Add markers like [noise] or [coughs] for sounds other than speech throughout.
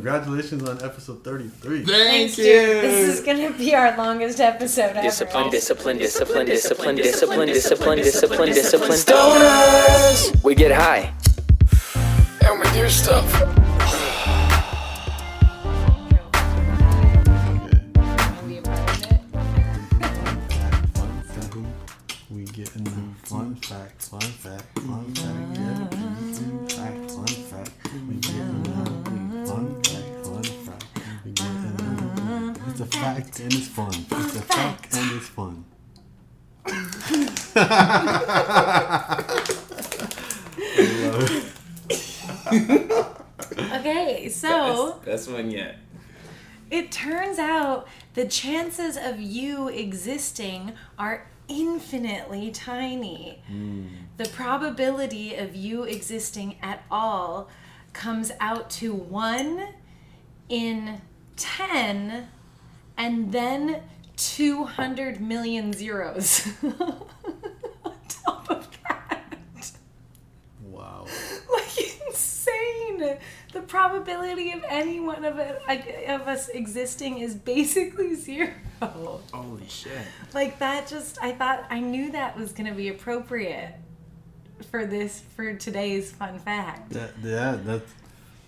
congratulations on episode 33. Thank Thanks, you. dude. This is gonna be our longest episode ever. Discipline, discipline, discipline, discipline, discipline, discipline, discipline, discipline. Stoners! We get high. And we do stuff. Okay, so Best one yet. it turns out the chances of you existing are infinitely tiny. Hmm. The probability of you existing at all comes out to 1 in 10 and then 200 million zeros [laughs] on top of that. Wow. like insane. The probability of any one of it, of us existing is basically zero. Holy shit. Like that just I thought I knew that was going to be appropriate for this for today's fun fact. That, yeah, that's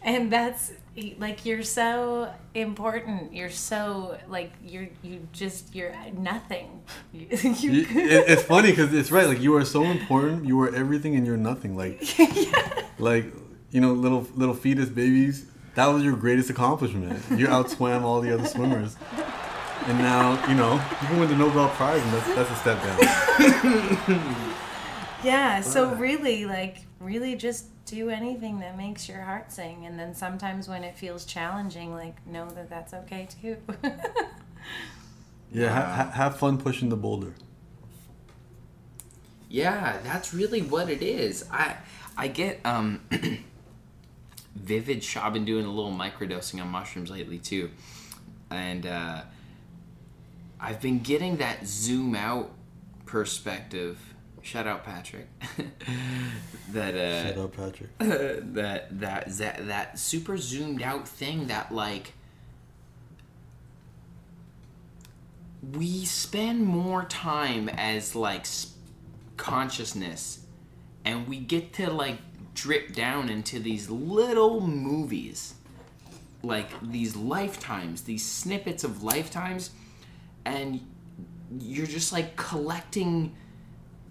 And that's like you're so important. You're so like you're you just you're nothing. [laughs] You, you You- it, it's funny because it's right. Like you are so important. You are everything, and you're nothing. Like, [laughs] like you know, little little fetus babies. That was your greatest accomplishment. You outswam all the other swimmers, and now you know you can win the Nobel Prize, and that's that's a step down. [laughs] Yeah, so really, like, really just do anything that makes your heart sing. And then sometimes when it feels challenging, like, know that that's okay too. [laughs] Yeah, ha- ha- have fun pushing the boulder. Yeah, that's really what it is. I I get um [clears throat] vivid. sh- I've been doing a little microdosing on mushrooms lately too, and uh, I've been getting that zoom out perspective. Shout out Patrick. [laughs] that uh, Shut up, Patrick. [laughs] that that that that super zoomed out thing that like we spend more time as like consciousness and we get to like drip down into these little movies like these lifetimes these snippets of lifetimes and you're just like collecting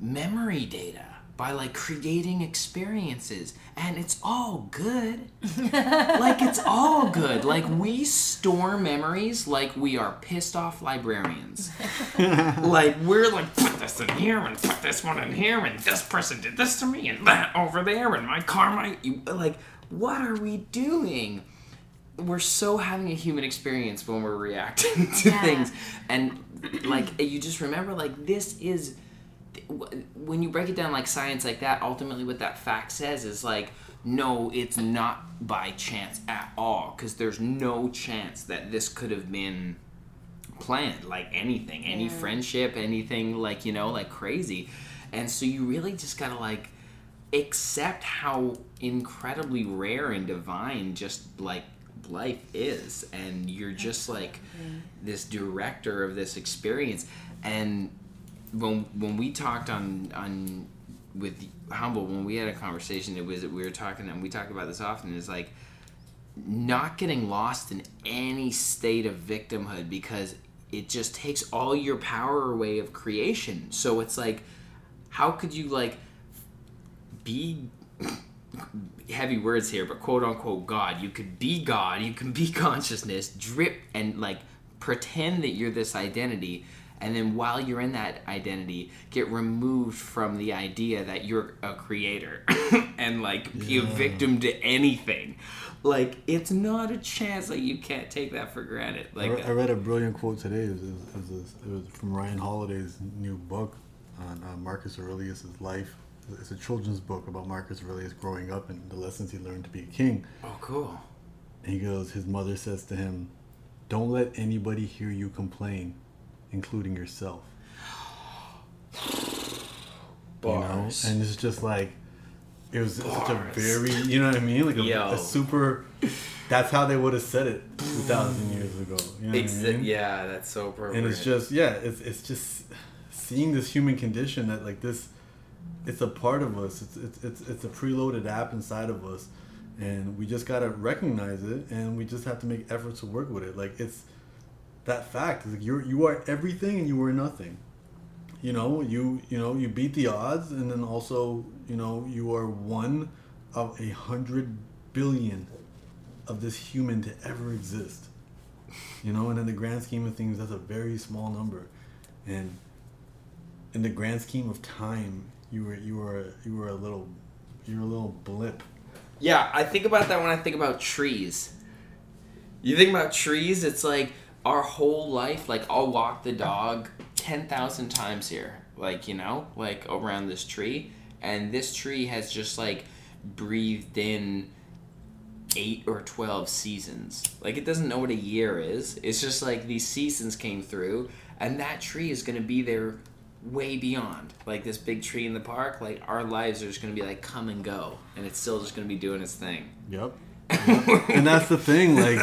memory data by like creating experiences and it's all good. [laughs] Like it's all good. Like we store memories like we are pissed off librarians. [laughs] Like we're like put this in here and put this one in here and this person did this to me and that over there and my car might like what are we doing? We're so having a human experience when we're reacting [laughs] to Yeah. things. And like you just remember like this is when you break it down like science like that ultimately what that fact says is like no it's not by chance at all because there's no chance that this could have been planned like anything any friendship anything like you know like crazy. And so you really just gotta like accept how incredibly rare and divine just like life is. And you're just like this director of this experience. And when when we talked on on with humble when we had a conversation it was we were talking and we talk about this often is like not getting lost in any state of victimhood because it just takes all your power away of creation. So it's like how could you like be [laughs] heavy words here but quote unquote god? You could be god you can be [laughs] consciousness drip and like pretend that you're this identity and then while you're in that identity get removed from the idea that you're a creator [laughs] and like be a victim to anything like it's not a chance that you can't take that for granted I, like re- I read a brilliant quote today. It was, it was, it was from Ryan Holiday's new book on uh, Marcus Aurelius' life. It's a children's book about Marcus Aurelius growing up and the lessons he learned to be a king. oh cool And he goes, his mother says to him, Don't let anybody hear you complain, including yourself. [gasps] You know? And it's just like, it was such a very, you know what I mean? Like a, a super that's how they would have said it [laughs] two thousand years ago. You know what I mean? yeah, that's so appropriate. and it's just yeah it's, it's just seeing this human condition that like this it's a part of us it's, it's it's it's a preloaded app inside of us and we just gotta recognize it and we just have to make efforts to work with it like it's that fact. Like you're you are everything and you are nothing. You know you you know you beat the odds and then also you know you are one of a hundred billion of this human to ever exist. You know and in the grand scheme of things that's a very small number. And in the grand scheme of time you were you were you were a little you're a little blip. Yeah, I think about that when I think about trees. You think about trees, it's like our whole life, like I'll walk the dog 10,000 times here, like, you know, like around this tree. And this tree has just like breathed in eight or 12 seasons. Like, it doesn't know what a year is. It's just like these seasons came through, and that tree is going to be there way beyond. Like, this big tree in the park, like, our lives are just going to be like come and go, and it's still just going to be doing its thing. Yep. [laughs] and that's the thing, like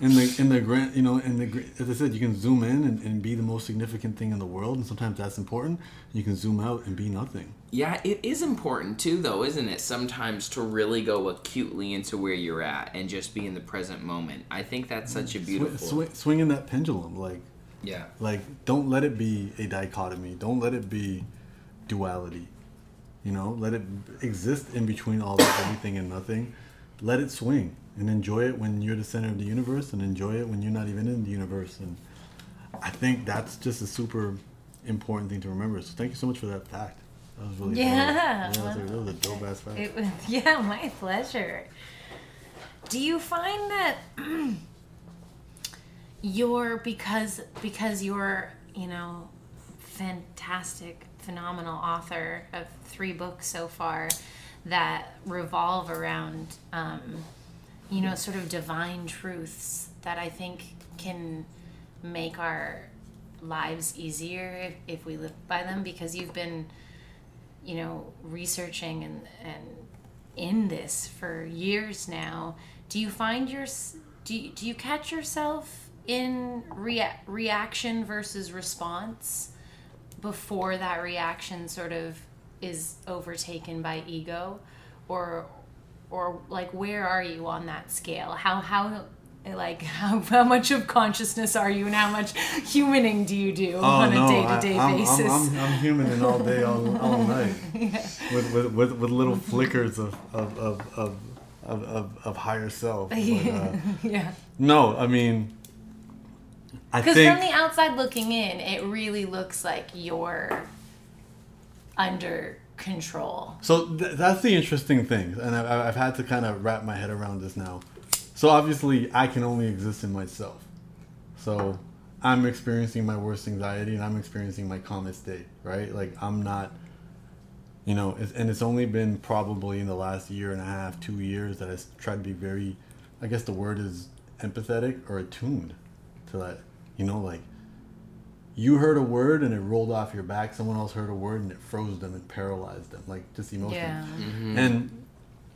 in the in the grand, you know, in the gr- as I said, you can zoom in and, and be the most significant thing in the world, and sometimes that's important. You can zoom out and be nothing. Yeah, it is important too, though, isn't it? Sometimes to really go acutely into where you're at and just be in the present moment. I think that's mm. such a beautiful. swi- swinging that pendulum, like Yeah. like don't let it be a dichotomy. Don't let it be duality. You know, let it exist in between all that everything and nothing. Let it swing and enjoy it when you're the center of the universe, and enjoy it when you're not even in the universe. And I think that's just a super important thing to remember. So thank you so much for that fact. That was really Yeah, dope. yeah that, was a, that was a [laughs] dope ass fact. It was yeah, my pleasure. Do you find that [clears throat] you're because because you're you know fantastic phenomenal author of three books so far that revolve around um, you know sort of divine truths that I think can make our lives easier if, if we live by them because you've been you know researching and and in this for years now. Do you find your do you, do you catch yourself in rea- reaction versus response before that reaction sort of is overtaken by ego or or like where are you on that scale? How how like [laughs] how, how much of consciousness are you and how much humaning do you do on a day-to-day Oh, I, I'm, basis? I'm, I'm, I'm human and all day, all, all [laughs] night, with, with, with, with little flickers of of, of, of, of, of, of higher self. [laughs] But, uh, yeah. no, I mean, I Because think from the outside looking in, it really looks like you're under control. so. Th- that's the interesting thing, and I, I've had to kind of wrap my head around this now. So obviously, I can only exist in myself. So I'm experiencing my worst anxiety, and I'm experiencing my calmest day. Right? Like I'm not. you know it's, and it's only been probably in the last year and a half two years that i tried to be very i guess the word is empathetic or attuned to that you know like you heard a word and it rolled off your back someone else heard a word and it froze them and paralyzed them like just emotionally Yeah. Mm-hmm. and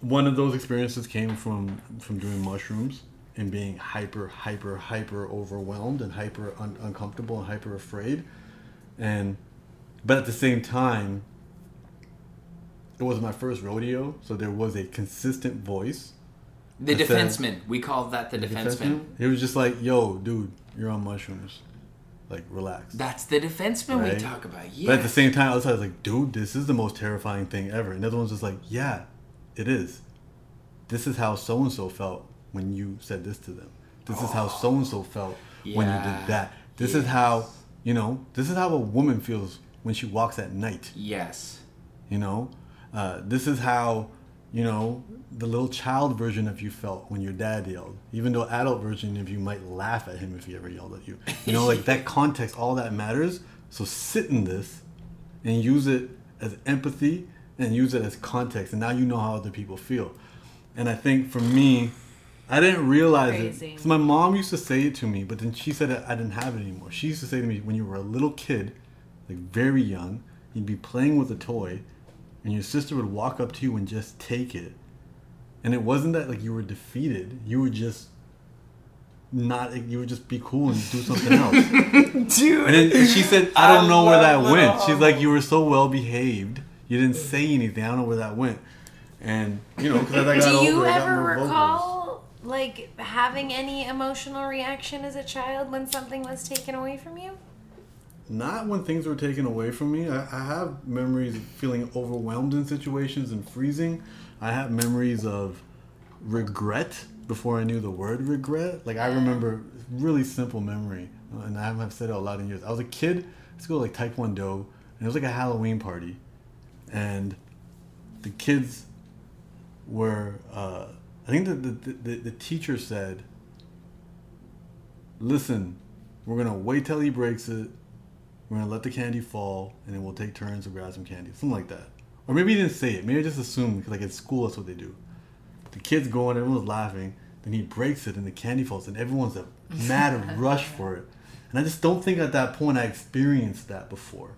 one of those experiences came from from doing mushrooms and being hyper hyper hyper overwhelmed and hyper un- uncomfortable and hyper afraid and but at the same time it was my first rodeo so there was a consistent voice The I said- defenseman. We call that the defenseman. it was just like yo dude you're on mushrooms like relax That's the defenseman we talk about. Yeah. But at the same time, outside, I was like, dude, this is the most terrifying thing ever. And the other one's just like, yeah, it is. This is how so and so felt when you said this to them. This is how so and so felt when you did that. This is how, you know, this is how a woman feels when she walks at night. yes. You know, uh, this is how, you know, the little child version of you felt when your dad yelled. Even though adult version of you might laugh at him if he ever yelled at you. You know, like that context, all that matters. So sit in this and use it as empathy and use it as context. And now you know how other people feel. And I think for me, I didn't realize Crazy. it. So my mom used to say it to me, but then she said it I didn't have it anymore. She used to say to me, when you were a little kid, like very young, you'd be playing with a toy, and your sister would walk up to you and just take it, and it wasn't that like you were defeated. You would just not. You would just be cool and do something [laughs] else. Dude. And then she said, I don't I know where that went. Little She's like, you were so well behaved. You didn't say anything. I don't know where that went. And, you know, because as I got Do you older, I got ever more vocals. Do you ever recall like having any emotional reaction as a child when something was taken away from you? Not when things were taken away from me. I, I have memories of feeling overwhelmed in situations and freezing. I have memories of regret before I knew the word regret. Like I remember really simple memory, and I haven't said it a lot in years. I was a kid. I used to go to like Taekwondo, and it was like a Halloween party, and the kids were. Uh, I think the the, the the teacher said, "Listen, we're gonna wait till he breaks it." We're gonna let the candy fall, and then we'll take turns to grab some candy, something like that. Or maybe he didn't say it. Maybe I just assumed, 'cause, like at school, that's what they do. The kids go in, everyone's laughing. Then he breaks it, and the candy falls, and everyone's a [laughs] mad rush for it. And I just don't think at that point I experienced that before,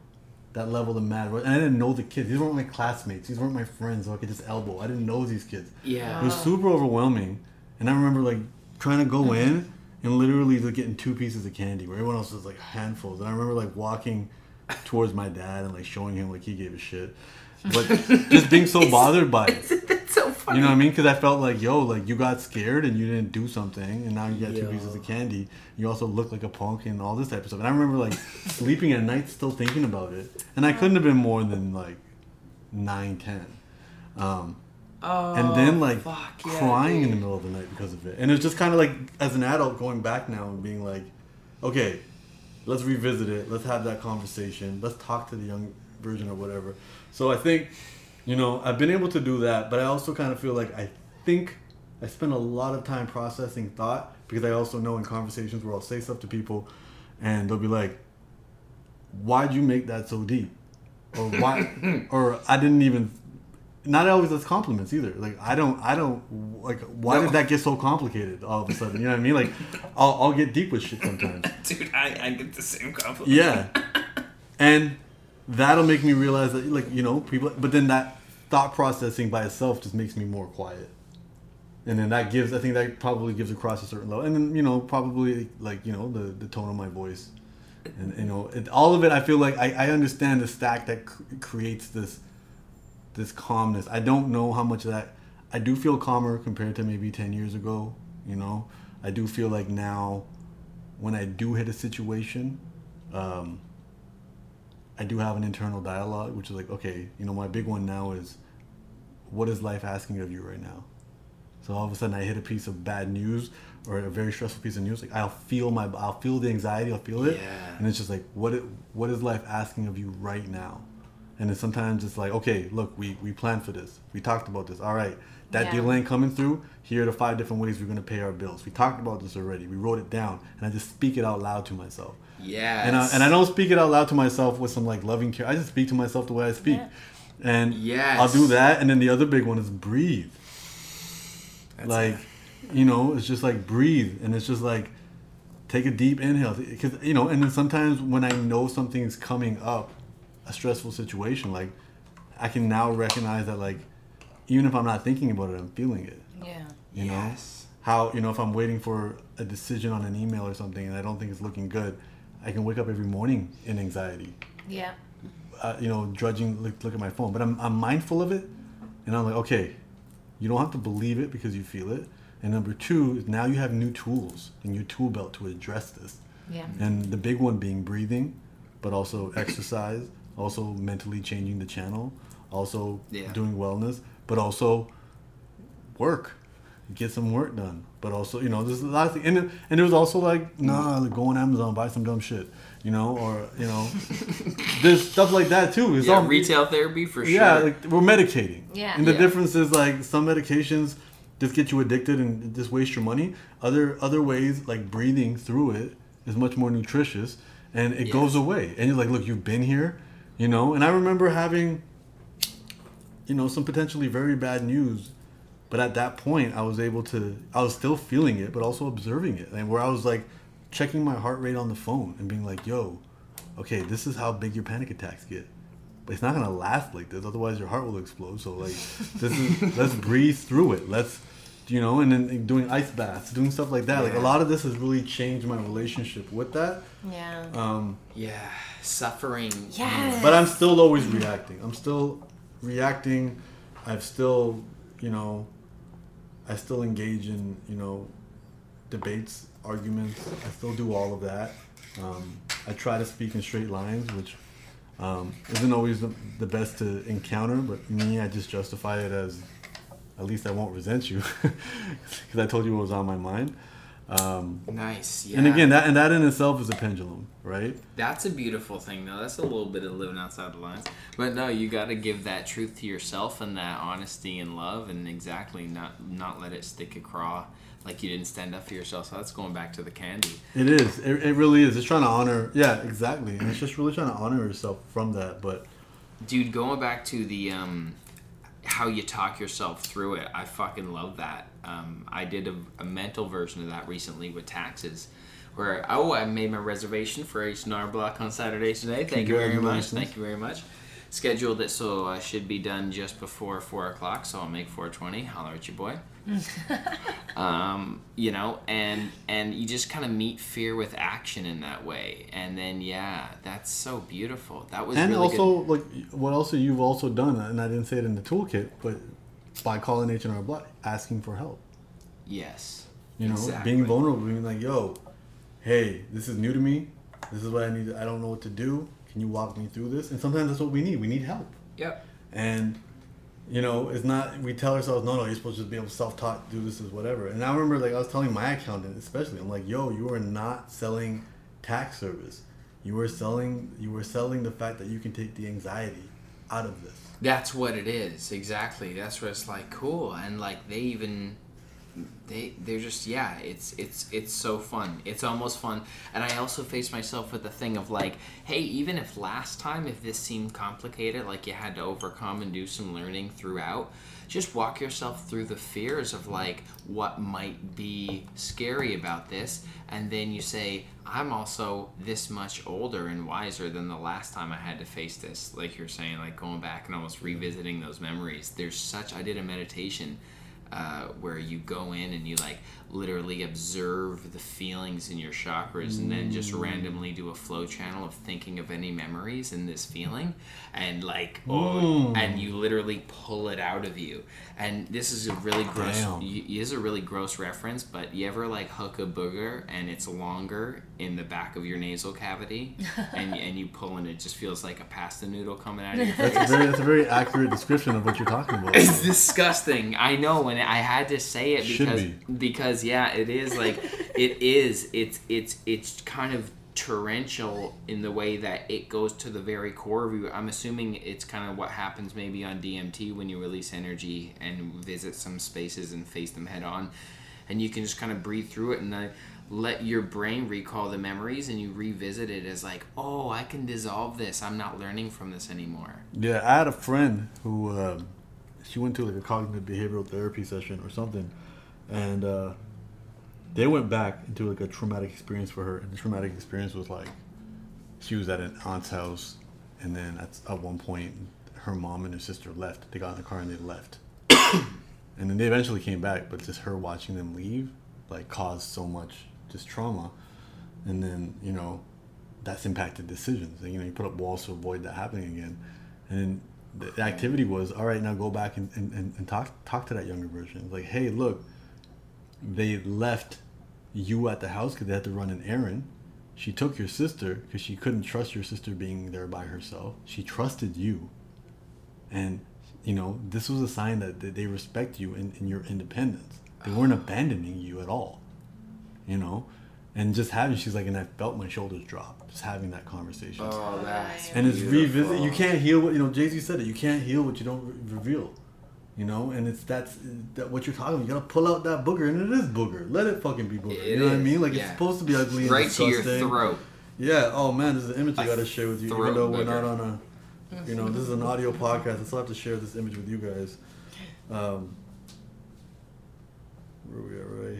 that level of mad rush. And I didn't know the kids. These weren't my classmates. These weren't my friends. So I could just elbow. I didn't know these kids. Yeah. It was super overwhelming. And I remember like trying to go mm-hmm. in and literally like getting two pieces of candy where everyone else was like handfuls. And I remember like walking towards my dad and like showing him like he gave a shit. But [laughs] just being so bothered by it. [laughs] That's so funny. You know what I mean? Because I felt like, yo, like you got scared and you didn't do something, and now you got two Yo. pieces of candy. You also look like a punk and all this type of stuff. And I remember like sleeping at night, still thinking about it, and I couldn't have been more than like nine, ten. Um, Oh, and then like fuck yeah, crying in the middle of the night because of it. And it's just kind of like as an adult going back now and being like, okay, let's revisit it. Let's have that conversation. Let's talk to the young version or whatever. So I think, you know, I've been able to do that, but I also kind of feel like I think I spend a lot of time processing thought because I also know in conversations where I'll say stuff to people and they'll be like, why'd you make that so deep? Or why, [laughs] or I didn't even not always as compliments either. Like I don't, I don't like. Why No. did that get so complicated all of a sudden? You know what I mean? Like, I'll, I'll get deep with shit sometimes. [laughs] Dude, I, I get the same compliment. Yeah, and that'll make me realize that, like, you know, people. But then that thought processing by itself just makes me more quiet, and then that gives. I think that probably gives across a certain level, and then you know, probably like you know the the tone of my voice, and you know, it, all of it. I feel like I, I understand the stack that cr- creates this this calmness. I don't know how much of that I do feel calmer compared to maybe 10 years ago, you know. I do feel like now when I do hit a situation, um, I do have an internal dialogue, which is like, okay, you know, my big one now is what is life asking of you right now? So all of a sudden I hit a piece of bad news or a very stressful piece of news, like I'll feel my, I'll feel the anxiety, I'll feel it, Yeah. and it's just like, what, it, what is life asking of you right now? And then sometimes it's like, okay, look, we, we planned for this. We talked about this. All right, that Yeah. deal ain't coming through. Here are the five different ways we're gonna pay our bills. We talked about this already. We wrote it down, and I just speak it out loud to myself. Yeah. And I, and I don't speak it out loud to myself with some like loving care. I just speak to myself the way I speak. Yeah. And yeah, I'll do that. And then the other big one is breathe. That's like, you know, it's just like breathe, and it's just like take a deep inhale because you know. And then sometimes when I know something's coming up, a stressful situation, like I can now recognize that like even if I'm not thinking about it, I'm feeling it. Yeah. You know Yes. how you know if I'm waiting for a decision on an email or something and I don't think it's looking good, I can wake up every morning in anxiety. Yeah. Uh, you know, drudging look, look at my phone, but I'm I'm mindful of it, and I'm like, okay, you don't have to believe it because you feel it. And number two now you have new tools in your tool belt to address this. Yeah. And the big one being breathing, but also exercise, also mentally changing the channel, also Yeah. doing wellness, but also work, get some work done. But also, you know, there's a lot of things. And, it- and there was also like, nah, like go on Amazon, buy some dumb shit, you know, or, you know, [laughs] there's stuff like that too. It's Yeah, all retail therapy for sure. yeah, like we're medicating. Yeah. And the Yeah. difference is like some medications just get you addicted and just waste your money. Other other ways like breathing through it is much more nutritious and it goes away. And you're like, look, you've been here, you know. And I remember having, you know, some potentially very bad news, but at that point I was able to. I was still feeling it, but also observing it, and where I was like checking my heart rate on the phone and being like, yo, okay, this is how big your panic attacks get but it's not gonna last like this. Otherwise, your heart will explode. So like, this is let's breathe through it. Let's you know, and then doing ice baths, doing stuff like that. Like a lot of this has really changed my relationship with that. Yeah. Um, Yeah, suffering. Yes. but I'm still always reacting. I'm still reacting. I've still, you know, I still engage in, you know, debates, arguments. I still do all of that. Um, I try to speak in straight lines, which um, isn't always the, the best to encounter. But me, I just justify it as, at least I won't resent you, [laughs] because I told you what was on my mind. Um, Nice. Yeah. And again, that and that in itself is a pendulum, right? That's a beautiful thing, though. That's a little bit of living outside the lines. But no, you got to give that truth to yourself and that honesty and love, and exactly not not let it stick a craw like you didn't stand up for yourself. So that's going back to the candy. It is. It, it really is. It's trying to honor. Yeah, exactly. And it's just really trying to honor yourself from that. But Dude, going back to the um, how you talk yourself through it, I fucking love that. Um, I did a, a mental version of that recently with taxes, where oh, I made my reservation for H and R Block on Saturday today. Thank you very much. Thank you very much. Scheduled it so I should be done just before four o'clock, so I'll make four twenty. Holler at your boy. [laughs] um, you know, and and you just kind of meet fear with action in that way, and then yeah, that's so beautiful. That was and really good. also like what also you've also done, and I didn't say it in the toolkit, but by calling H and R Block, asking for help. Yes. You know, Exactly. being vulnerable, being like, "Yo, hey, this is new to me. This is what I need. I don't know what to do. Can you walk me through this?" And sometimes that's what we need. We need help. Yep. And you know, it's not we tell ourselves, no, no, you're supposed to just be able to self taught, do this is whatever. And I remember like I was telling my accountant especially, I'm like, yo, you are not selling tax service. You were selling you were selling the fact that you can take the anxiety out of this. That's what it is. Exactly. That's where it's like cool and like they even they they're just yeah, it's it's it's so fun. It's almost fun. And I also face myself with the thing of like, hey, even if last time if this seemed complicated, like you had to overcome and do some learning throughout, just walk yourself through the fears of like what might be scary about this and then you say i'm also this much older and wiser than the last time i had to face this like you're saying like going back and almost revisiting those memories there's such i did a meditation uh, where you go in and you like literally observe the feelings in your chakras and then just mm. randomly do a flow channel of thinking of any memories in this feeling and like oh, mm. and you literally pull it out of you and this is a really gross Damn. y- is a really gross reference but you ever like hook a booger and it's longer in the back of your nasal cavity [laughs] and, and you pull and it just feels like a pasta noodle coming out of your face [laughs] That's a very that's a very [laughs] accurate description of what you're talking about. it's disgusting. I know, and I had to say it because be. because yeah, it is like it [laughs] is. It's it's it's kind of torrential in the way that it goes to the very core of you. I'm assuming it's kind of what happens maybe on DMT when you release energy and visit some spaces and face them head on, and you can just kind of breathe through it and then let your brain recall the memories and you revisit it as like, oh, I can dissolve this. I'm not learning from this anymore. Yeah, I had a friend who uh, she went to like a cognitive behavioral therapy session or something, and uh, they went back into like a traumatic experience for her. And the traumatic experience was like she was at an aunt's house, and then at, at one point her mom and her sister left. They got in the car and they left, [coughs] and then they eventually came back. But just her watching them leave like caused so much just trauma, and then you know that's impacted decisions. And, you know, you put up walls to avoid that happening again. And then the, activity was, all right, now go back and, and, and talk talk to that younger version. Like, hey, look, they left you at the house because they had to run an errand. She took your sister because she couldn't trust your sister being there by herself. She trusted you. And, you know, this was a sign that, that they respect you in, in your independence. They weren't ah. abandoning you at all, you know? And just having, she's like, and I felt my shoulders drop just having that conversation. Oh, that's and it's beautiful. revisit. You can't heal what you know. Jay Z said it. You can't heal what you don't re- reveal. You know, and it's that's that what you're talking. about. You gotta pull out that booger, and it is booger. Let it fucking be booger. It you know what I mean? Like yeah. it's supposed to be ugly and right to your throat. Yeah. Oh man, this is an image I gotta share with you. Even throat though we're booger. not on a, you know, this is an audio podcast. I still have to share this image with you guys. Um, where we are right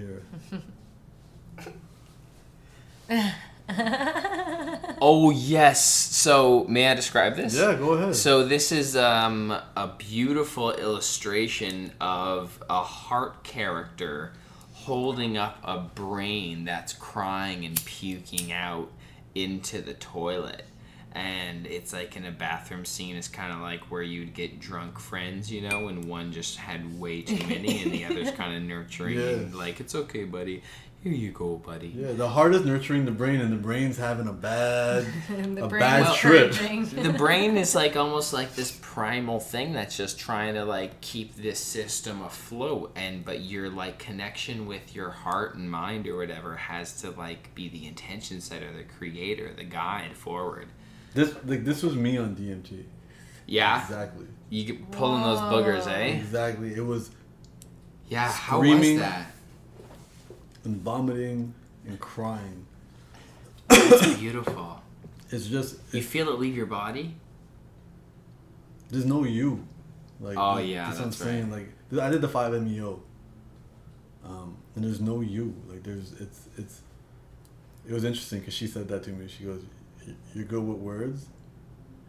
here. [laughs] [laughs] Oh yes. So may I describe this? Yeah, go ahead. So this is um, a beautiful illustration of a heart character holding up a brain that's crying and puking out into the toilet. And it's like in a bathroom scene. It's kind of like where you'd get drunk friends, you know, and one just had way too many and the other's [laughs] kind of nurturing. and Yeah. like, it's okay, buddy. Here you go, buddy. Yeah, the heart is nurturing the brain, and the brain's having a bad, [laughs] the a brain bad is trip. [laughs] the brain is like almost like this primal thing that's just trying to like keep this system afloat and but your like connection with your heart and mind or whatever has to like be the intention setter the creator the guide forward This like this was me on DMT. yeah Exactly. you get pulling those boogers eh Exactly. It was yeah how was that and vomiting and crying. it's beautiful It's just you feel it leave your body there's no you. Like Oh, yeah, that's what I'm that's saying. Like I did the five MEO. Um, and there's no you. Like there's it's it's. It was interesting because she said that to me. She goes, "You're good with words."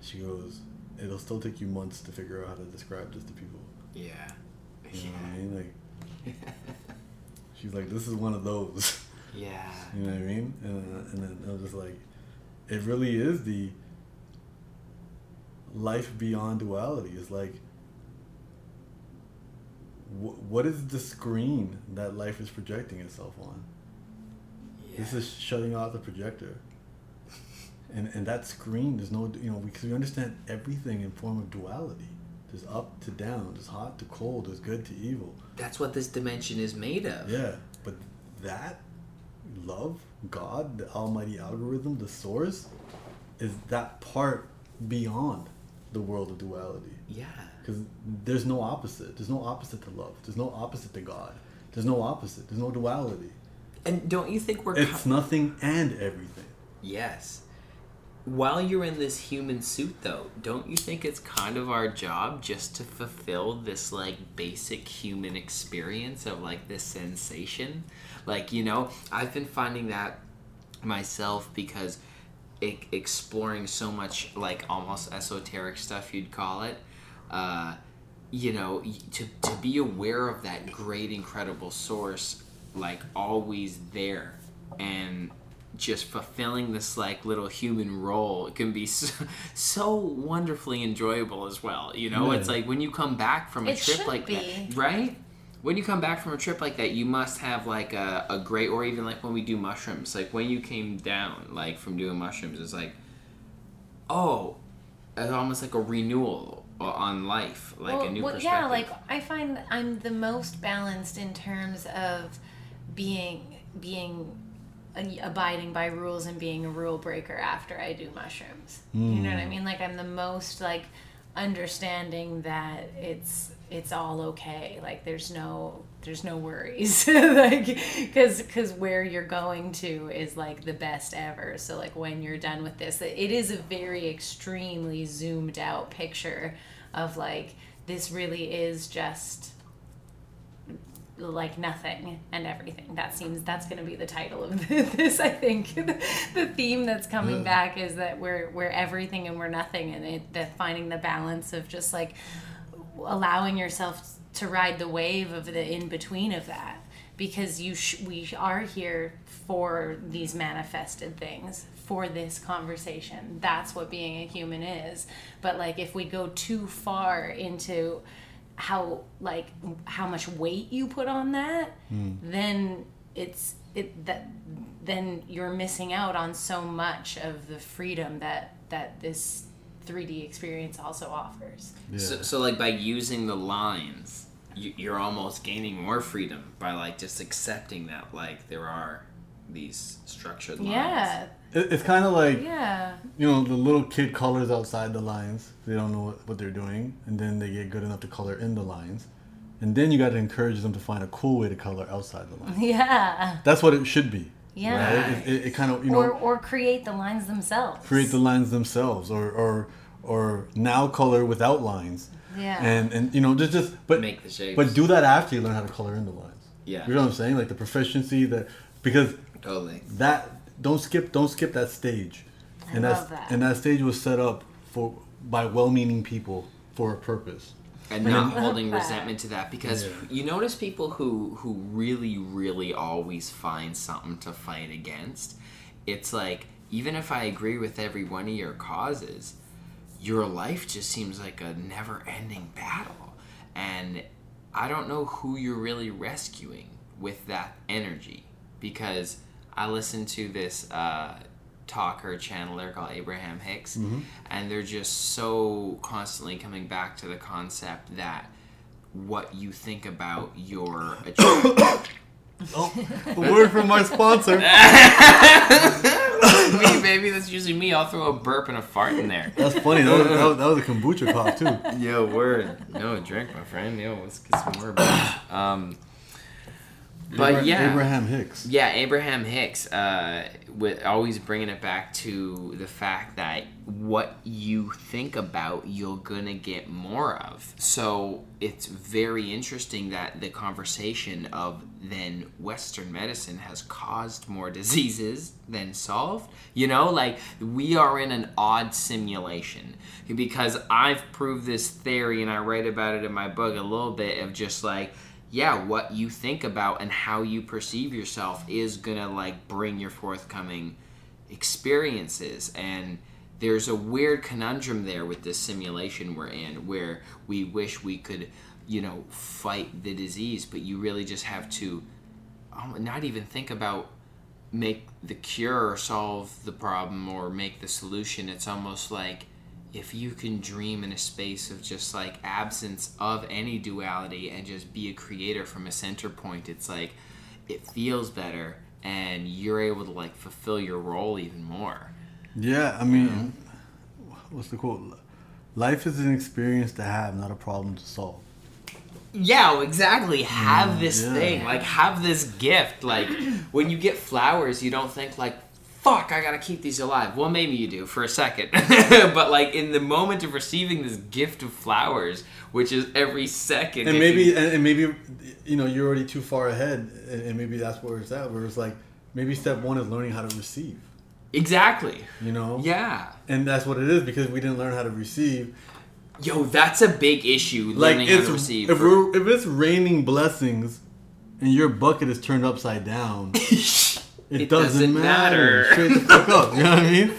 She goes, "It'll still take you months to figure out how to describe this to people." yeah You know what I mean? Like [laughs] she's like, "This is one of those." [laughs] yeah [laughs] You know what I mean? And, uh, and then I was just like, it really is the life beyond duality. It's like, wh- what is the screen that life is projecting itself on? This is shutting off the projector. [laughs] And, and that screen, there's no, you know, because we understand everything in form of duality. There's up to down, there's hot to cold, there's good to evil. that's what this dimension is made of Yeah, but that love, God, the almighty algorithm, the source, is that part beyond the world of duality. yeah Because there's no opposite. There's no opposite to love. There's no opposite to God. There's no opposite. There's no duality. and don't you think we're It's nothing and everything. Yes. While you're in this human suit, though, don't you think it's kind of our job just to fulfill this, like, basic human experience of, like, this sensation? Like, you know, I've been finding that myself because e- exploring so much, like, almost esoteric stuff, you'd call it. Uh, you know, to, to be aware of that great, incredible source, like, always there. And just fulfilling this like little human role it can be so, [laughs] so wonderfully enjoyable as well you know Yeah. it's like when you come back from a It trip like be. that right when you come back from a trip like that you must have like a, a great or even like when we do mushrooms like when you came down like from doing mushrooms it's like oh it's almost like a renewal on life like a new well, perspective yeah, like I find I'm the most balanced in terms of being being abiding by rules and being a rule breaker after I do mushrooms. You know what I hmm. mean? Like I'm the most like understanding that it's it's all okay. Like there's no there's no worries. [laughs] like cuz cuz where you're going to is like the best ever. So like when you're done with this, it is a very extremely zoomed out picture of like this really is just like nothing and everything. That seems that's going to be the title of [laughs] this. I think [laughs] the theme that's coming Yeah. back is that we're we're everything and we're nothing, and it that finding the balance of just like allowing yourself to ride the wave of the in between of that because you sh- we are here for these manifested things for this conversation that's what being a human is but like if we go too far into how like how much weight you put on that hmm. then it's it that then you're missing out on so much of the freedom that that this 3D experience also offers. Yeah. So, so like by using the lines, you, you're almost gaining more freedom by like just accepting that like there are these structured lines. Yeah, It, it's kind of like yeah. you know the little kid colors outside the lines. They don't know what, what they're doing, and then they get good enough to color in the lines, and then you got to encourage them to find a cool way to color outside the lines. [laughs] Yeah. That's what it should be. Yeah. Right? It, it, it kind of you know or or create the lines themselves. create the lines themselves, or or or now color without lines. Yeah. And and you know just just but Make the shapes. but do that after you learn how to color in the lines. Yeah. You know what I'm saying? Like the proficiency that because Totally. that don't skip don't skip that stage and love that. and that stage was set up for by well-meaning people for a purpose. and not love holding that. resentment to that because Yeah. you notice people who who really really always find something to fight against it's like even if i agree with every one of your causes your life just seems like a never ending battle and i don't know who you're really rescuing with that energy because i listened to this uh, talker channeler called Abraham Hicks, and they're just so constantly coming back to the concept that what you think about your attract- [coughs] Oh, a word from my sponsor. [laughs] me, baby. That's usually me. I'll throw a burp and a fart in there. That's funny. That was, that was, that was a kombucha cough too. Yo, word. No, drink, my friend. Yo, let's get some more. About um, but Abra- yeah, Abraham Hicks. Yeah, Abraham Hicks, uh, with always bringing it back to the fact that what you think about, you're gonna get more of. So it's very interesting that the conversation of then Western medicine has caused more [laughs] diseases than solved. You know, like we are in an odd simulation because I've proved this theory and I write about it in my book a little bit of just like yeah, what you think about and how you perceive yourself is gonna like bring your forthcoming experiences. And there's a weird conundrum there with this simulation we're in where we wish we could, you know, fight the disease, but you really just have to um, not even think about make the cure or solve the problem or make the solution. It's almost like if you can dream in a space of just like absence of any duality and just be a creator from a center point, it's like it feels better and you're able to like fulfill your role even more. Yeah, I mean, what's the quote? Life is an experience to have, not a problem to solve. Yeah, exactly. Have mm, this yeah. thing. Like, have this gift. Like, when you get flowers, you don't think, like, fuck, I gotta keep these alive. Well, maybe you do for a second. [laughs] [laughs] but, like, in the moment of receiving this gift of flowers, which is every second. And maybe, you- and, maybe, you know, you're already too far ahead, and, maybe that's where it's at. Where it's like, maybe step one is learning how to receive. exactly. You know. Yeah. And that's what it is because we didn't learn how to receive. Yo, that's a big issue. Like how to receive. if we're if it's raining blessings, and your bucket is turned upside down, [laughs] it, It doesn't, doesn't matter. matter. [laughs] Straight the fuck up. You know what I mean?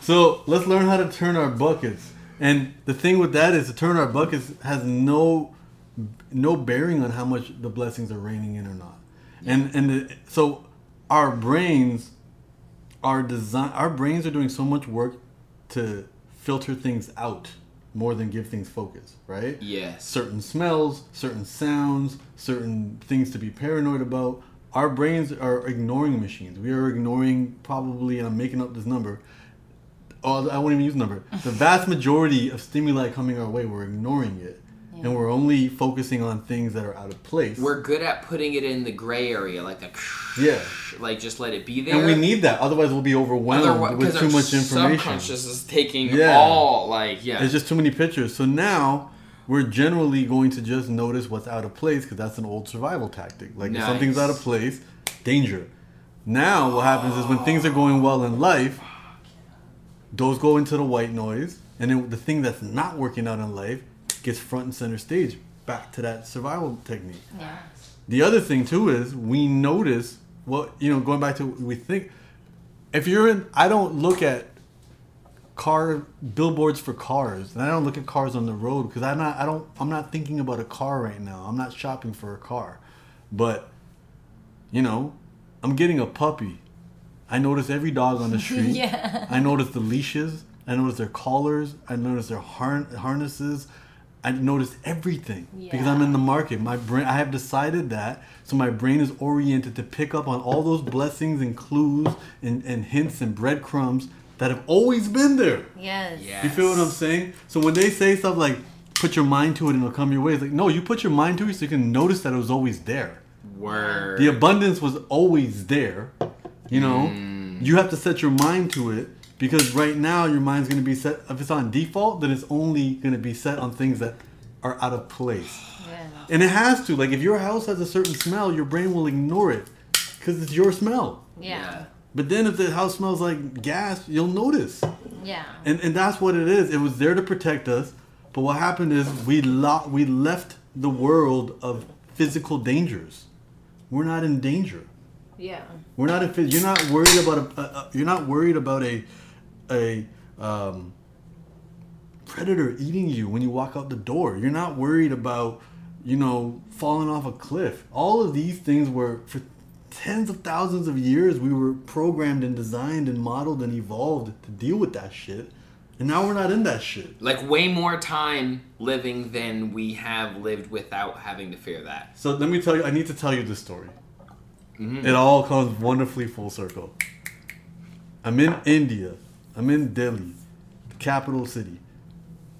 So let's learn how to turn our buckets. And the thing with that is to turn our buckets has no no bearing on how much the blessings are raining in or not. And and the, so our brains are design our brains are doing so much work to filter things out more than give things focus, right? Yes. certain smells, certain sounds, certain things to be paranoid about. Our brains are ignoring machines. We are ignoring probably, and I'm making up this number. Oh, I won't even use the number. The [laughs] vast majority of stimuli coming our way, we're ignoring it, and we're only focusing on things that are out of place. We're good at putting it in the gray area, like a. yeah, Like, just let it be there. and we need that. Otherwise, we'll be overwhelmed Otherwise, with too our much information. Subconscious is taking Yeah. all like yeah. It's just too many pictures. So now we're generally going to just notice what's out of place because that's an old survival tactic. Like if something's out of place, danger. Now what happens is when things are going well in life, those go into the white noise, and then the thing that's not working out in life gets front and center stage. Back to that survival technique. Yeah. The other thing too is we notice what you know. Going back to we think, if you're in, I don't look at car billboards for cars, and I don't look at cars on the road because I'm not. I don't. I'm not thinking about a car right now. I'm not shopping for a car, but you know, I'm getting a puppy. I notice every dog on the [laughs] street. Yeah. I notice the leashes. I notice their collars. I notice their har- harnesses. I notice everything because I'm in the market. My brain. I have decided that, so my brain is oriented to pick up on all those blessings and clues and, and hints and breadcrumbs that have always been there. Yes. Yeah. You feel what I'm saying? So when they say stuff like "put your mind to it and it'll come your way," it's like no, you put your mind to it so you can notice that it was always there. Word. The abundance was always there. You know, Mm. you have to set your mind to it because right now your mind's going to be set. If it's on default, then it's only going to be set on things that are out of place. Yeah. And it has to. Like if your house has a certain smell, your brain will ignore it because it's your smell. Yeah. But then if the house smells like gas, you'll notice. Yeah. And and that's what it is. It was there to protect us. But what happened is we lo- we left the world of physical dangers. We're not in danger. Yeah. We're not in. You're not worried about a. a, a you're not worried about a, a um, predator eating you when you walk out the door. You're not worried about, you know, falling off a cliff. All of these things were for tens of thousands of years. We were programmed and designed and modeled and evolved to deal with that shit, and now we're not in that shit. Like way more time living than we have lived without having to fear that. So let me tell you. I need to tell you this story. Mm-hmm. It all comes wonderfully full circle. I'm in India. I'm in Delhi, the capital city,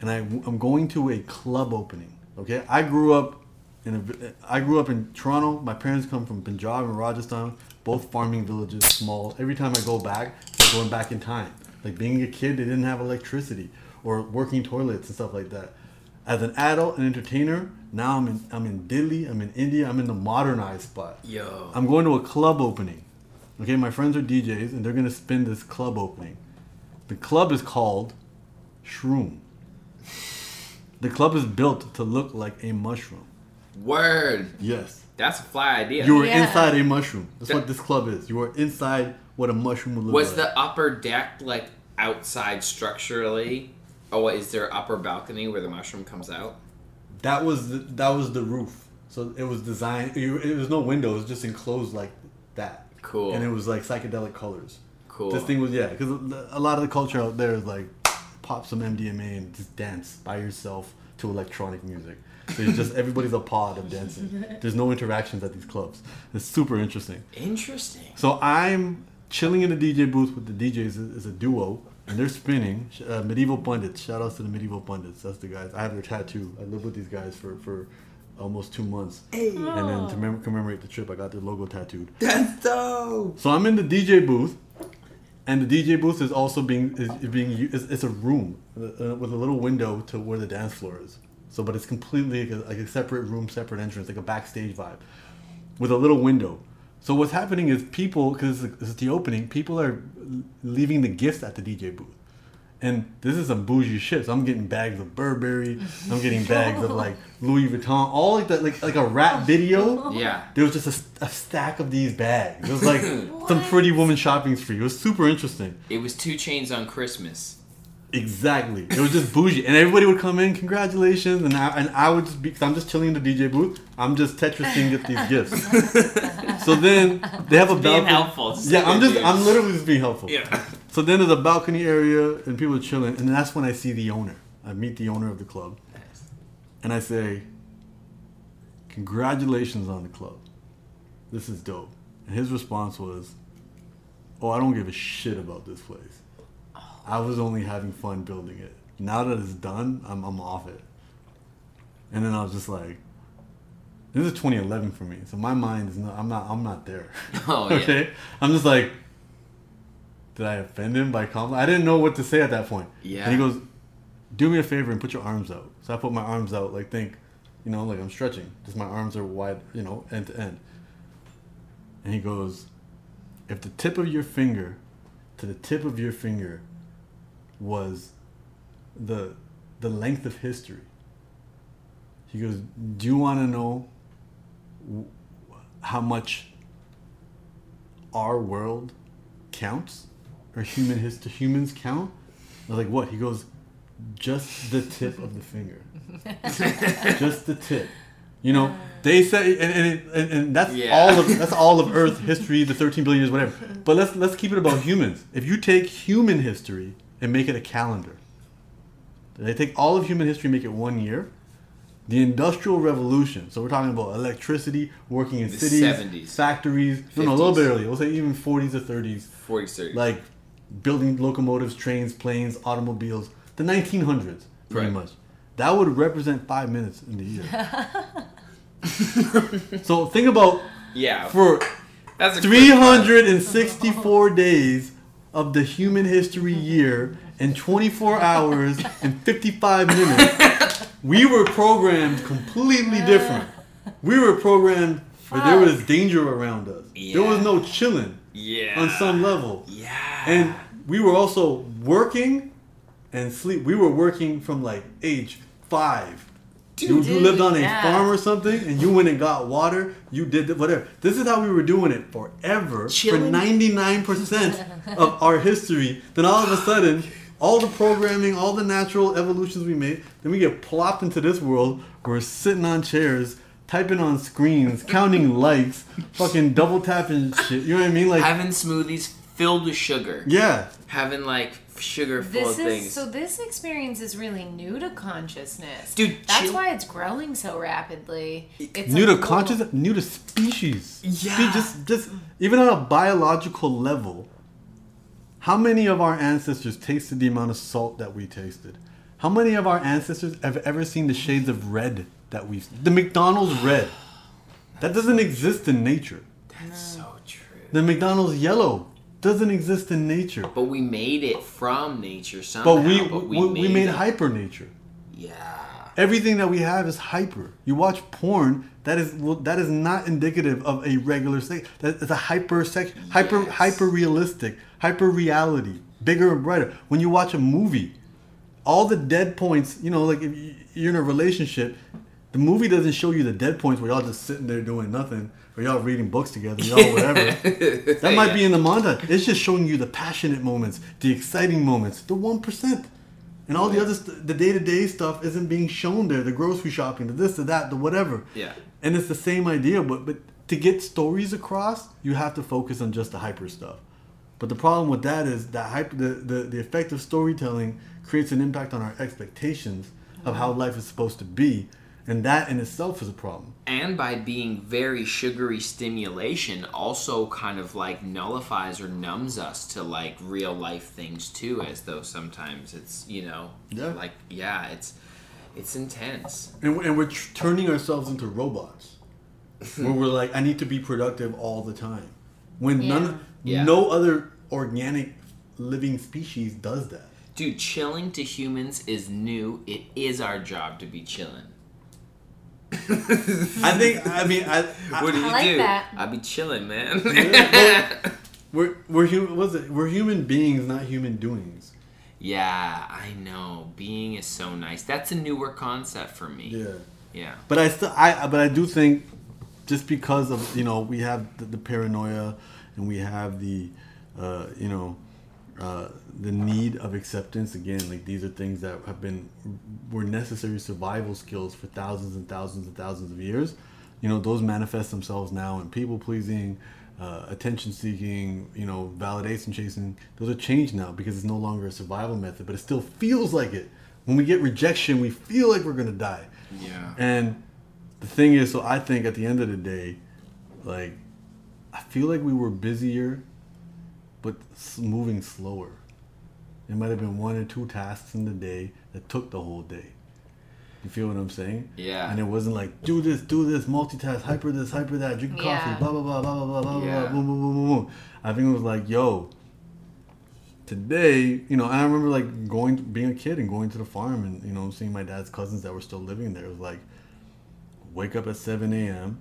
and I, I'm going to a club opening. Okay, I grew up in a, I grew up in Toronto. My parents come from Punjab and Rajasthan, both farming villages, small. Every time I go back, it's like going back in time. Like being a kid, they didn't have electricity or working toilets and stuff like that. As an adult and entertainer, now I'm in I'm in Delhi. I'm in India. I'm in the modernized spot. Yo. I'm going to a club opening. Okay, my friends are DJs and they're gonna spin this club opening. The club is called Shroom. The club is built to look like a mushroom. Word. Yes. That's a fly idea. You are Yeah. inside a mushroom. That's That- what this club is. You are inside what a mushroom would look Was like. the upper deck like outside structurally? Oh, what, is there upper balcony where the mushroom comes out? that was the, that was the roof. So it was designed. You, it was no window. It was just enclosed like that. Cool. And it was like psychedelic colors. Cool. This thing was yeah, because a lot of the culture out there is like pop some MDMA and just dance by yourself to electronic music. So it's just everybody's a pod of dancing. There's no interactions at these clubs. It's super interesting. Interesting. So I'm chilling in the DJ booth with the DJs as a duo, and they're spinning. Uh, Medieval Punditz. Shout outs to the Medieval Punditz. That's the guys. I have their tattoo. I lived with these guys for, for almost two months. And then to mem- commemorate the trip, I got their logo tattooed. That's dope. So I'm in the DJ booth, and the DJ booth is also being is is being u- it's, it's a room uh, with a little window to where the dance floor is. So, but it's completely like a, like a separate room, separate entrance, like a backstage vibe, with a little window. So what's happening is people, because it's, it's the opening, people are leaving the gifts at the DJ booth. And this is some bougie shit. So I'm getting bags of Burberry. I'm getting bags of like [laughs] Louis Vuitton, all like that, like like a rap oh, video. Yeah. There was just a, a stack of these bags. It was like [laughs] some pretty woman shopping spree. It was super interesting. It was two chains on Christmas. Exactly. It was just bougie, and everybody would come in, congratulations, and I and I would just be, cause I'm just chilling in the DJ booth. I'm just Tetrising get these gifts. [laughs] so then they have a Being balcony. helpful. Just Yeah, I'm just dude. I'm literally just being helpful. Yeah. So then there's a balcony area, and people are chilling, and that's when I see the owner. I meet the owner of the club, and I say, "Congratulations on the club. This is dope." And his response was, "Oh, I don't give a shit about this place. I was only having fun building it. Now that it's done, I'm I'm off it." And then I was just like, "This is 2011 for me, so my mind is not. I'm not. I'm not there." [laughs] Oh, yeah. okay. I'm just like, did I offend him by compliment? I didn't know what to say at that point. Yeah. And he goes, do me a favor and put your arms out. So I put my arms out, like think, you know, like I'm stretching. Just my arms are wide, you know, end to end. And he goes, if the tip of your finger to the tip of your finger was the the length of history. He goes, do you want to know how much our world counts? Or human his humans count? I was like what? He goes just the tip of the finger. [laughs] Just the tip. You know they say and, and, and, and that's Yeah. all of that's all of earth [laughs] history the 13 billion years whatever. But let's let's keep it about humans. If you take human history and make it a calendar they take all of human history and make it one year the industrial revolution so we're talking about electricity working in The cities 70s. factories no no a little bit earlier we'll say even 40s or 30s 40 30. like building locomotives, trains, planes, automobiles. The 1900s, pretty Right. much. That would represent five minutes in the year. [laughs] so think about yeah. for That's 364 days of the human history year in 24 hours and 55 minutes, we were programmed completely different. We were programmed where there was danger around us. There was no chilling. Yeah. on some level. Yeah. And we were also working and sleep. We were working from like age five. you, you Dude, lived on a yeah. farm or something, and you went and got water. You did whatever. This is how we were doing it forever for ninety nine percent of our history. Then all of a sudden, all the programming, all the natural evolutions we made, then we get plopped into this world. Where we're sitting on chairs, typing on screens, [laughs] counting likes, fucking double tapping shit. You know what I mean? Like, having smoothies filled with sugar. yeah. Having like sugar full This of is things. so. This experience is really new to consciousness, Dude, That's chill- why it's growing so rapidly. It's new a to little- consciousness, new to species. Yeah. See, just just even on a biological level, how many of our ancestors tasted the amount of salt that we tasted? How many of our ancestors have ever seen the shades of red that we've the McDonald's red? That doesn't exist in nature. That's so true. The McDonald's yellow doesn't exist in nature. But we made it from nature somehow. But we but we, we made it. hyper nature. Yeah. Everything that we have is hyper. You watch porn, that is that is not indicative of a regular sex. That is a hyper sex, hyper Yes. hyper realistic, hyper reality, bigger and brighter. When you watch a movie, all the dead points, you know, like if you- you're in a relationship, the movie doesn't show you the dead points where y'all just sitting there doing nothing, or y'all reading books together, y'all whatever. [laughs] that might be in the montage. It's just showing you the passionate moments, the exciting moments, the one percent. And all the other, st- the day to day stuff isn't being shown there. The grocery shopping, the this, the that, the whatever. Yeah. And it's the same idea, but but to get stories across, you have to focus on just the hyper stuff. But the problem with that is that hyper, the, the the effect of storytelling creates an impact on our expectations of how life is supposed to be, and that in itself is a problem. and by being very sugary stimulation also kind of like nullifies or numbs us to like real life things too as though sometimes it's you know Yeah. like yeah it's it's intense And, and we're tr- turning ourselves into robots, [laughs] where we're like, I need to be productive all the time, when none, Yeah. no other organic living species does that. dude chilling to humans is new it is our job to be chilling [laughs] I think. I mean, I. I what do you like do that. i be chilling man [laughs] we're we're human. What's it? We're human beings, not human doings. yeah i know being is so nice that's a newer concept for me Yeah. yeah But I still, I but I do think, just because of you know we have the, the paranoia, and we have the, uh, you know, uh, the need of acceptance. Again, like these are things that have been were necessary survival skills for thousands and thousands and thousands of years. You know, those manifest themselves now in people pleasing. Uh, attention seeking, you know, validation chasing, those are changed now because it's no longer a survival method, but it still feels like it. When we get rejection, we feel like we're gonna die. yeah And the thing is, so I think at the end of the day, like, I feel like we were busier, but moving slower. It might have been one or two tasks in the day that took the whole day. You feel what I'm saying? Yeah. And it wasn't like do this, do this, multitask, hyper this, hyper that, drink Yeah. coffee, blah blah blah blah blah blah blah Yeah. blah, boom boom boom boom boom. I think it was like, yo, today, you know, and I remember like going, being a kid and going to the farm and you know seeing my dad's cousins that were still living there. It was like, wake up at 7 a.m.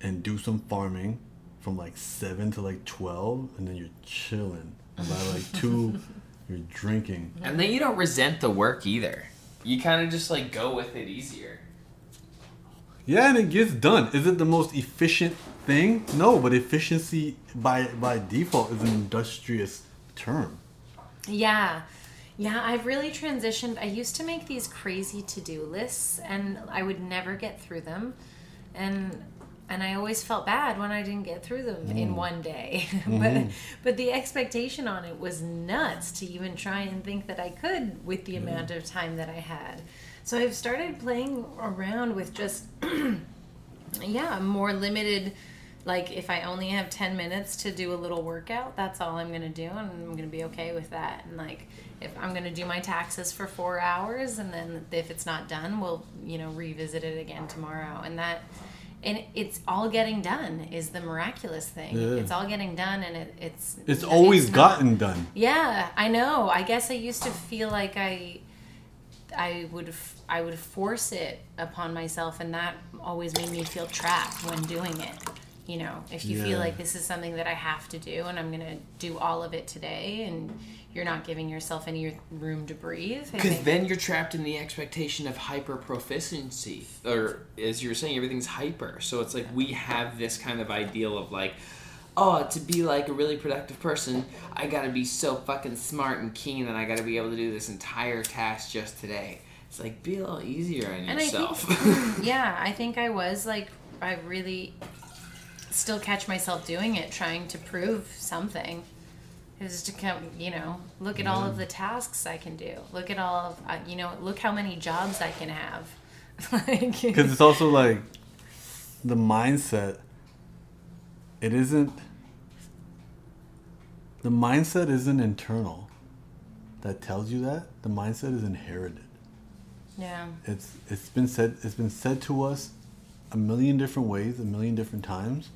and do some farming from like 7 to like 12, and then you're chilling. And by like 2, [laughs] you're drinking. and then you don't resent the work either you kind of just like go with it easier Yeah, and it gets done. Is it the most efficient thing? No, but efficiency by by default is an industrious term. Yeah. Yeah, I've really transitioned. I used to make these crazy to-do lists and I would never get through them. And and I always felt bad when I didn't get through them in mm. one day. [laughs] but mm-hmm. but the expectation on it was nuts to even try and think that I could with the mm-hmm. amount of time that I had. So I've started playing around with just [clears throat] yeah, more limited like if I only have 10 minutes to do a little workout, that's all I'm going to do and I'm going to be okay with that. And like if I'm going to do my taxes for 4 hours and then if it's not done, we'll, you know, revisit it again tomorrow. And that and it's all getting done is the miraculous thing. Yeah. It's all getting done and it, it's It's always not- gotten done. yeah, I know. I guess I used to feel like I I would I would force it upon myself and that always made me feel trapped when doing it. you know, if you Yeah. feel like this is something that I have to do and I'm gonna do all of it today, and you're not giving yourself any room to breathe. Because then you're trapped in the expectation of hyper proficiency, or as you were saying, everything's hyper. So it's like we have this kind of ideal of like, oh, to be like a really productive person, I gotta be so fucking smart and keen, and I gotta be able to do this entire task just today. It's like be a little easier on And I yourself. think, [laughs] [laughs] yeah, I think I was like, I really still catch myself doing it, trying to prove something. Is to come, you know, look at all of the tasks I can do. Look at all of, uh, you know, look how many jobs I can have. [laughs] like, Because it's also like the mindset. It isn't. The mindset isn't internal. That tells you that the mindset is inherited. yeah, It's it's been said it's been said to us a million different ways, a million different times,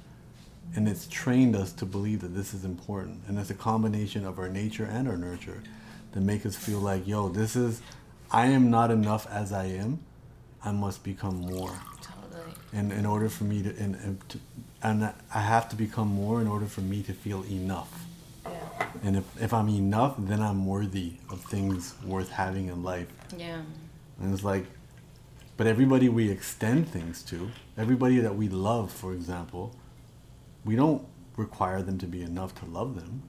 and it's trained us to believe that this is important. And it's a combination of our nature and our nurture that make us feel like, yo, this is I am not enough as I am. I must become more totally. and in order for me to and, and to and I have to become more in order for me to feel enough. Yeah, And if, if I'm enough, then I'm worthy of things worth having in life. yeah, And it's like, but everybody we extend things to, everybody that we love, for example, we don't require them to be enough to love them.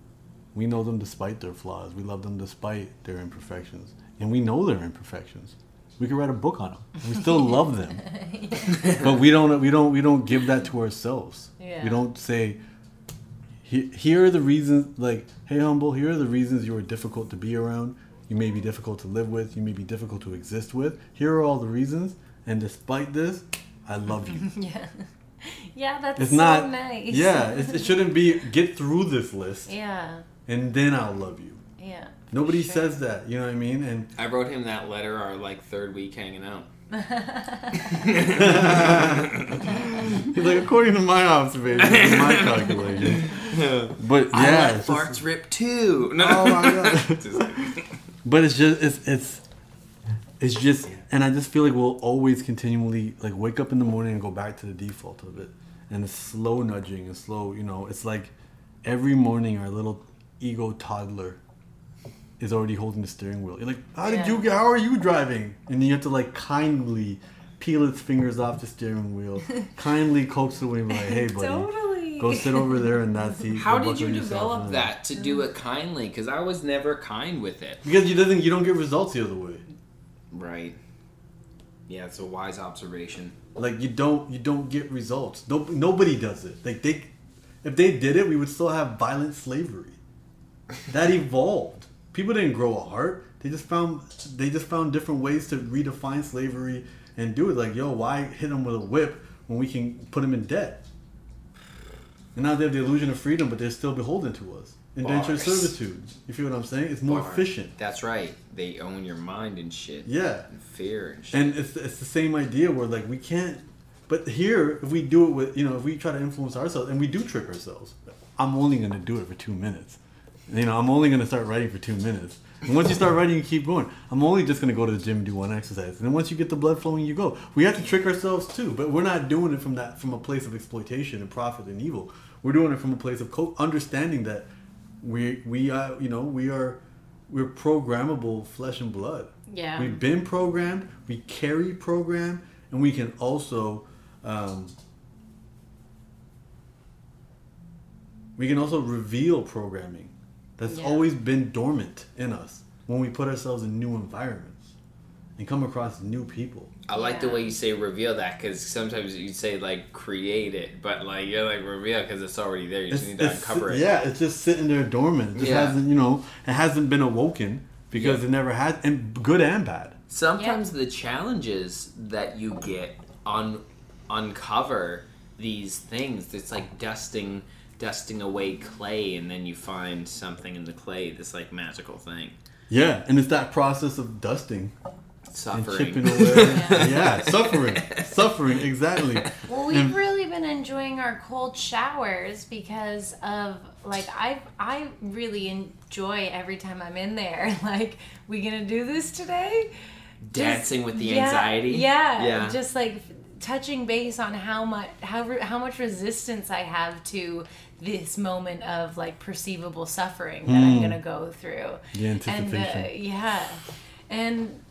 We know them despite their flaws. We love them despite their imperfections. And we know their imperfections. We could write a book on them. We still [laughs] love them. But we don't we don't we don't give that to ourselves. Yeah. We don't say here are the reasons like hey humble here are the reasons you are difficult to be around you may be difficult to live with you may be difficult to exist with here are all the reasons and despite this i love you [laughs] yeah, [laughs] yeah. That's it's so not nice. yeah it, it shouldn't be get through this list yeah, and then i'll love you yeah. nobody Sure. says that you know what i mean and I wrote him that letter our like third week hanging out. [laughs] [laughs] he's like according to my observations and my calculations but I yeah let it's just- farts rip too. No. Oh my god. But it's just it's it's it's just and I just feel like we'll always continually like wake up in the morning and go back to the default of it. And it's slow nudging and slow, you know, it's like every morning our little ego toddler is already holding the steering wheel. You're like, How did Yeah. you get how are you driving? And you have to like kindly peel its fingers off the steering wheel, [laughs] kindly coax the wheel like, hey buddy. Totally. Go sit over there in that seat. [laughs] How Go did you develop that to do mm. it kindly? Because I was never kind with it. Because you doesn't you don't get results the other way. Right. Yeah, it's a wise observation. Like you don't you don't get results. No, nobody does it. Like they, if they did it, we would still have violent slavery. That [laughs] evolved. People didn't grow a heart. They just found they just found different ways to redefine slavery and do it. Like yo, why hit them with a whip when we can put them in debt? And now they have the illusion of freedom, but they're still beholden to us. Indentured Bars. servitude. You feel what I'm saying? It's more Bar. efficient. That's right. They own your mind and shit. Yeah. And fear and shit. And it's, it's the same idea where like we can't. But here, if we do it with you know, if we try to influence ourselves and we do trick ourselves, I'm only gonna do it for two minutes. You know, I'm only gonna start writing for two minutes. And once you start [laughs] writing, you keep going. I'm only just gonna go to the gym and do one exercise. And then once you get the blood flowing, you go. We have to trick ourselves too, but we're not doing it from that from a place of exploitation and profit and evil. We're doing it from a place of co- understanding that we we are you know we are we're programmable flesh and blood. Yeah. We've been programmed, we carry program, and we can also um, we can also reveal programming that's Yeah. always been dormant in us when we put ourselves in new environments and come across new people. I like the way you say reveal that because sometimes you say like create it, but like you're like reveal because it's already there. You just need to uncover it. Yeah, it's just sitting there dormant. It just Yeah. hasn't, you know, it hasn't been awoken because Yeah. it never had, and good and bad. Sometimes the challenges that you get un- uncover these things. It's like dusting dusting away clay and then you find something in the clay, this like magical thing. Yeah, and it's that process of dusting and Suffering. chipping away. [laughs] yeah. suffering, suffering, exactly. Well, we've And- really been enjoying our cold showers because of like I I really enjoy every time I'm in there. [laughs] Like, we gonna do this today? Dancing with the Yeah, anxiety. Yeah, Yeah. Just like touching base on how much how how much resistance I have to this moment of like perceivable suffering that I'm gonna go through. The And uh, anticipation. yeah, and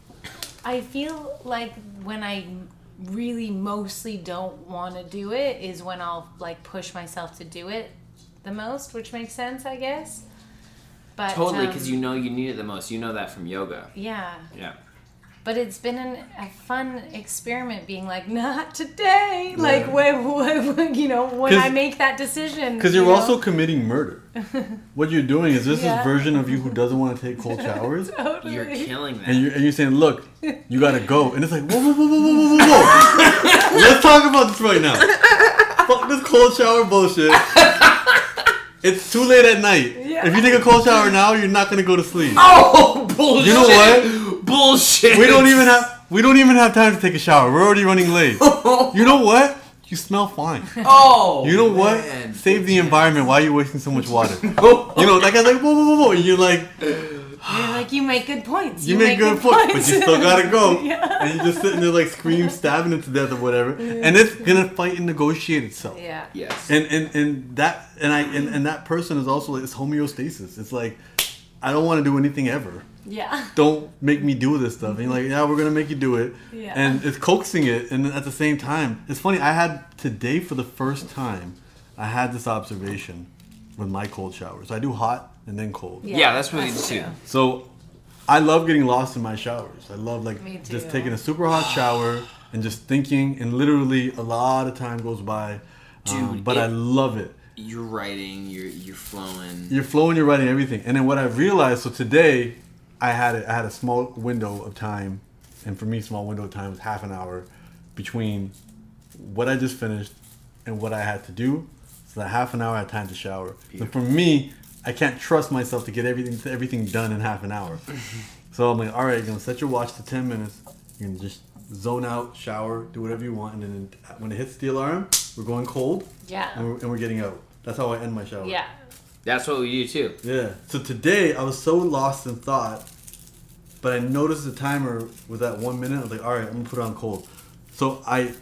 I feel like when I really mostly don't want to do it is when I'll like push myself to do it the most, which makes sense, I guess. But Totally, um, because you know you need it the most. You know that from yoga. yeah. Yeah. But it's been an, a fun experiment being like, not today. Like, when, when, you know, when I make that decision. Because you you're know? also committing murder. [laughs] what you're doing is this Yeah. is version of you who doesn't want to take cold [laughs] showers. Totally. You're killing that. And you're, and you're saying, look, you gotta go. And it's like, whoa, whoa, whoa, whoa, whoa, whoa, whoa. [laughs] Let's talk about this right now. Fuck this cold shower bullshit. It's too late at night. Yeah. If you take a cold shower now, you're not gonna go to sleep. oh bullshit! You know what? Bullshit. We don't even have we don't even have time to take a shower. We're already running late. [laughs] You know what? You smell fine. Oh. You know what? man. Save the environment. Why are you wasting so much water? [laughs] You know, that guy's like, whoa, whoa, whoa, whoa. And you're like, You're like, you make good points. you, make good points, but you still gotta go. [laughs] Yeah. And you're just sitting there like scream, stabbing it to death or whatever. And it's gonna fight and negotiate itself. Yeah. Yes. And and and that and I and, and that person is also like it's homeostasis. It's like I don't want to do anything ever. Yeah. [laughs] Don't make me do this stuff. And like, yeah, we're gonna make you do it. Yeah. And it's coaxing it, and at the same time, it's funny. I had today for the first time, I had this observation with my cold showers. I do hot and then cold. Yeah, yeah that's really we do too. So I love getting lost in my showers. I love like just taking a super hot shower and just thinking, and literally a lot of time goes by. Um, Dude, but it- I love it. You're writing. You're you're flowing. You're flowing, you're writing everything. And then what I realized, so today I had a, I had a small window of time, and for me, small window of time was half an hour between what I just finished and what I had to do. So that half an hour I had time to shower. So for me, I can't trust myself to get everything everything done in half an hour. [laughs] so I'm like, all right, you're gonna set your watch to 10 minutes. You're gonna just zone out, shower, do whatever you want, and then when it hits the alarm, we're going cold, Yeah. and we're, and we're getting out. That's how I end my shower. Yeah. That's what we do too. Yeah. So today I was so lost in thought, but I noticed the timer was at one minute. I was like, all right, I'm gonna put it on cold. So I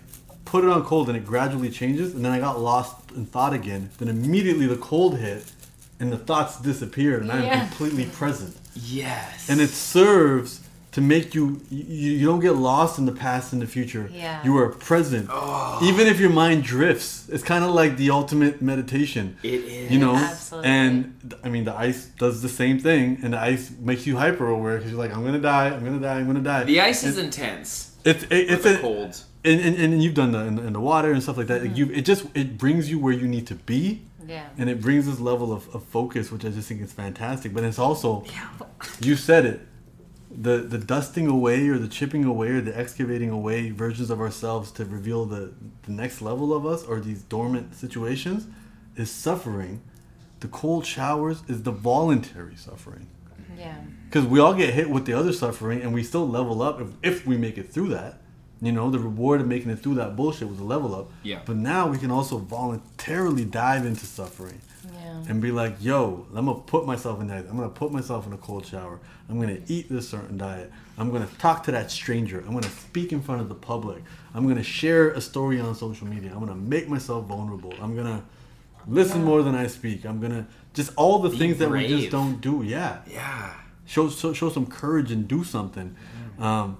put it on cold and it gradually changes, and then I got lost in thought again. Then immediately the cold hit, and the thoughts disappeared, and I'm completely present. Yes. And it serves to make you, you you don't get lost in the past and the future. Yeah. You are present. Oh. Even if your mind drifts, it's kind of like the ultimate meditation. It is. You know, Absolutely. and I mean, the ice does the same thing, and the ice makes you hyper aware because you're like, I'm gonna die, I'm gonna die, I'm gonna die. the ice is intense. it's it, it's the a, cold. and, and, and you've done that in, in the water and stuff like that. Like you, it just it brings you where you need to be, Yeah. and it brings this level of, of focus, which I just think is fantastic. But it's also, yeah. you said it, the the dusting away or the chipping away or the excavating away versions of ourselves to reveal the the next level of us or these dormant situations is suffering. The cold showers is the voluntary suffering Yeah. because we all get hit with the other suffering and we still level up if, if we make it through that you know the reward of making it through that bullshit was a level up Yeah. but now we can also voluntarily dive into suffering Yeah. and be like yo i'm gonna put myself in that i'm gonna put myself in a cold shower. I'm gonna eat this certain diet. I'm gonna talk to that stranger. I'm gonna speak in front of the public. I'm gonna share a story on social media. I'm gonna make myself vulnerable. I'm gonna listen more than i speak. I'm gonna just all the things that we just don't do. Yeah. Yeah. show show, show some courage and do something. Um,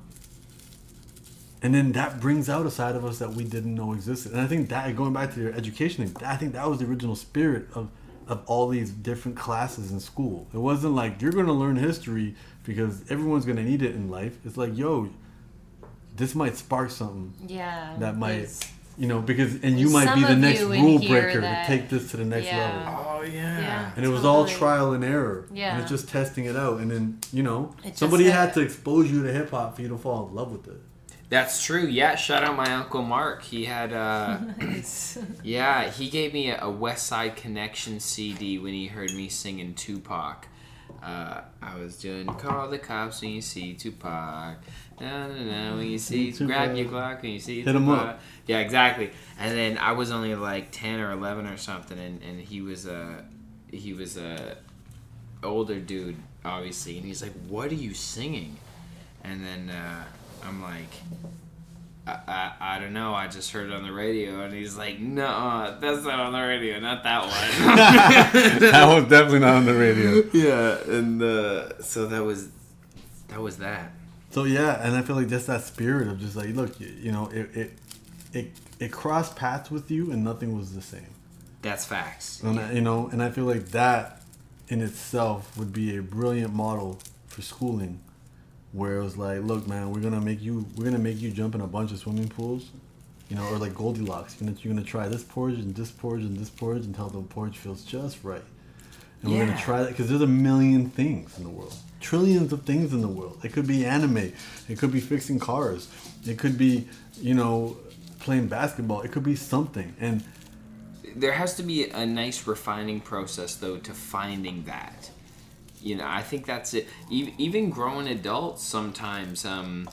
and then that brings out a side of us that we didn't know existed and i think that going back to your education thing i think that was the original spirit of of all these different classes in school it wasn't like you're going to learn history because everyone's going to need it in life it's like yo this might spark something Yeah. that might there's- you know because and you might be the next rule here breaker to take this to the next Yeah. level Oh yeah. Yeah. and it was all trial and error. Yeah. And it's just testing it out. And then, you know, It somebody had to expose you to hip hop for you to fall in love with it. That's true. Yeah. Shout out my uncle Mark. He had. uh [laughs] Yeah. He gave me a, a Westside Connection CD when he heard me singing Tupac. Uh, I was doing call the cops when you see Tupac. Na, na, na, when you see Tupac. grab your Glock when you see Hit 'em Tupac. up. Yeah, exactly. And then I was only like ten or eleven or something, and, and he was a he was a older dude, obviously, and he's like, "What are you singing?" And then uh, I'm like, I, I, I don't know. I just heard it on the radio, and he's like, "No, that's not on the radio. Not that one." [laughs] that was definitely not on the radio. yeah, and uh, so that was that was that. So yeah, and I feel like just that spirit of just like, look, you, you know, it, it it it crossed paths with you, and nothing was the same. That's facts. And I, you know, and I feel like that in itself would be a brilliant model for schooling, where it was like, look, man, we're gonna make you, we're gonna make you jump in a bunch of swimming pools, you know, or like Goldilocks. You're gonna, you're gonna try this porridge and this porridge and this porridge until the porridge feels just right. And we're gonna try that because there's a million things in the world, trillions of things in the world. It could be anime, it could be fixing cars, it could be, you know, playing basketball. It could be something, and there has to be a nice refining process though to finding that you know i think that's it. Even grown adults sometimes um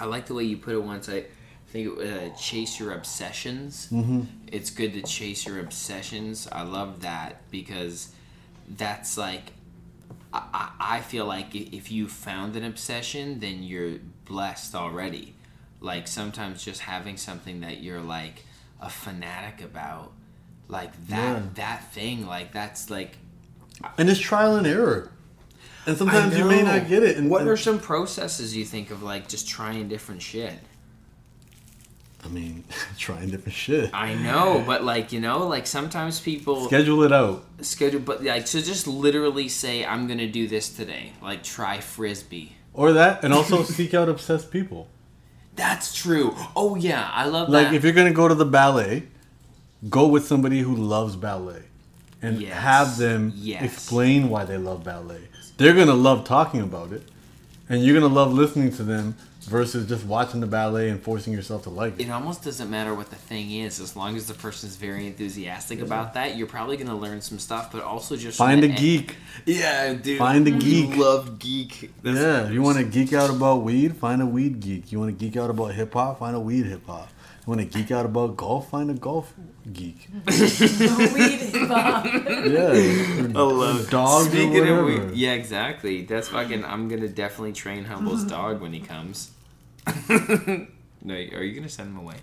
i like the way you put it once. I think it, uh, chase your obsessions. Mm-hmm. it's good to chase your obsessions. I love that because that's like I, I I feel like if you found an obsession then you're blessed already. Like sometimes just having something that you're like a fanatic about like that Yeah. that thing like that's like and it's trial and error. And sometimes you may not get it. And, what and- are some processes you think of like just trying different shit I mean, [laughs] trying different shit. i know but like you know like sometimes people Schedule it out. schedule but like to just literally say i'm gonna do this today like try frisbee Or that, and also [laughs] seek out obsessed people. that's true oh yeah i love Like, that if you're gonna go to the ballet, go with somebody who loves ballet, and Yes. have them Yes. explain why they love ballet. They're gonna love talking about it, and you're gonna love listening to them versus just watching the ballet and forcing yourself to like it. it almost doesn't matter what the thing is as long as the person's very enthusiastic about that you're probably to learn some stuff but also just Find a the- geek. yeah dude Find a geek. love geek That's- Yeah, if you want to geek out about weed, find a weed geek. You want to geek out about hip hop, find a weed hip hop. You want to geek out about golf, find a golf geek. Weed hip-hop. Yeah, I love dogs Speaking or of whatever. we- yeah, exactly. That's fucking. I'm gonna definitely train Humble's dog when he comes. [laughs] no, are you gonna send him away?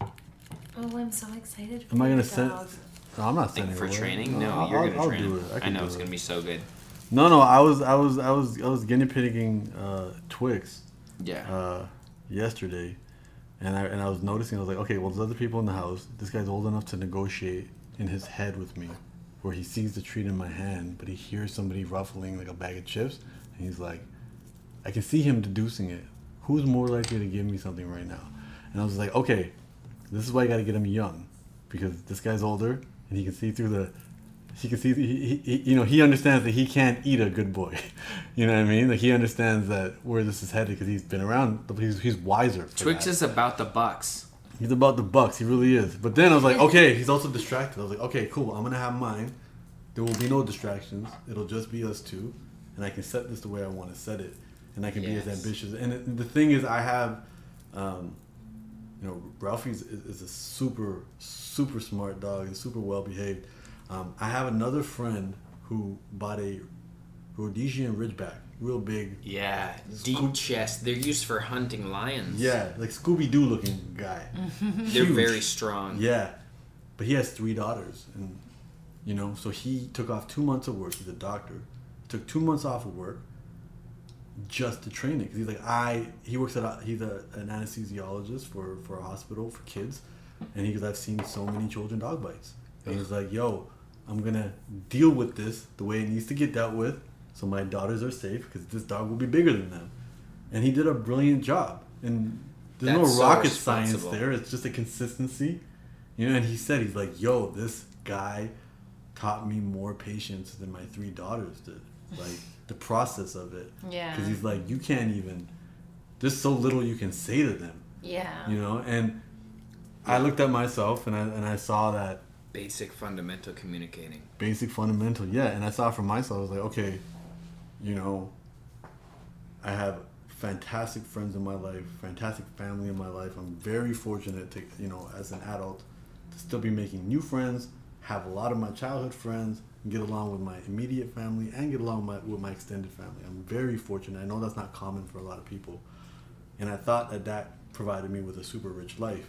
Oh, I'm so excited for Am I gonna send? dog. No, I'm not Like sending for away. training? No, I'll- you're I'll- gonna I'll train do him. it. I, can know do it's it. gonna be so good. No, no, I was, I was, I was, I was guinea pigging uh, Twix Yeah. uh, yesterday, and I and I was noticing. I was like, okay, well, there's other people in the house. This guy's old enough to negotiate in his head with me, where he sees the treat in my hand, but he hears somebody ruffling like a bag of chips, and he's like, I can see him deducing it. Who's more likely to give me something right now? And I was like, okay, this is why you got to get him young, because this guy's older and he can see through the. He can see, he, he, he- you know, he understands that he can't eat a good boy. [laughs] You know what I mean? Like he understands that where this is headed because he's been around. He's, he's wiser. For Twix that. is about the bucks. He's about the bucks. He really is. But then I was like, [laughs] okay, he's also distracted. I was like, okay, cool. I'm gonna have mine. There will be no distractions. It'll just be us two, and I can set this the way I want to set it, and I can be as ambitious. And it, the thing is, I have, um, you know, ralphie is, is a super, super smart dog and super well behaved. Um, I have another friend who bought a Rhodesian Ridgeback, real big, Yeah, deep chest. They're used for hunting lions. yeah, like Scooby Doo looking guy. [laughs] they're very strong. Yeah, but he has three daughters, and you know, so he took off two months of work. He's a doctor. Took two months off of work just to train it because he's like I. He works at a, he's a, an anesthesiologist for for a hospital for kids, and he goes I've seen so many children dog bites, and he's like, Yo, I'm gonna deal with this the way it needs to get dealt with, so my daughters are safe because this dog will be bigger than them, and he did a brilliant job. And there's That's no so rocket science there. It's just a consistency. You know, and he said he's like, "Yo, this guy taught me more patience than my three daughters did. Like [laughs] the process of it. Yeah. Because he's like, you can't even. There's so little you can say to them. Yeah. You know, and I looked at myself and I and I saw that Basic fundamental communicating. basic fundamental, yeah. And I saw for myself. I was like, okay, you know, I have fantastic friends in my life, fantastic family in my life. I'm very fortunate to, you know, as an adult, to still be making new friends, have a lot of my childhood friends, get along with my immediate family, and get along with my, with my extended family. I'm very fortunate. I know that's not common for a lot of people, and I thought that that provided me with a super rich life.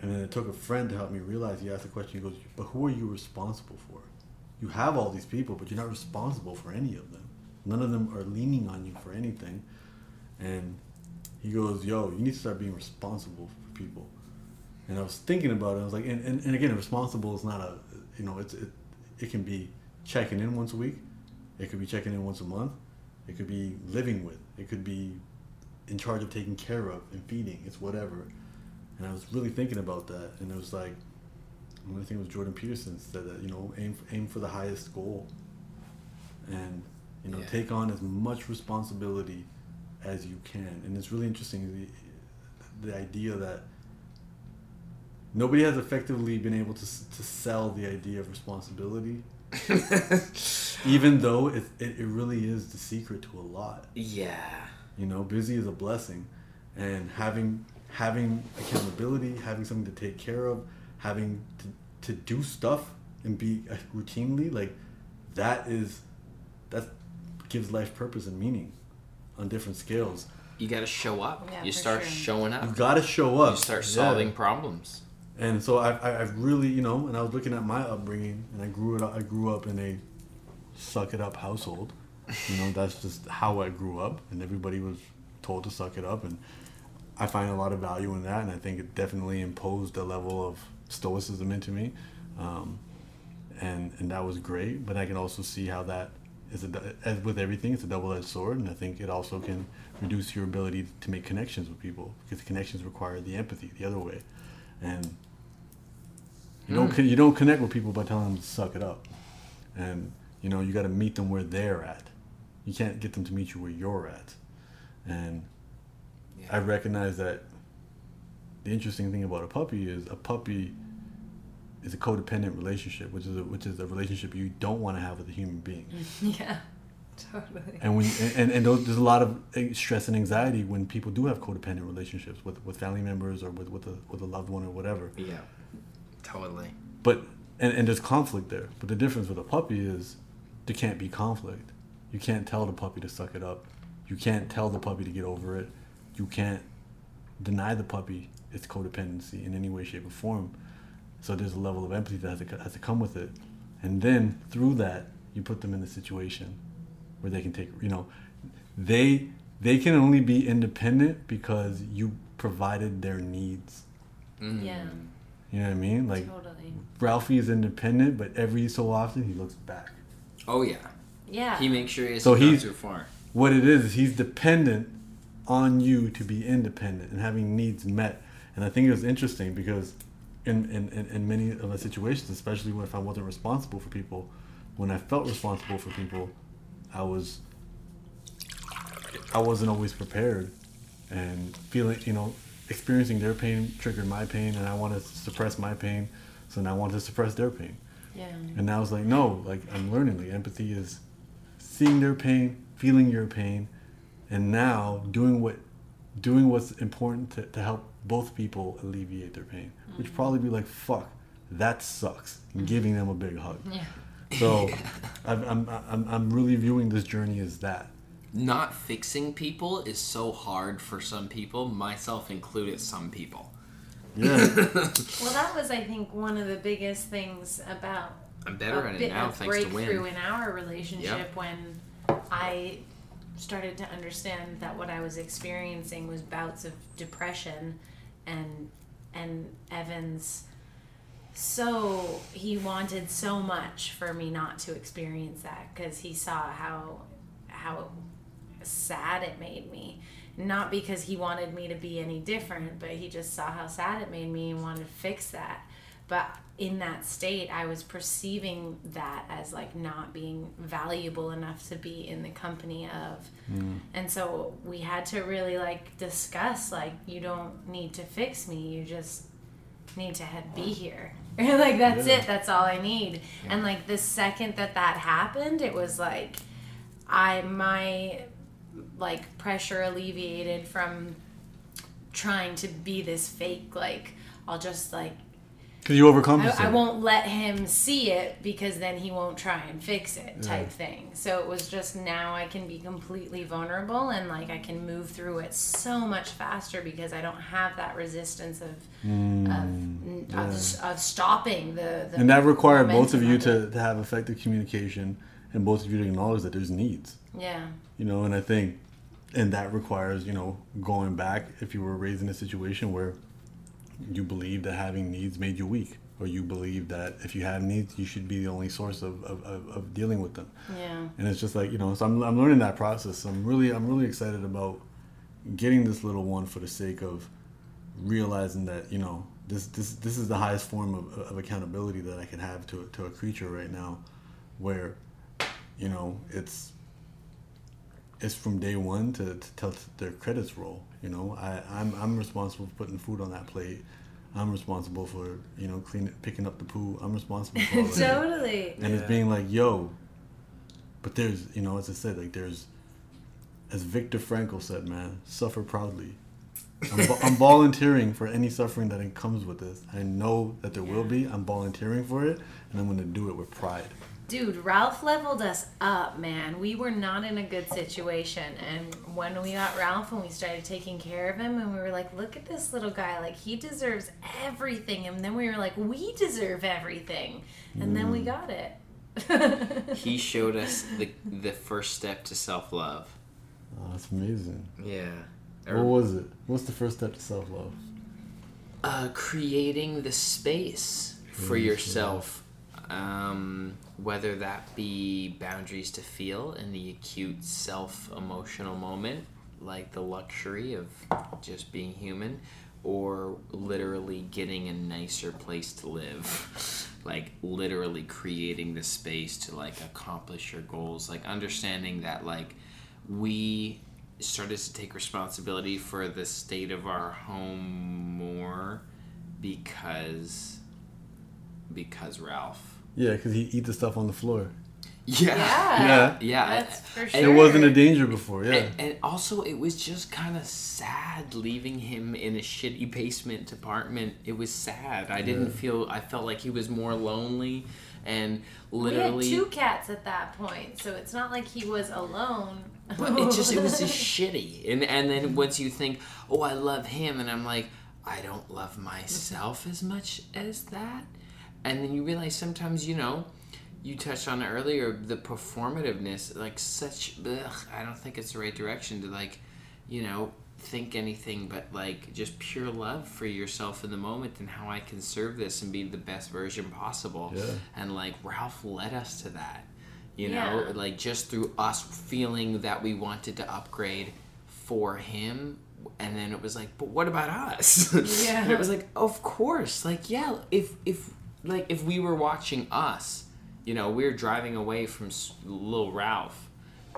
And then it took a friend to help me realize. He asked the question. He goes, "But who are you responsible for? You have all these people, but you're not responsible for any of them. None of them are leaning on you for anything." And he goes, "Yo, you need to start being responsible for people." And I was thinking about it. I was like, and, and, and again, responsible is not a, you know, it's it, it can be checking in once a week. It could be checking in once a month. It could be living with. It could be in charge of taking care of and feeding. It's whatever. And I was really thinking about that, and it was like, I think it was Jordan Peterson said that you know aim aim for the highest goal, and you know Yeah. take on as much responsibility as you can. And it's really interesting the, the idea that nobody has effectively been able to to sell the idea of responsibility, [laughs] even though it, it it really is the secret to a lot. Yeah. You know, busy is a blessing, and having having accountability, having something to take care of, having to, to do stuff and be uh, routinely like that is that gives life purpose and meaning on different scales. You got to show up. Yeah, you start sure. showing up. You got to show up. You start Yeah. solving problems. And so I, I, I've really, you know, and I was looking at my upbringing, and I grew it. I grew up in a suck it up household. You know, that's just how I grew up, and everybody was told to suck it up, and I find a lot of value in that, and I think it definitely imposed a level of stoicism into me, um, and and that was great. But I can also see how that is a, as with everything, it's a double edged sword, and I think it also can reduce your ability to make connections with people because connections require the empathy the other way, and you don't you don't connect with people by telling them to suck it up, and you know you got to meet them where they're at. You can't get them to meet you where you're at, and I recognize that the interesting thing about a puppy is a puppy is a codependent relationship, which is a, which is a relationship you don't want to have with a human being. [laughs] Yeah, totally. And when and, and those, there's a lot of eh, stress and anxiety when people do have codependent relationships with, with family members or with with a with a loved one or whatever. Yeah. Totally. But and, and there's conflict there. But the difference with a puppy is there can't be conflict. You can't tell the puppy to suck it up. You can't tell the puppy to get over it. You can't deny the puppy its codependency in any way, shape, or form. So there's a level of empathy that has to, has to come with it. And then through that, you put them in a situation where they can take, you know, they they can only be independent because you provided their needs. Mm-hmm. Yeah, You know what I mean? Like totally. Ralphie is independent, but every so often he looks back. Oh yeah. Yeah. He makes sure he So he's- too far. What it is is he's dependent on you to be independent and having needs met. And I think it was interesting because in, in, in, many of the situations, especially when if I wasn't responsible for people, when I felt responsible for people, I was I wasn't always prepared and feeling you know, experiencing their pain triggered my pain and I wanted to suppress my pain, so now I wanted to suppress their pain. yeah. And I was like, no, like I'm learning. Like empathy is seeing their pain, feeling your pain, and now doing what doing what's important to, to help both people alleviate their pain. Which mm-hmm. probably be like, fuck, that sucks. And mm-hmm. giving them a big hug. Yeah. So [laughs] I'm, I'm, I'm, I'm really viewing this journey as that. Not fixing people is so hard for some people, myself included. Some people. Yeah. [laughs] Well, that was, I think, one of the biggest things about I'm better a at it bit now of thanks to breakthrough Win. in our relationship Yep. when I started to understand that what I was experiencing was bouts of depression and and Evans. So he wanted so much for me not to experience that because he saw how how sad it made me. Not because he wanted me to be any different but he just saw how sad it made me and wanted to fix that but in that state i was perceiving that as like not being valuable enough to be in the company of. Hmm. And so we had to really like discuss like you don't need to fix me you just need to head be here. [laughs] Like that's Yeah. it that's all i need. And like the second that that happened it was like i my like pressure alleviated from trying to be this fake like i'll just like Because you I, overcompensate. I won't let him see it because then he won't try and fix it type thing. So it was just now i can be completely vulnerable and like i can move through it so much faster because i don't have that resistance of of, of, of stopping the, the Mm, and that required both of you to, to have effective communication and both of you to acknowledge that there's needs. yeah. You know, and I think, and that requires, you know, going back if you were raised in a situation where you believe that having needs made you weak, or you believe that if you have needs, you should be the only source of, of, of, of dealing with them. yeah And it's just like, you know, so I'm, I'm learning that process. So I'm really, I'm really excited about getting this little one for the sake of realizing that, you know, this, this, this is the highest form of, of accountability that I can have to, to a creature right now where, you know, it's, it's from day one to, to tell their credits roll. You know, I, I'm, I'm responsible for putting food on that plate. I'm responsible for, you know, cleaning, picking up the poo. I'm responsible for all of [laughs] that totally and it's being like, yo, but there's, you know, as I said, like there's, as Viktor Frankl said, man, suffer proudly. I'm, I'm [laughs] volunteering for any suffering that comes with this. I know that there will be. I'm volunteering for it, and I'm going to do it with pride. Dude, Ralph leveled us up, man. We were not in a good situation. And when we got Ralph and we started taking care of him, and we were like, look at this little guy. Like, he deserves everything. And then we were like, we deserve everything. And then we got it. [laughs] [laughs] He showed us the the first step to self love. Oh, that's amazing. Yeah. What was it? What's the first step to self love? uh, creating the space for yourself, um, whether that be boundaries to feel in the acute self emotional moment, like the luxury of just being human, or literally getting a nicer place to live. [laughs] like literally creating the space to like accomplish your goals like understanding that like we started to take responsibility for the state of our home more because because Ralph. Yeah, because he eat the stuff on the floor. Yeah. Yeah. Yeah. That's for sure. It wasn't a danger before. Yeah. And, and also, it was just kind of sad leaving him in a shitty basement apartment. It was sad. I didn't feel. I felt like he was more lonely, and We had literally, two cats at that point, so it's not like he was alone. but it just it was [laughs] just shitty. And and then once you think, oh, I love him, and I'm like, I don't love myself as much as that. And then you realize sometimes, you know, you touched on it earlier, the performativeness, like such. Ugh, I don't think it's the right direction to like, you know, think anything but like just pure love for yourself in the moment and how I can serve this and be the best version possible. Yeah. And like Ralph led us to that. You know, Yeah. like just through us feeling that we wanted to upgrade for him and then it was like but what about us [laughs] Yeah. and it was like of course like yeah if if like if we were watching us you know we were driving away from little ralph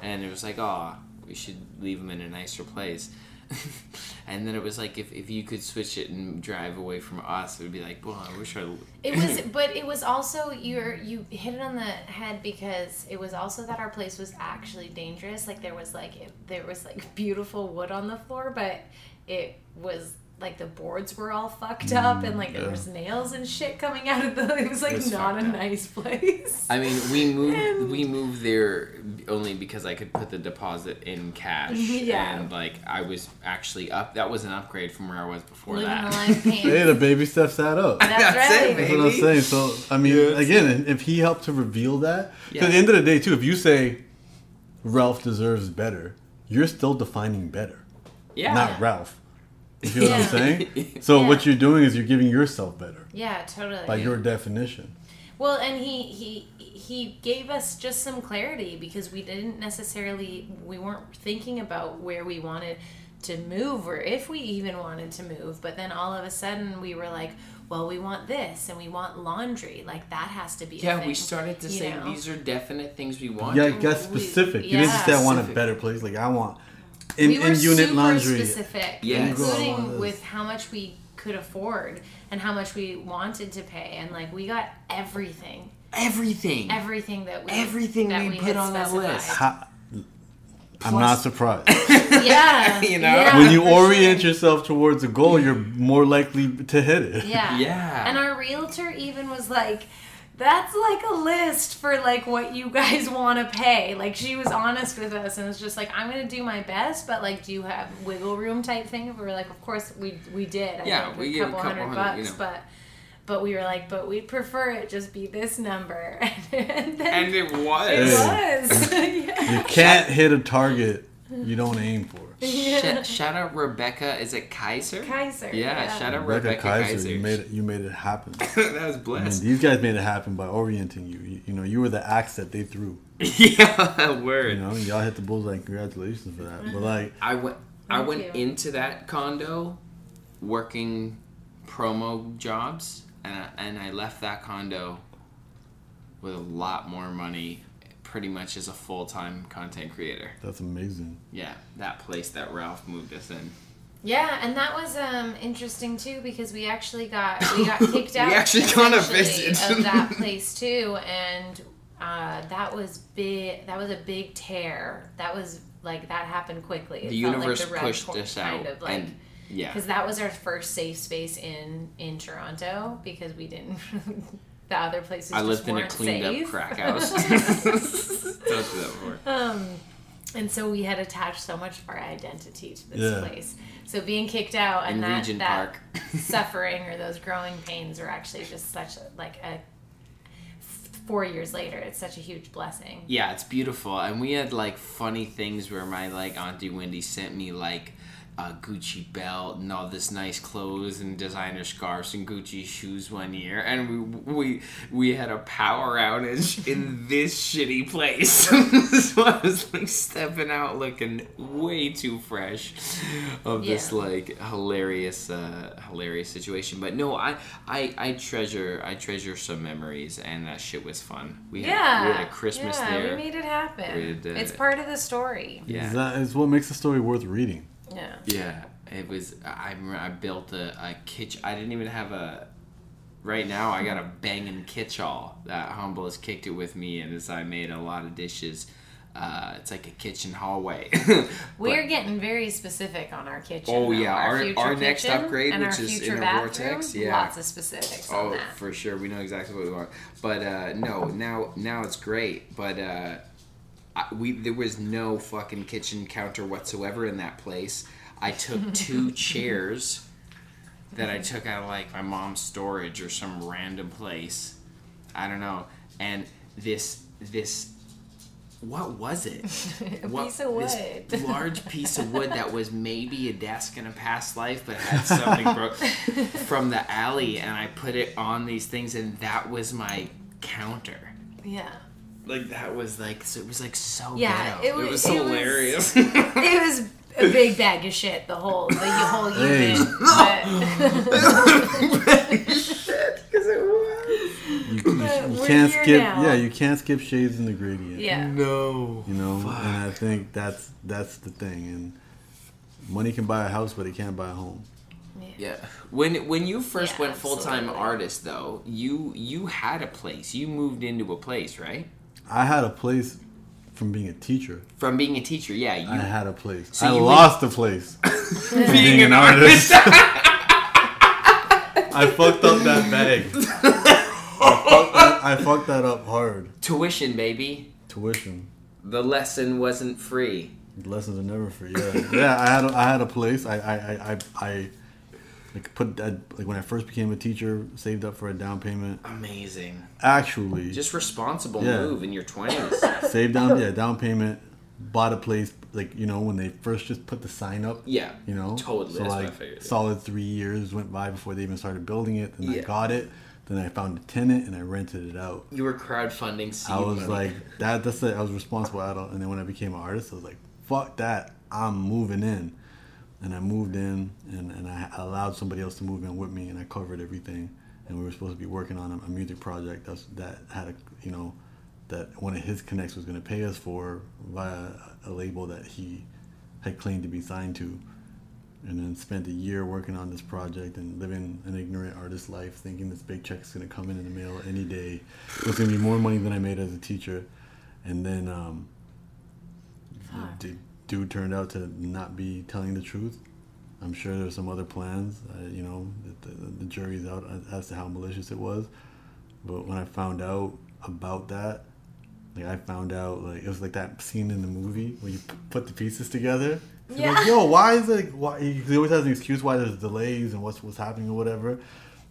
and it was like oh we should leave him in a nicer place [laughs] and then it was like if, if you could switch it and drive away from us it would be like well i wish i It was, [laughs] but it was also you're you hit it on the head because it was also that our place was actually dangerous. Like there was like it, there was like beautiful wood on the floor, but it was like the boards were all fucked up and like there mm, was nails and shit coming out of the. [laughs] It was like was not a up. nice place. I mean, we moved. And- We moved there only because I could put the deposit in cash, [laughs] Yeah. and like I was actually up. That was an upgrade from where I was before Living that. [laughs] life Hey, pain. the baby steps that up. That's That's right. it, That's what I'm saying. So I mean, Yeah, that's again, if he helped to reveal that, 'cause Yeah. at the end of the day, too, if you say Ralph deserves better, you're still defining better, Yeah. not Ralph. You feel what I'm saying? [laughs] So Yeah. what you're doing is you're giving yourself better Yeah, totally. by your definition. Well, and he he he gave us just some clarity because we didn't necessarily we weren't thinking about where we wanted to move or if we even wanted to move, but then all of a sudden we were like, well, we want this and we want laundry. Like that has to be a Yeah, thing, we started to you say know? these are definite things we want. Yeah, I guess we- specific. you didn't just say I want a better place. Like I want in, we were in unit super laundry. specific, Yes. including with how much we could afford and how much we wanted to pay, and like we got everything, Everything. everything that we Everything that we put had on that list. How, I'm not surprised. [laughs] Yeah. [laughs] You know? Yeah, when you orient sure. yourself towards a goal, you're more likely to hit it. Yeah. [laughs] Yeah. And our realtor even was like, that's like a list for like what you guys [laughs] want to pay. Like she was honest with us and was just like, I'm gonna do my best, but like, do you have wiggle room type thing? We were like, of course we we did. I Yeah, think, we a gave a couple, couple hundred hundred, you bucks, know. but but we were like, but we'd prefer it just be this number. [laughs] and then and it it was. [laughs] was. yeah. You can't hit a target you don't aim for. Sh- shout out Rebecca. Is it Kaiser? Kaiser. Yeah, shout out Rebecca Rebecca, Kaiser, Kaiser. you made it. You made it happen. [laughs] that was I mean, blessed. these guys made it happen by orienting you. you. You know, you were the axe that they threw. [laughs] yeah, word. You know, and y'all hit the bullseye. Congratulations for that. But like, I went. I went you. into that condo, working promo jobs, and I, and I left that condo with a lot more money, pretty much as a full time content creator. that's amazing. Yeah, that place that Ralph moved us in. Yeah, and that was um, interesting too because we actually got [laughs] we got kicked out. we actually got a essentially, visit. of that place too, and uh, that was big. That was a big tear. That was like that happened quickly. It The felt universe like the red pushed point, us out, kind of like and yeah, because that was our first safe space in in Toronto because we didn't. [laughs] the other places. I just lived in a weren't cleaned safe. up crack [laughs] house. [laughs] Don't do that more. Um, and so we had attached so much of our identity to this Yeah. place. So being kicked out and In that, Regent that [laughs] suffering or those growing pains were actually just such a, like a four years later. It's such a huge blessing. Yeah, it's beautiful. And we had like funny things where my like Auntie Wendy sent me like a Gucci belt and all this nice clothes and designer scarves and Gucci shoes one year, and we we we had a power outage in this shitty place. [laughs] so I was like stepping out looking way too fresh of this Yeah. like hilarious uh, hilarious situation. But no, I, I I treasure I treasure some memories, and that shit was fun. We had, Yeah. we had a Christmas yeah, there. we made it happen. We did, uh, it's part of the story. Yeah. That is what makes the story worth reading. Yeah. Yeah, it was. I I built a, a kitchen. I didn't even have a. Right now, I got a banging kitchall that Humble has kicked it with me, and as I made a lot of dishes. Uh, it's like a kitchen hallway. [laughs] We're getting very specific on our kitchen. Oh, though. yeah, our- future our next upgrade, which our is in a vortex, yeah. Lots of specifics on Oh, for sure. We know exactly what we want. But uh, no, now now it's great. But uh, we there was no fucking kitchen counter whatsoever in that place. I took [laughs] two chairs that I took out of like my mom's storage or some random place. I don't know. And this this what was it? [laughs] A What- piece of this wood. [laughs] large piece of wood that was maybe a desk in a past life, but had something broke from the alley, and I put it on these things, and that was my counter. yeah. Like that was like so it was like so Yeah, ghetto. it was- it was it was- hilarious. [laughs] It was a big bag of shit. The whole the whole Hey. unit. [laughs] But [laughs] You, you, But you we're can't skip. now. Yeah, you can't skip shades in the gradient. yeah. no. You know, and I think that's that's the thing. And money can buy a house, but it can't buy a home. Yeah. When when you first Yeah, went full time artist though, you you had a place. You moved into a place, right? I had a place from being a teacher. From being a teacher, yeah. You I had a place. So I lost a place. [laughs] from being an artist. [laughs] I fucked up that bag. I, fucked that, I fucked that up hard. Tuition, baby. Tuition. The lesson wasn't free. Lessons are never free. Yeah, yeah. I had a, I had a place. I I I I, I like put that like when I first became a teacher, saved up for a down payment. Amazing. Actually, Just responsible Yeah. move in your twenties. [laughs] saved down yeah down payment, bought a place like you know when they first just put the sign up. yeah. You know, Totally, So that's what I like figured, yeah. solid three years went by before they even started building it. Then I got it. Then I found a tenant and I rented it out. You were crowdfunding seed I was money. like that. That's it. I was responsible adult. And then when I became an artist, I was like, fuck that. I'm moving in. And I moved in, and, and I allowed somebody else to move in with me, and I covered everything. And we were supposed to be working on a, a music project that's, that had a, you know, that one of his connects was going to pay us for via a label that he had claimed to be signed to. And then spent a year working on this project and living an ignorant artist life, thinking this big check is gonna come in in the mail any day. It was gonna be more money than I made as a teacher. And then um, did dude turned out to not be telling the truth. I'm sure there's some other plans. Uh, you know, the, the, the jury's out as to how malicious it was. But when I found out about that, like I found out like it was like that scene in the movie where you p- put the pieces together. It's Yeah. Like, yo, why is it? Why he always has an excuse why there's delays and what's what's happening or whatever.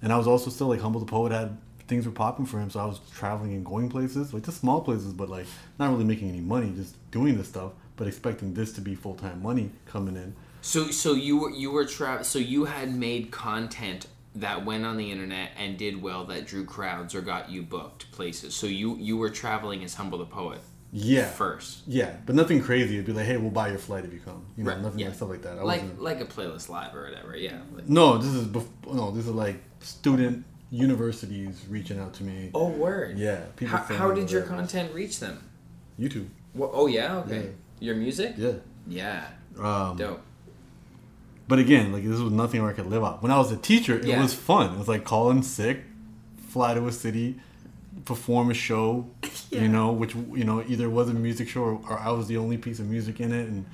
And I was also still like humble the poet had things were popping for him, so I was traveling and going places, like just small places, but like not really making any money, just doing this stuff, but expecting this to be full time money coming in. So so you were you were tra- so you had made content that went on the internet and did well that drew crowds or got you booked places. So you you were traveling as humble the poet Yeah. first. Yeah, but nothing crazy. It'd be like, hey, we'll buy your flight if you come. You know, Right, nothing yeah. like stuff like that. I Like wasn't. like a playlist live or whatever. Yeah. Like, No, this is bef- no, this is like student universities reaching out to me. oh word. Yeah, people How, how did your content reach them? YouTube. Wha- oh yeah. Okay. Yeah. Your music. Yeah. Yeah. Um, Dope. but again, like this was nothing where I could live off. When I was a teacher, it Yeah. was fun. It was like calling sick, fly to a city, perform a show. [laughs] You know, which you know either was a music show or, or I was the only piece of music in it, and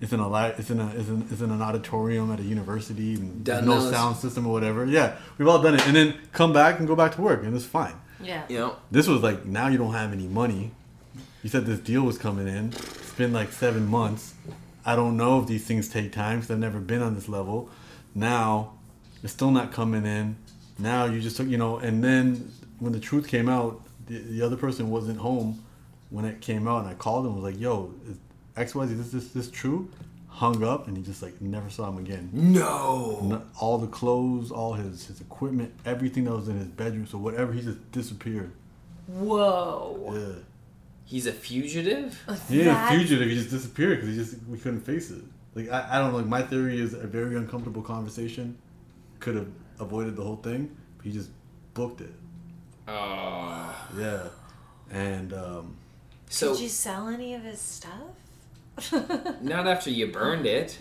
it's in a li- it's in a it's in, it's in an auditorium at a university, and there's Done no those. sound system or whatever. Yeah, we've all done it, and then come back and go back to work, and it's fine. Yeah. You know. This was like now you don't have any money. You said this deal was coming in. It's been like seven months. I don't know if these things take time because I've never been on this level. Now it's still not coming in. Now you just took you know, and then when the truth came out, the, the other person wasn't home when it came out, and I called him. Was like, "Yo, is X Y Z this this this true?" Hung up, and he just like never saw him again. No. No- All the clothes, all his his equipment, everything that was in his bedroom, so whatever, he just disappeared. Whoa. Yeah. He's a fugitive. He ain't a fugitive. He just disappeared because he just we couldn't face it. Like I, I don't know. Like my theory is a very uncomfortable conversation could have avoided the whole thing. But he just booked it. Oh. Yeah, and um, So Did you sell any of his stuff? [laughs] not after you burned it.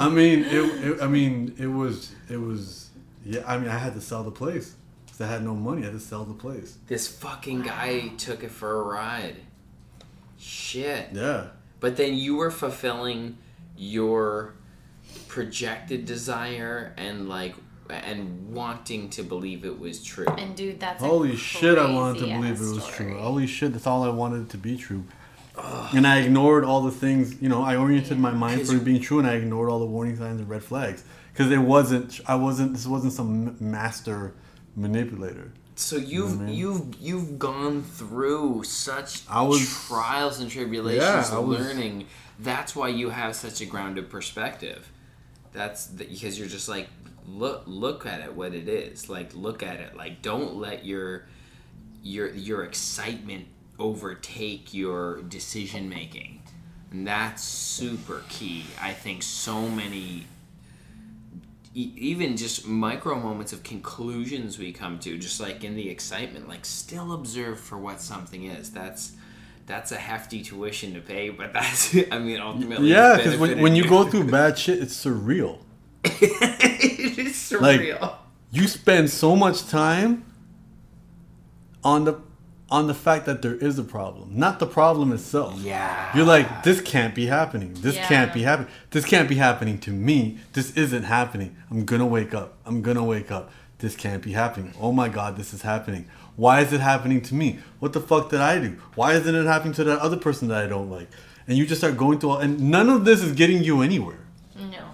I mean, it, it. I [laughs] mean, it was. It was. Yeah. I mean, I had to sell the place because I had no money. I had to sell the place. This fucking guy took it for a ride. Shit. Yeah. But then you were fulfilling your projected desire and like and wanting to believe it was true. And dude, that's a Holy shit! I wanted to believe it was story. true. Holy shit! That's all I wanted it to be true. And I ignored all the things. You know, I oriented my mind for it being true, and I ignored all the warning signs and red flags because it wasn't. I wasn't. This wasn't some master manipulator. So you've man. you've you've gone through such I was- trials and tribulations Yeah, I was- learning. That's why you have such a grounded perspective. That's the, because you're just like look look at it what it is. Like look at it. Like don't let your your your excitement overtake your decision making. And that's super key. I think so many even just micro moments of conclusions we come to just like in the excitement like still observe for what something is. That's that's a hefty tuition to pay but [laughs] that's i mean ultimately Yeah, because when, when you go through bad shit, it's surreal. [laughs] it is Like- surreal. You spend so much time on the on the fact that there is a problem, not the problem itself. yeah You're like, this can't be happening. This Yeah. can't be happening. This can't be happening to me. This isn't happening. I'm gonna wake up. I'm gonna wake up. This can't be happening. Oh my god, this is happening. Why is it happening to me? What the fuck did I do? Why isn't it happening to that other person that I don't like? And you just start going through all, and none of this is getting you anywhere. No.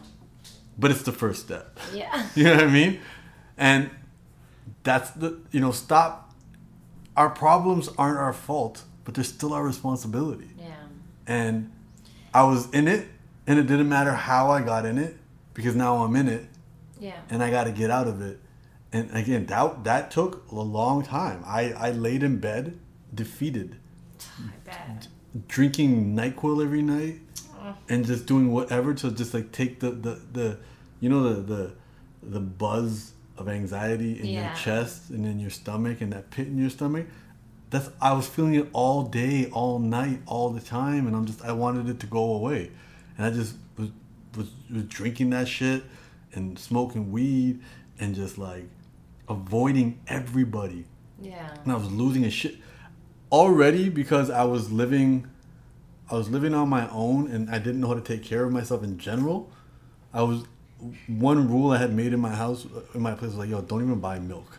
But it's the first step. Yeah. [laughs] You know what I mean? And that's the you know, stop our problems aren't our fault, but they're still our responsibility Yeah. and I was in it, and it didn't matter how I got in it because now I'm in it, Yeah. and I got to get out of it. And again, that that took a long time. I I laid in bed, defeated, I bet. drinking Nyquil every night, and just doing whatever to just like take the the, the you know the the the buzz of anxiety in your chest and in your stomach and that pit in your stomach. That's I was feeling it all day, all night, all the time, and I'm just I wanted it to go away, and I just was was, was drinking that shit and smoking weed and just like avoiding everybody Yeah. and I was losing a shit already because I was living I was living on my own and I didn't know how to take care of myself in general. I was one rule I had made in my house in my place was like, yo, don't even buy milk.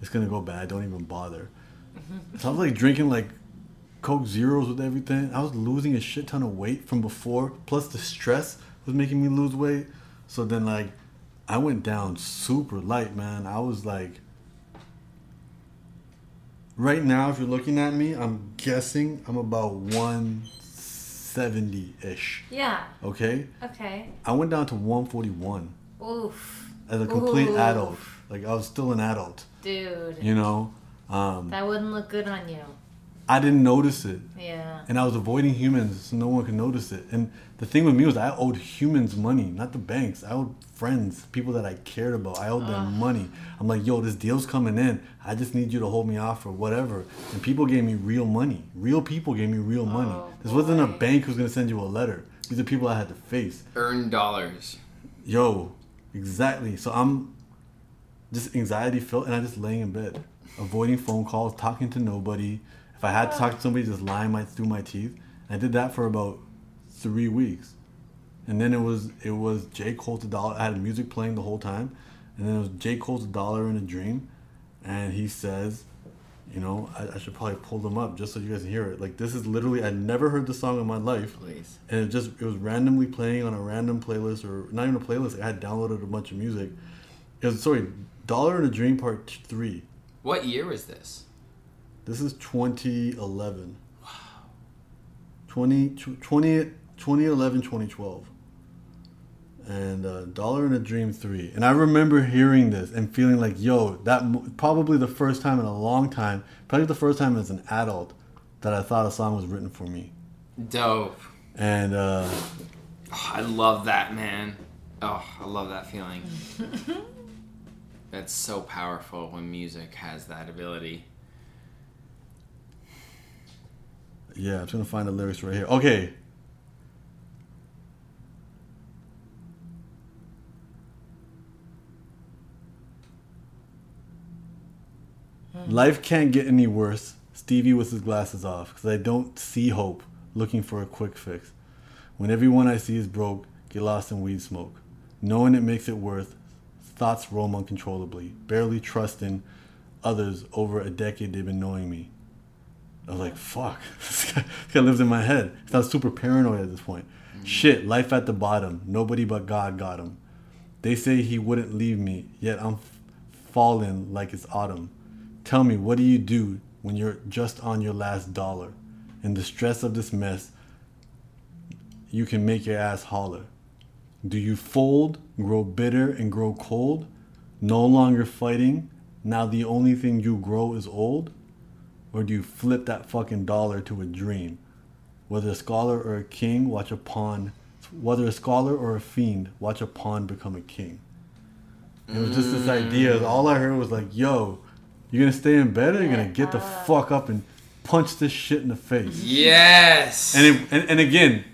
It's gonna go bad. Don't even bother. [laughs] So I was like drinking like Coke Zeros with everything. I was losing a shit ton of weight from before. Plus the stress was making me lose weight. So then like I went down super light, man. I was like right now if you're looking at me, I'm guessing I'm about 170 ish. Yeah. Okay? Okay. I went down to 141 Oof. as a complete Oof. adult. Like I was still an adult, Dude. you know. Um, That wouldn't look good on you. I didn't notice it. Yeah. and I was avoiding humans so no one could notice it. And the thing with me was I owed humans money, not the banks. I owed friends, people that I cared about. I owed them money. I'm like, yo, this deal's coming in. I just need you to hold me off or whatever. And people gave me real money. Real people gave me real money. Oh, this wasn't a bank who's gonna send you a letter. These are people I had to face. Earn dollars. Yo, exactly. So I'm just anxiety filled, and I just laying in bed, avoiding phone calls, talking to nobody. If I had to talk to somebody, just lying my through my teeth. I did that for about three weeks, and then it was it was J Cole's a dollar. I had music playing the whole time, and then it was J Cole's a dollar and a dream, and he says, you know, I, I should probably pull them up just so you guys can hear it. Like this is literally I never heard the song in my life Please. and it just it was randomly playing on a random playlist or not even a playlist. I had downloaded a bunch of music. It was sorry, Dollar and a Dream Part Three. What year was this? This is 2011. Wow. 20, 20, 2011, 2012. And uh, Dollar and a Dream 3. And I remember hearing this and feeling like, yo, that mo- probably the first time in a long time, probably the first time as an adult that I thought a song was written for me. Dope. And uh, Oh, I love that, man. Oh, I love that feeling. [laughs] That's so powerful when music has that ability. Yeah, I'm trying to find the lyrics right here. Okay. Mm. Life can't get any worse. Stevie with his glasses off, because I don't see hope, looking for a quick fix. When everyone I see is broke, get lost in weed smoke. Knowing it makes it worth, thoughts roam uncontrollably, barely trusting others over a decade they've been knowing me. I was like, fuck, [laughs] this guy, this guy lives in my head. I was super paranoid at this point. Mm. Shit, life at the bottom. Nobody but God got him. They say he wouldn't leave me, yet I'm f- falling like it's autumn. Tell me, what do you do when you're just on your last dollar? In the stress of this mess, you can make your ass holler. Do you fold, grow bitter, and grow cold? No longer fighting? Now the only thing you grow is old? Or do you flip that fucking dollar to a dream? Whether a scholar or a king, watch a pawn. Whether a scholar or a fiend, watch a pawn become a king. It was just this idea. All I heard was like, "Yo, you're gonna stay in bed, or you're gonna get the fuck up and punch this shit in the face." Yes. And, it, and and again,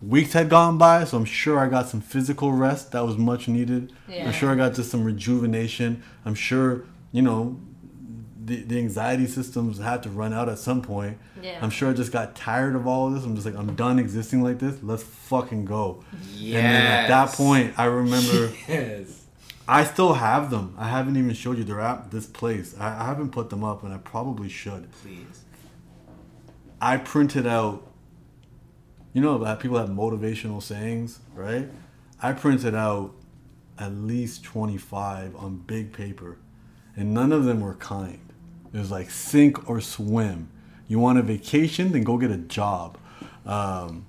weeks had gone by, so I'm sure I got some physical rest that was much needed. Yeah. I'm sure I got just some rejuvenation. I'm sure you know the the anxiety systems had to run out at some point. Yeah. I'm sure I just got tired of all of this. I'm just like, I'm done existing like this. Let's fucking go. And then at that point, I remember [laughs] yes. I still have them. I haven't even showed you. They're at this place. I, I haven't put them up, and I probably should. Please. I printed out. You know, that people have motivational sayings, right? I printed out at least 25 on big paper, and none of them were kind. It was like sink or swim. You want a vacation? Then go get a job. Um,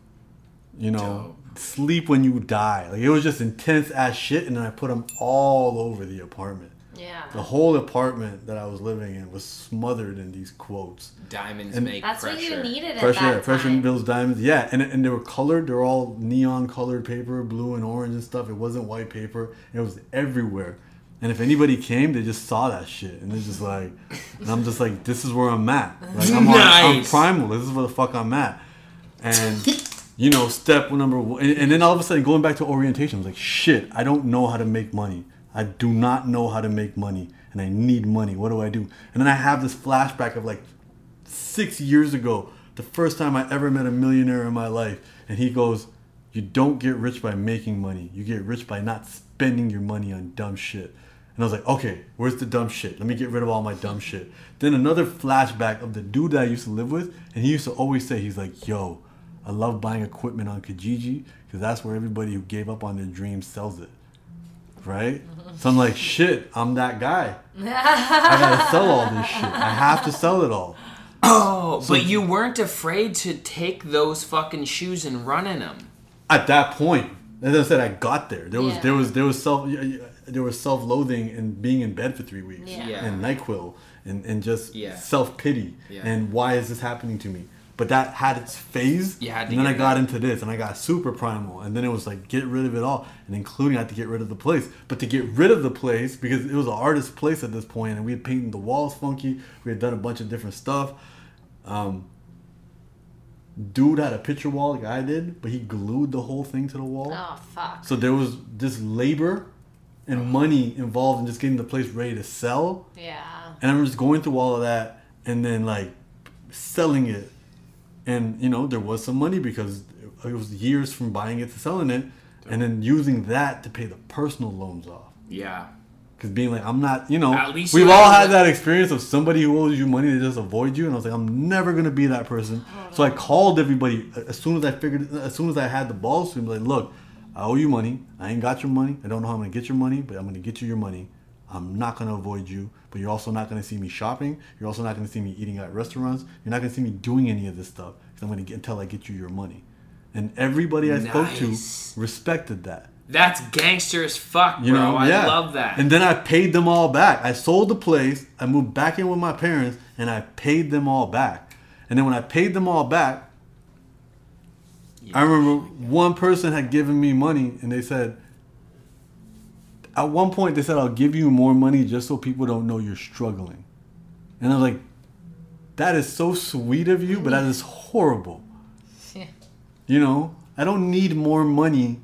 you know, sleep when you die. Like it was just intense ass shit, and then I put them all over the apartment. Yeah. The whole apartment that I was living in was smothered in these quotes. Diamonds And- make That's pressure. what you needed at Pressure, that pressure time. bills, diamonds. Yeah, and and they were colored. They were all neon colored paper, blue and orange and stuff. It wasn't white paper. It was everywhere. And if anybody came, they just saw that shit, and they're just like, and I'm just like, this is where I'm at. Like I'm, on, I'm primal. This is where the fuck I'm at. And [laughs] you know, step number one, and, and then all of a sudden, going back to orientation, I was like, shit, I don't know how to make money. I do not know how to make money, and I need money. What do I do? And then I have this flashback of like six years ago the first time I ever met a millionaire in my life. And he goes, You don't get rich by making money. You get rich by not spending your money on dumb shit. And I was like, okay, where's the dumb shit? Let me get rid of all my dumb shit. Then another flashback of the dude that I used to live with, and he used to always say, he's like, yo, I love buying equipment on Kijiji because that's where everybody who gave up on their dreams sells it. Right? So I'm like, shit, I'm that guy. I gotta [laughs] sell all this shit. I have to sell it all. [clears throat] Oh, but you weren't afraid to take those fucking shoes and run in them. At that point, as I said, I got there. There was Yeah. there was there was self there was self loathing and being in bed for three weeks Yeah. Yeah. and Nyquil and and just Yeah. self pity Yeah. and why is this happening to me? But that had its phase. You had to and then I got rid into this and I got super primal and then it was like get rid of it all and including I had to get rid of the place. But to get rid of the place because it was an artist place at this point and we had painted the walls funky. We had done a bunch of different stuff. Um, dude had a picture wall like I did, but he glued the whole thing to the wall. Oh fuck. So there was this labor and money involved in just getting the place ready to sell. Yeah. And I'm just going through all of that and then like selling it. And you know, there was some money because it was years from buying it to selling it and then using that to pay the personal loans off. Yeah. Cause being like, I'm not, you know, At least we've all had that- experience of somebody who owes you money to just avoid you, and I was like, I'm never gonna be that person. So I called everybody uh, as soon as I figured, uh, as soon as I had the balls to be like, look, I owe you money. I ain't got your money. I don't know how I'm gonna get your money, but I'm gonna get you your money. I'm not gonna avoid you, but you're also not gonna see me shopping. You're also not gonna see me eating at restaurants. You're not gonna see me doing any of this stuff because I'm gonna get until I get you your money. And everybody I spoke Nice. to respected that. That's gangster as fuck, bro. You know, I yeah. love that. And then I paid them all back. I sold the place. I moved back in with my parents, and I paid them all back. And then when I paid them all back, I remember one person had given me money, and they said, at one point they said, "I'll give you more money just so people don't know you're struggling." And I was like, "That is so sweet of you, but that is horrible." Yeah. You know, I don't need more money.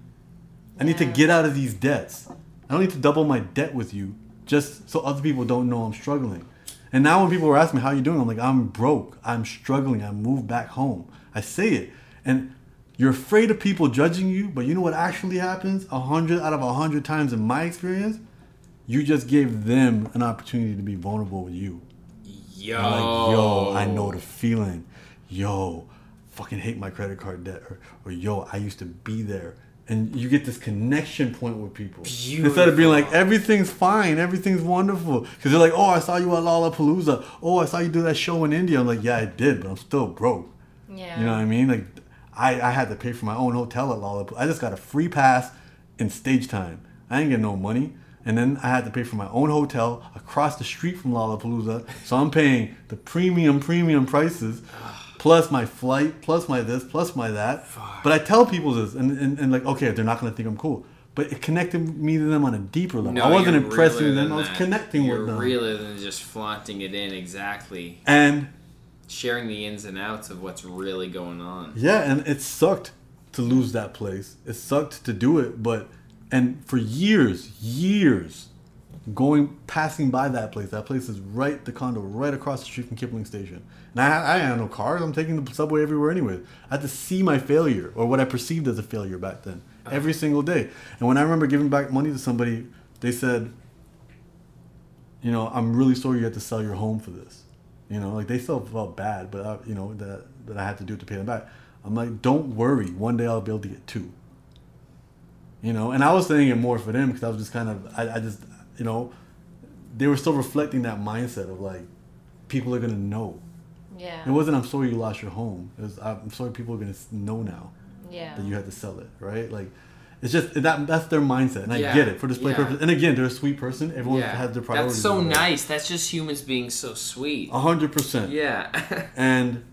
I need to get out of these debts. I don't need to double my debt with you just so other people don't know I'm struggling. And now when people are asking me how you doing, I'm like, I'm broke. I'm struggling. I moved back home. I say it. And you're afraid of people judging you, but you know what actually happens? A hundred out of a hundred times in my experience, you just gave them an opportunity to be vulnerable with you. yo. I'm like, yo, I know the feeling. Yo, fucking hate my credit card debt. Or, or yo, I used to be there. And you get this connection point with people. Instead of being like, everything's fine, everything's wonderful. Because they're like, oh, I saw you at Lollapalooza. Oh, I saw you do that show in India. I'm like, yeah, I did, but I'm still broke. Yeah. You know what I mean? Like, I, I had to pay for my own hotel at Lollapalooza. I just got a free pass in stage time. I ain't get no money. And then I had to pay for my own hotel across the street from Lollapalooza. So I'm paying the premium, premium prices, plus my flight, plus my this, plus my that. But I tell people this, and, and, and like, okay, they're not going to think I'm cool. But it connected me to them on a deeper level. No, I wasn't impressing them, I was connecting you're with them. realer than just flaunting it in exactly. and Sharing the ins and outs of what's really going on. Yeah, and it sucked to lose that place. It sucked to do it, but and for years, years, going passing by that place. That place is right the condo right across the street from Kipling Station. And I, I had no cars. I'm taking the subway everywhere anyway. I had to see my failure or what I perceived as a failure back then uh-huh. every single day. And when I remember giving back money to somebody, they said, you know, I'm really sorry you had to sell your home for this. You know, like they still felt bad, but I, you know that that I had to do it to pay them back. I'm like, don't worry. One day I'll be able to get two. You know, and I was saying it more for them because I was just kind of, I, I just, you know, they were still reflecting that mindset of like, people are gonna know. Yeah. It wasn't I'm sorry you lost your home. It was I'm sorry people are gonna know now Yeah. that you had to sell it, right? Like, it's just that that's their mindset, and I Yeah, get it for display yeah. purpose. And again, they're a sweet person. Everyone yeah. has their priorities. That's so nice. That's just humans being so sweet. A hundred percent. Yeah. [laughs] And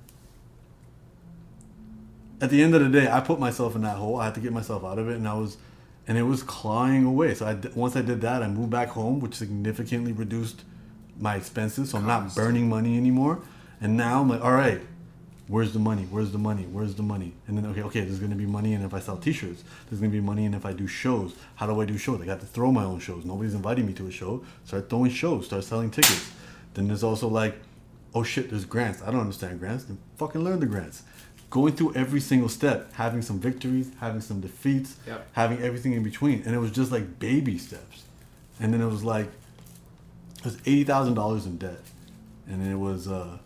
at the end of the day, I put myself in that hole. I had to get myself out of it, and I was, and it was clawing away. So I once I did that, I moved back home, which significantly reduced my expenses. So I'm not burning money anymore. And now I'm like, all right, where's the money? Where's the money? Where's the money? And then okay, okay, there's gonna be money and if I sell T-shirts. There's gonna be money and if I do shows. How do I do shows? I got to throw my own shows. Nobody's inviting me to a show. Start throwing shows. Start selling tickets. Then there's also like oh shit, there's grants. I don't understand grants. Then fucking learn the grants. Going through every single step, having some victories, having some defeats, Yep. having everything in between, and it was just like baby steps. And then it was like it was eighty thousand dollars in debt, and then it was uh,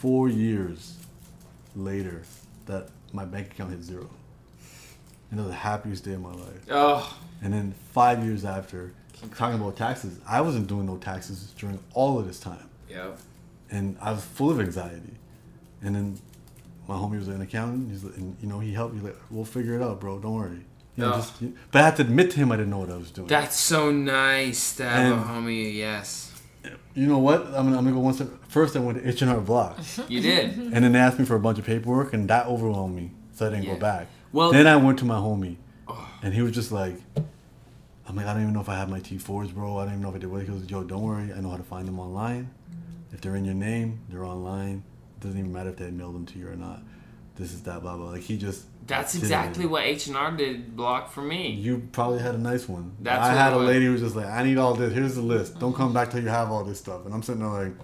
four years later that my bank account hit zero. And it was the happiest day of my life. Oh, And then five years after, talking about taxes, I wasn't doing no taxes during all of this time, yep. and I was full of anxiety. And then my homie was an accountant. He's like, and you know he helped me like, we'll figure it out, bro. Don't worry. You know, Oh. just, but I had to admit to him I didn't know what I was doing. That's so nice to have And- a homie. Yes, you know what? I'm gonna, I'm gonna go one step. First, I went to H and R Block, [laughs] you did. and then they asked me for a bunch of paperwork, and that overwhelmed me, so I didn't Yeah. go back. Well- then I went to my homie, oh. and he was just like, I'm like, I don't even know if I have my T4s, bro. I don't even know if I did what. He goes, Yo, don't worry. I know how to find them online. If they're in your name, they're online. It doesn't even matter if they mailed them to you or not. This is that, blah, blah. Like, he just. That's exactly what H and R did block for me. You probably had a nice one. That's I had a lady who was just like, I need all this. Here's the list. Don't come back till you have all this stuff. And I'm sitting there like,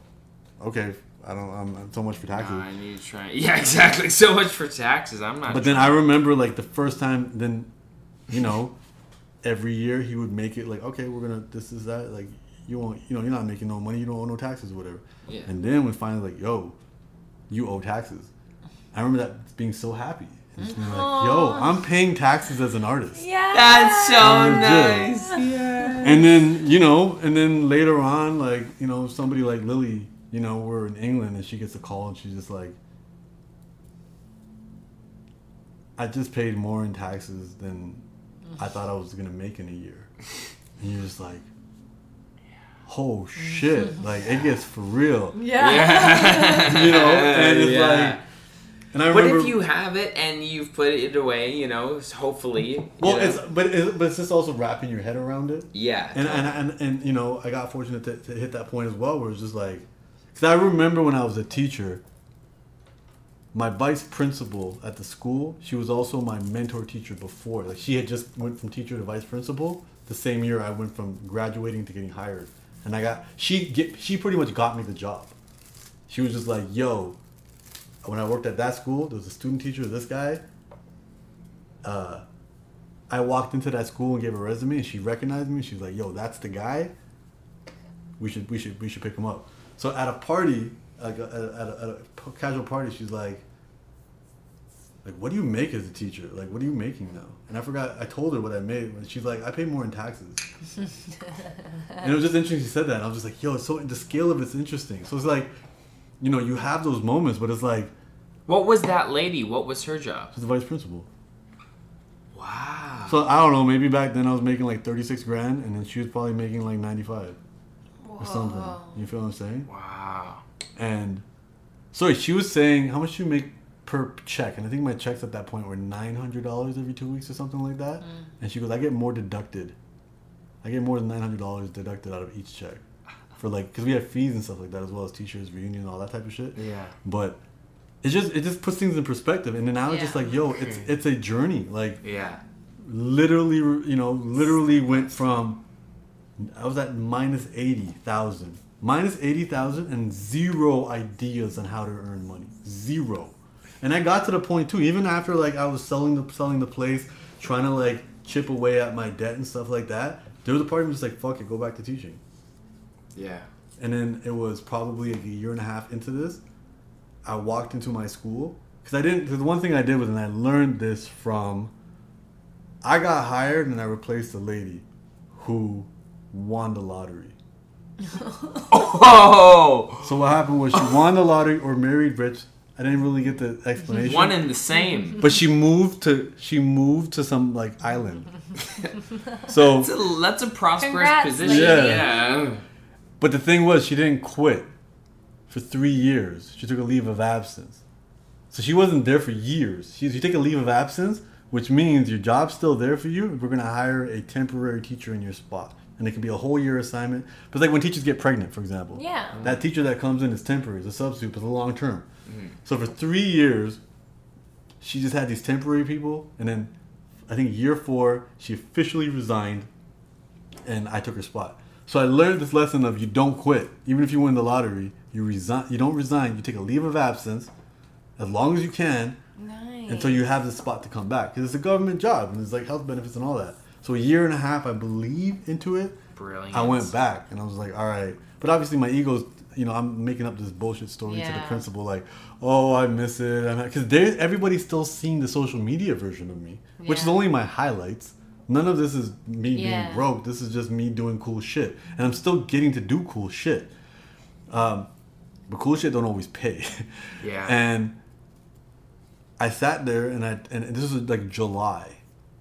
okay, I don't. I'm, I'm so much for taxes. Nah, I need to try. [laughs] Yeah, exactly. So much for taxes. I'm not. But then I remember like the first time, then, you know, every year he would make it like, okay, we're gonna this is that like you won't, you know, you're not making no money, you don't owe no taxes or whatever. Yeah. And then we finally like, yo, you owe taxes. I remember that being so happy. And just being like, yo, I'm paying taxes as an artist. Yeah. That's so nice. Yeah. And then, you know, and then later on, like, you know, somebody like Lily, you know, we're in England and she gets a call and she's just like, I just paid more in taxes than I thought I was going to make in a year. And you're just like, oh shit. [laughs] Like, it gets for real. Yeah. [laughs] You know? And it's Yeah. like, and I But if you have it and you've put it away, you know, hopefully. you well, know. it's, but, it, but it's just also wrapping your head around it. yeah. and and, and and you know I got fortunate to, to hit that point as well where it's just like because I remember when I was a teacher my vice principal at the school she was also my mentor teacher before like she had just went from teacher to vice principal the same year I went from graduating to getting hired and I got she get she pretty much got me the job she was just like yo when I worked at that school there was a student teacher this guy uh I walked into that school and gave a resume, and she recognized me. She's like, "Yo, that's the guy. We should, we should, we should pick him up." So at a party, like at, a, at, a, at a p- casual party, she's like, "Like, what do you make as a teacher? Like, what are you making now?" And I forgot. I told her what I made, and she's like, "I pay more in taxes." [laughs] and it was just interesting she said that. And I was just like, "Yo, it's so the scale of it's interesting." So it's like, you know, you have those moments, but it's like what was that lady? What was her job? she's the vice principal. Wow. So I don't know. Maybe back then I was making like thirty six grand, and then she was probably making like ninety five or something. You feel what I'm saying? Wow. And sorry, she was saying how much you make per check, and I think my checks at that point were nine hundred dollars every two weeks or something like that. Mm. And she goes, I get more deducted. I get more than nine hundred dollars deducted out of each check for like because we have fees and stuff like that as well as teachers reunion all that type of shit. Yeah. But it just it just puts things in perspective, and then now it's just like yo, it's mm. it's a journey. Like Yeah. literally, you know, literally went from I was at minus eighty thousand, minus eighty thousand, and zero ideas on how to earn money, zero. And I got to the point too, even after like I was selling the selling the place, trying to like chip away at my debt and stuff like that. There was a part of me just like fuck it, go back to teaching. Yeah. And then it was probably like a year and a half into this. I walked into my school because I didn't. Cause the one thing I did was, and I learned this from. I got hired and I replaced a lady who won the lottery. Oh, [laughs] So what happened was she won the lottery or married rich. I didn't really get the explanation. one and the same. but she moved to she moved to some like island. [laughs] so That's a, that's a prosperous Congrats, position. lady. Yeah. But the thing was, she didn't quit for three years. She took a leave of absence. So she wasn't there for years. She, you take a leave of absence, which means your job's still there for you. We're going to hire a temporary teacher in your spot. And it can be a whole year assignment. But like when teachers get pregnant, for example. Yeah. That teacher that comes in is temporary, is a substitute, but it's a long term. Mm-hmm. So for three years, she just had these temporary people. And then I think year four, she officially resigned and I took her spot. So I learned this lesson of you don't quit. Even if you win the lottery, you resign. You don't resign. You take a leave of absence, as long as you can, Nice. until you have the spot to come back. Because it's a government job and there's like health benefits and all that. So a year and a half, I believe, into it, Brilliant. I went back and I was like, all right. But obviously, my ego's, you know, I'm making up this bullshit story to the principal, like, oh, I miss it. Because there, everybody's still seeing the social media version of me, which is only my highlights. None of this is me Yeah. being broke. This is just me doing cool shit. And I'm still getting to do cool shit. Um, but cool shit don't always pay. [laughs] Yeah. and I sat there and I and this was like July,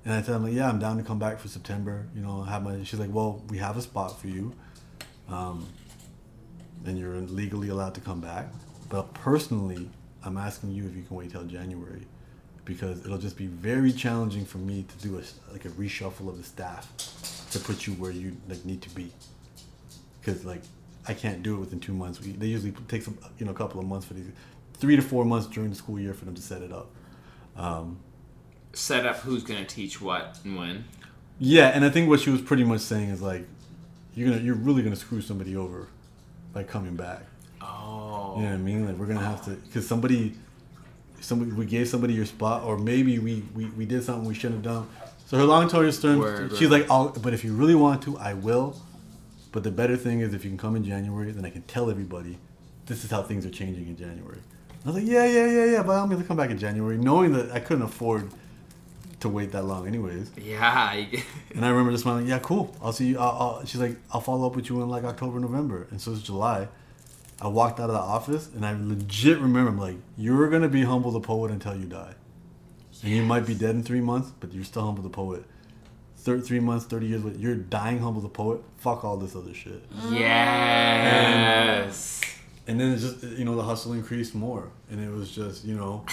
and I said, I'm like, yeah, I'm down to come back for September. You know, have my. She's like, well, we have a spot for you, um, and you're legally allowed to come back. But personally, I'm asking you if you can wait till January, because it'll just be very challenging for me to do a like a reshuffle of the staff to put you where you like need to be. Because like I can't do it within two months. We, they usually take some you know a couple of months for these, three to four months during the school year for them to set it up. Um, Set up who's gonna teach what and when. Yeah, and I think what she was pretty much saying is like, you're gonna, you're really gonna screw somebody over by coming back. Oh. You know what I mean? Like we're gonna have to, because somebody, somebody, we gave somebody your spot, or maybe we, we, we did something we shouldn't have done. So her long story Word, she's like, I'll, but if you really want to, I will. But the better thing is if you can come in January, then I can tell everybody, this is how things are changing in January. I was like, yeah, yeah, yeah, yeah. But I'm gonna come back in January, knowing that I couldn't afford to wait that long, anyways. Yeah. [laughs] And I remember just smiling, yeah, cool. I'll see you. I'll, I'll, she's like, I'll follow up with you in like October, November. And so it's July. I walked out of the office and I legit remember, I'm like, you're going to be humble the poet until you die. And you might be dead in three months, but you're still humble the poet. Third, three months, 30 years later, you're dying humble the poet. Fuck all this other shit. yes. And then it's just, you know, the hustle increased more. And it was just, you know,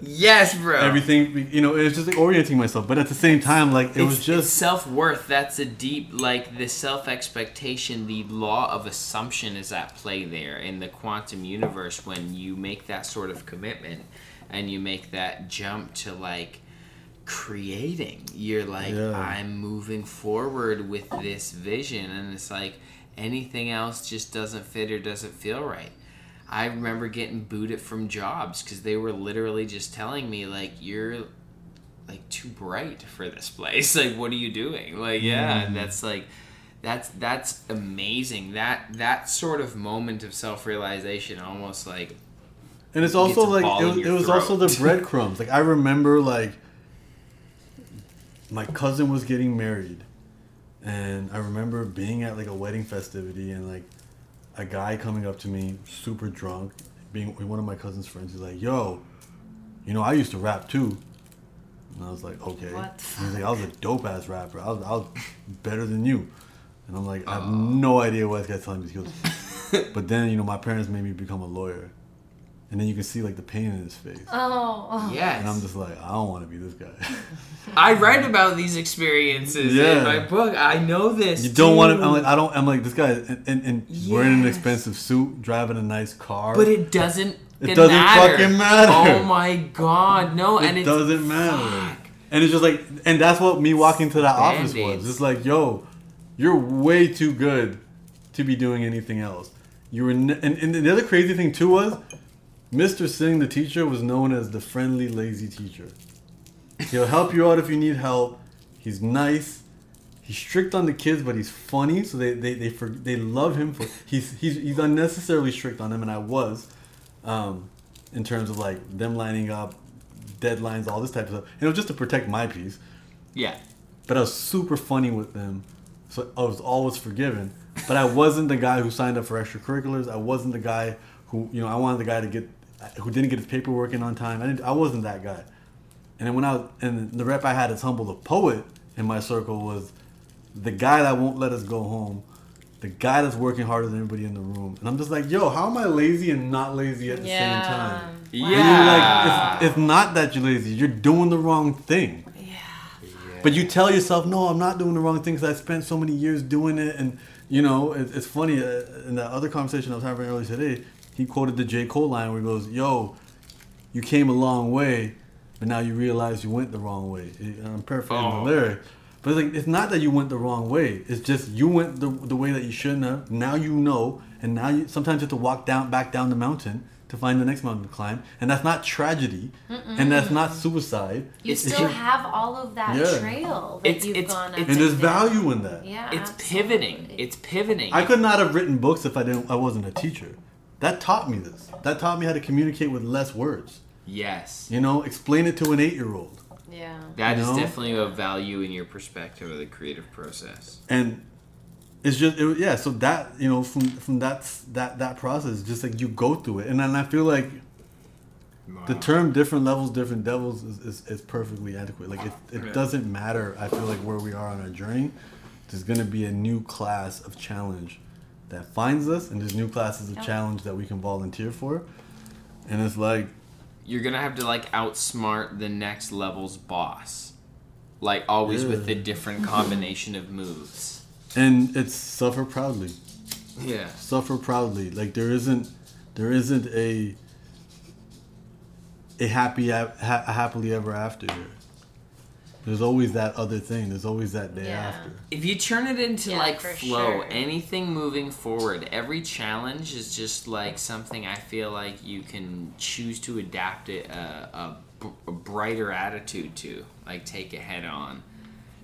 Yes, bro. everything, you know, it was just like orienting myself. But at the same time, like, it was just. self worth. That's a deep, like the self expectation, the law of assumption is at play there in the quantum universe when you make that sort of commitment and you make that jump to like creating. You're like, Yeah. I'm moving forward with this vision, and it's like anything else just doesn't fit or doesn't feel right. I remember getting booted from jobs because they were literally just telling me like you're like too bright for this place. [laughs] Like, what are you doing? Like, yeah, and that's like that's that's amazing. That that sort of moment of self realization, almost like And it's also like it, was- it was also the [laughs] breadcrumbs. Like I remember like my cousin was getting married, and I remember being at like a wedding festivity and like a guy coming up to me super drunk, being one of my cousin's friends. He's like, "Yo, you know I used to rap too." And I was like, "Okay." What he's like, "I was a dope ass rapper. I was I was better than you." And I'm like, I have oh. no idea why this guy's telling me this. He goes, but then you know my parents made me become a lawyer, and then you can see like the pain in his face, Oh, oh. yes. and I'm just like, I don't want to be this guy. [laughs] I write about these experiences Yeah. in my book. I know this. you don't want to. I'm like, I don't. I'm like this guy, and, and, and wearing an expensive suit, driving a nice car. But it doesn't. It f- doesn't matter. fucking matter. Oh my god, no! it and it doesn't matter. fuck. And it's just like, and that's what me walking to that office Band-Aids. was. It's like, yo, you're way too good to be doing anything else. You were, ne- and, and the other crazy thing too was, Mr. Singh, the teacher, was known as the friendly, lazy teacher. He'll help you out if you need help. He's nice. He's strict on the kids, but he's funny, so they they they, for, they love him for he's he's he's unnecessarily strict on them, and I was, um, in terms of like them lining up, deadlines, all this type of stuff. It was just to protect my peace. Yeah. But I was super funny with them, so I was always forgiven. But I wasn't the guy who signed up for extracurriculars. I wasn't the guy who you know I wanted the guy to get who didn't get his paperwork in on time. I didn't. I wasn't that guy. And then when I was, and the rep I had as humble the poet in my circle was the guy that won't let us go home, the guy that's working harder than everybody in the room. And I'm just like, yo, how am I lazy and not lazy at the Yeah. same time? Wow. And you're like, it's, it's not that you're lazy. You're doing the wrong thing. Yeah. But you tell yourself, no, I'm not doing the wrong thing because I spent so many years doing it. And, you know, it, it's funny. Uh, in that other conversation I was having earlier today, he quoted the J. Cole line where he goes, yo, you came a long way, but now you realize you went the wrong way. And I'm paraphrasing Oh. the lyric. But it's like it's not that you went the wrong way. It's just you went the, the way that you shouldn't have. Now you know, and now you sometimes you have to walk down back down the mountain to find the next mountain to climb, and that's not tragedy, and that's not suicide. You It's still just- have all of that Yeah. trail that It's- you've it's- gone up. it's- and there's value in that. Yeah, It's absolutely. pivoting. It's pivoting. I could not have written books if I didn't. I wasn't a teacher. That taught me this. That taught me how to communicate with less words. yes. You know, explain it to an eight-year-old. Yeah. That You is know? definitely a value in your perspective of the creative process. and it's just it, yeah so that you know from from that that that process just like you go through it and then i feel like the term different levels different devils is, is, is perfectly adequate like it, it Yeah. doesn't matter i feel like where we are on our journey there's going to be a new class of challenge that finds us and there's new classes of Yep. challenge that we can volunteer for and it's like You're gonna have to like outsmart the next level's boss, like always with a different combination of moves. and it's suffer proudly Yeah. suffer proudly. Like there isn't, there isn't a a happy a ha- a happily ever after here. There's always that other thing. There's always that day Yeah. after. If you turn it into Yeah, like flow, sure. anything moving forward, every challenge is just like something I feel like you can choose to adapt it uh, a brighter attitude to, like take it head on,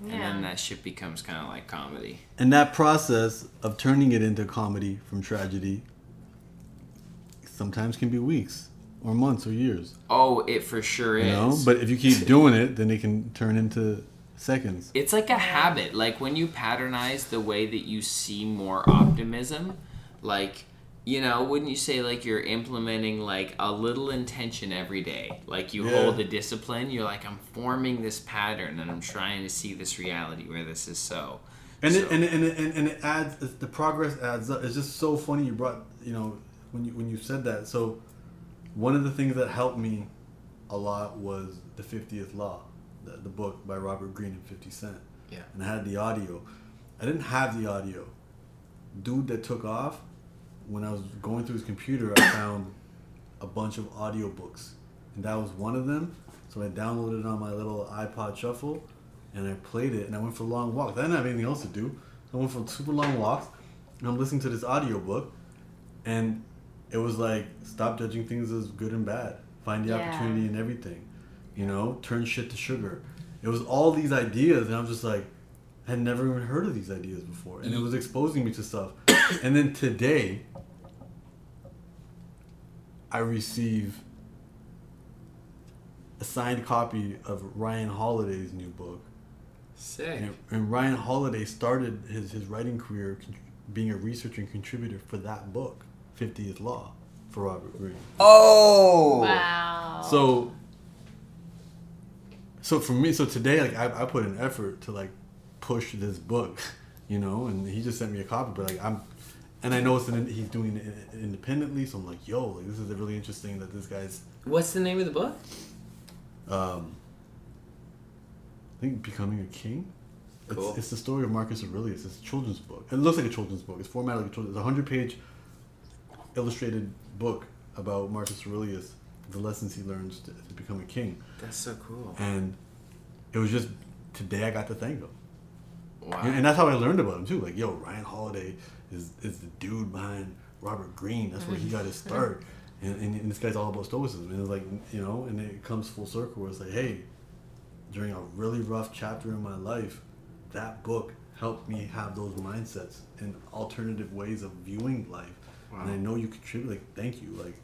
and then that shit becomes kind of like comedy. And that process of turning it into comedy from tragedy sometimes can be weeks or months or years. Oh, it for sure is. You know, but if you keep doing it, then it can turn into seconds. It's like a habit. Like when you patternize the way that you see more optimism, like you know, wouldn't you say like you're implementing like a little intention every day? Like you Yeah. hold the discipline, you're like I'm forming this pattern and I'm trying to see this reality where this is so. And so, it, and, it, and, it, and, and it adds the progress adds up. It's just so funny you brought you know when you when you said that. So one of the things that helped me a lot was the 50th Law, the, the book by Robert Greene and 50 Cent. Yeah. And I had the audio. I didn't have the audio. Dude that took off when I was going through his computer, I found a bunch of audio books And that was one of them. So I downloaded it on my little iPod Shuffle and I played it and I went for a long walks. I didn't have anything else to do. So I went for super long walks and I'm listening to this audio book and it was like stop judging things as good and bad. Find the Yeah. opportunity in everything. You know, turn shit to sugar. It was all these ideas and I was just like I had never even heard of these ideas before. And it was exposing me to stuff. [coughs] and then today I receive a signed copy of Ryan Holiday's new book. sick. And, and Ryan Holiday started his, his writing career con- being a researcher and contributor for that book, 50th Law, for Robert Greene. Oh. Wow. So, so for me, so today, like I, I put an effort to like push this book, [laughs] you know, and he just sent me a copy, but like I'm, and I know it's an, he's doing it independently, so I'm like, yo, like this is really interesting that this guy's, What's the name of the book? um, I think becoming a king. It's, Cool. it's the story of Marcus Aurelius. It's a children's book. It looks like a children's book. It's formatted like a children's. It's a hundred page illustrated book about Marcus Aurelius, the lessons he learns to, to become a king. That's so cool. and it was just today I got to thank him, Wow. and, and that's how I learned about him too. Like, yo, Ryan Holiday is is the dude behind Robert Greene. That's where he got his [laughs] start, and, and, and this guy's all about stoicism. And it's like, you know, and it comes full circle where it's like, hey, during a really rough chapter in my life, that book helped me have those mindsets and alternative ways of viewing life. And I know you contribute. Like, thank you. Like,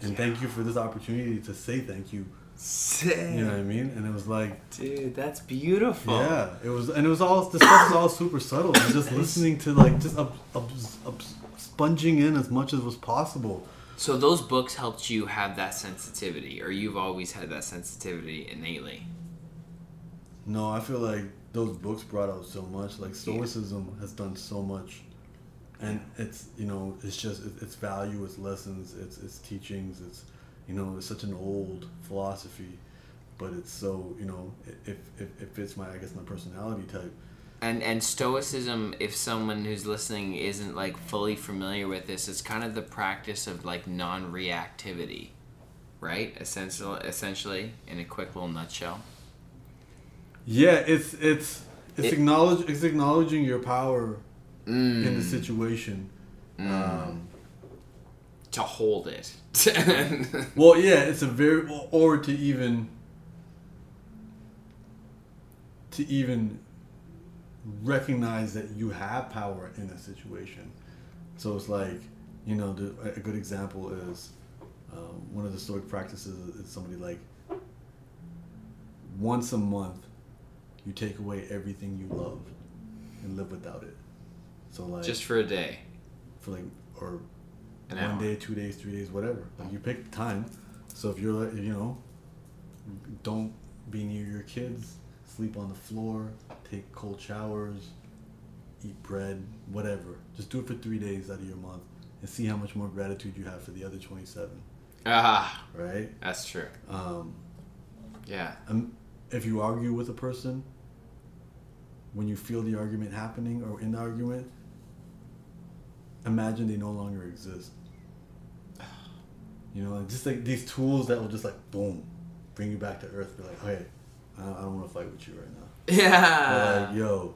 and thank you for this opportunity to say thank you. Sick. You know what I mean? And it was like. Dude, that's beautiful. Yeah, it was, and it was all the stuff was all super subtle. And just listening to like just up, up, up, sponging in as much as was possible. So those books helped you have that sensitivity, or you've always had that sensitivity innately. No, I feel like those books brought out so much. Like Stoicism has done so much, and it's you know it's just its value, its lessons, its its teachings. It's you know it's such an old philosophy, but it's so you know it, it, it, it fits my I guess my personality type. And and stoicism, if someone who's listening isn't like fully familiar with this, it's kind of the practice of like non-reactivity, right? Essential, essentially, in a quick little nutshell. Yeah, it's it's it's It- acknowledge it's acknowledging your power Mm. in the situation. Um, to hold it. [laughs] well, yeah, it's a very or to even to even recognize that you have power in a situation. So it's like you know the, a good example is um, one of the stoic practices is somebody like once a month you take away everything you love and live without it. So like Just for a day. for like or An one hour. day, two days, three days, whatever. Like you pick the time. So if you're like, you know, don't be near your kids, sleep on the floor, take cold showers, eat bread, whatever. Just do it for three days out of your month and see how much more gratitude you have for the other 27, Ah, right? that's true. Um, Yeah. um, if you argue with a person, when you feel the argument happening or in the argument, imagine they no longer exist. You know, like, just like these tools that will just like boom, bring you back to earth. Be like, hey, I don't, don't want to fight with you right now. [laughs] Yeah. like, yo,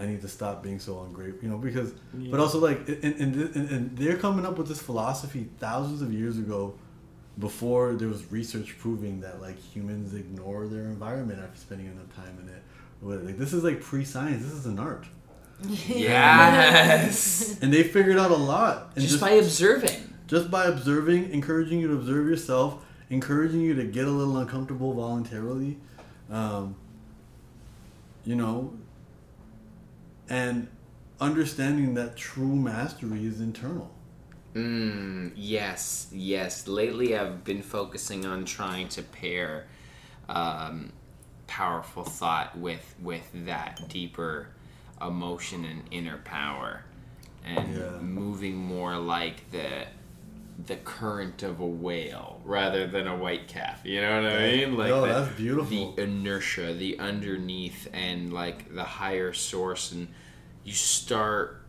I need to stop being so ungrateful. You know, because, but also like, and, and, and, and they're coming up with this philosophy thousands of years ago, before there was research proving that like humans ignore their environment after spending enough time in it. Like this is like pre-science. This is an art, yes. [laughs] and they figured out a lot. And just, by observing. just by observing, encouraging you to observe yourself, encouraging you to get a little uncomfortable voluntarily, um, you know, and understanding that true mastery is internal. Mm, yes, yes. Lately, I've been focusing on trying to pair um, powerful thought with with that deeper emotion and inner power, and Yeah. moving more like the the current of a whale rather than a white calf. You know what I mean? Like Yo, the- that's beautiful. The inertia, the underneath, and like the higher source, and you start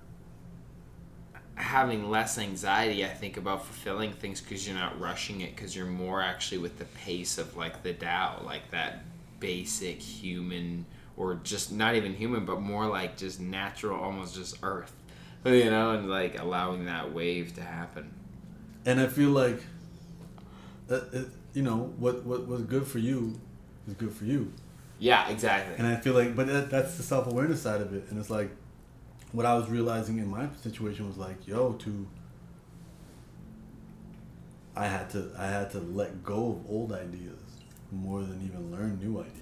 having less anxiety i think about fulfilling things because you're not rushing it because you're more actually with the pace of like the Tao, like that basic human or just not even human but more like just natural almost just earth [laughs] you know and like allowing that wave to happen And I feel like, that it, you know, what what was good for you is good for you. yeah exactly And I feel like, but that, that's the self awareness side of it. And it's like, what I was realizing in my situation was like, yo, to, I had to, I had to let go of old ideas more than even learn new ideas.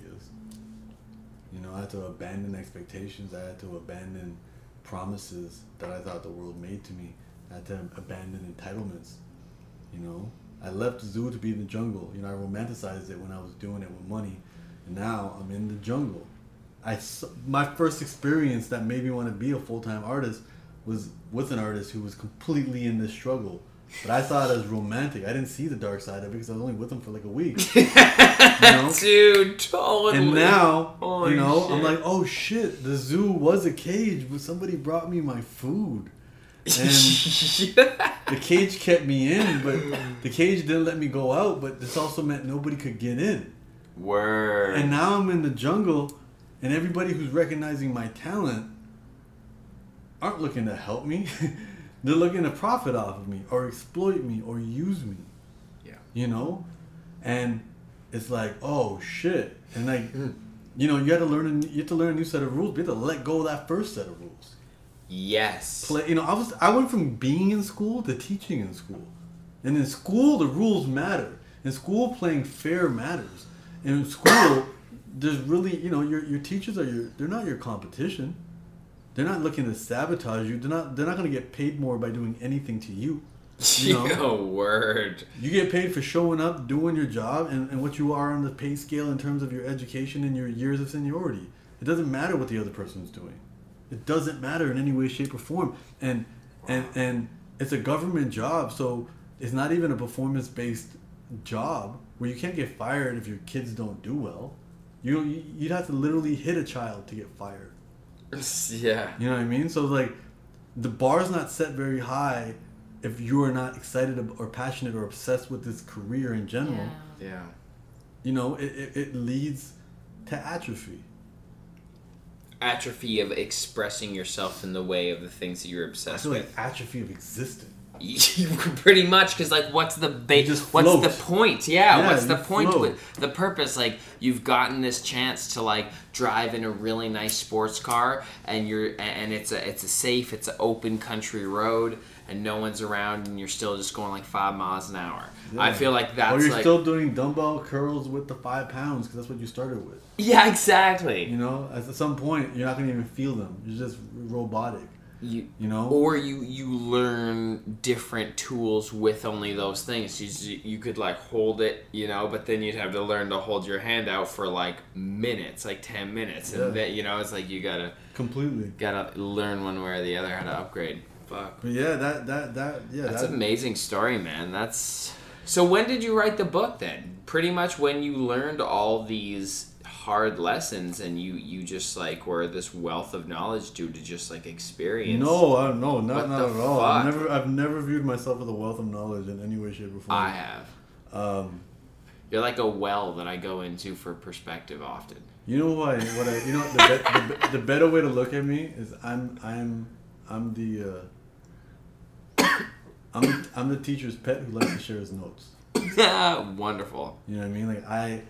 You know, I had to abandon expectations. I had to abandon promises that I thought the world made to me. I had to abandon entitlements. You know, I left the zoo to be in the jungle. You know, I romanticized it when I was doing it with money, and now I'm in the jungle. I my first experience that made me want to be a full time artist was with an artist who was completely in this struggle. But I saw it as romantic. I didn't see the dark side of it because I was only with him for like a week. [laughs] you know? dude totally And now, Holy you know, I'm like, oh shit, the zoo was a cage, but somebody brought me my food. And [laughs] the cage kept me in, but the cage didn't let me go out, but this also meant nobody could get in. word And now I'm in the jungle, and everybody who's recognizing my talent aren't looking to help me. [laughs] They're looking to profit off of me, or exploit me, or use me. Yeah. You know? And it's like, oh shit. And like, mm. you know, you have to learn. A, you have to learn a new set of rules. You have to let go of that first set of rules. yes Play. You know, I was. I went from being in school to teaching in school. And in school, the rules matter. In school, playing fair matters. And in school, there's really, you know, your your teachers are your. They're not your competition. They're not looking to sabotage you. They're not. They're not going to get paid more by doing anything to you. [laughs] You know? Yo, word You get paid for showing up, doing your job, and, and what you are on the pay scale in terms of your education and your years of seniority. It doesn't matter what the other person is doing. It doesn't matter in any way, shape, or form. And and and it's a government job, so it's not even a performance based job where you can't get fired if your kids don't do well. You you'd have to literally hit a child to get fired. [laughs] yeah You know what I mean? So like, the bar's not set very high if you are not excited or passionate or obsessed with this career in general. Yeah. yeah You know, it, it, it leads to atrophy. atrophy of expressing yourself in the way of the things that you're I obsessed feel with. like atrophy of existing. You [laughs] pretty much because like what's the ba- what's float. the point yeah, Yeah, what's the point float. with the purpose like you've gotten this chance to like drive in a really nice sports car and you're and it's a it's a safe it's an open country road and no one's around and you're still just going like five miles an hour i feel like that's or you're like still doing dumbbell curls with the five pounds because that's what you started with. yeah exactly You know, at some point you're not gonna even feel them. You're just robotic. You You know, or you you learn different tools with only those things. You, you could like hold it you know but then you'd have to learn to hold your hand out for like minutes like 10 minutes. And Yeah. then you know it's like you gotta completely. gotta learn one way or the other how to upgrade. Fuck. But yeah, that that that yeah, that's that, amazing story man. That's so when did you write the book then? Pretty much when you learned all these hard lessons and you you just like were this wealth of knowledge due to just like experience No, I, no, not not at all. I've never I've never viewed myself as a wealth of knowledge in any way, shape, or form. I have. Um, You're like a well that I go into for perspective often. you know what? I, what I you know the, be, the, the better way to look at me is I'm I'm I'm the uh, I'm I'm the teacher's pet who likes to share his notes. Yeah, [laughs] Wonderful. You know what I mean? Like I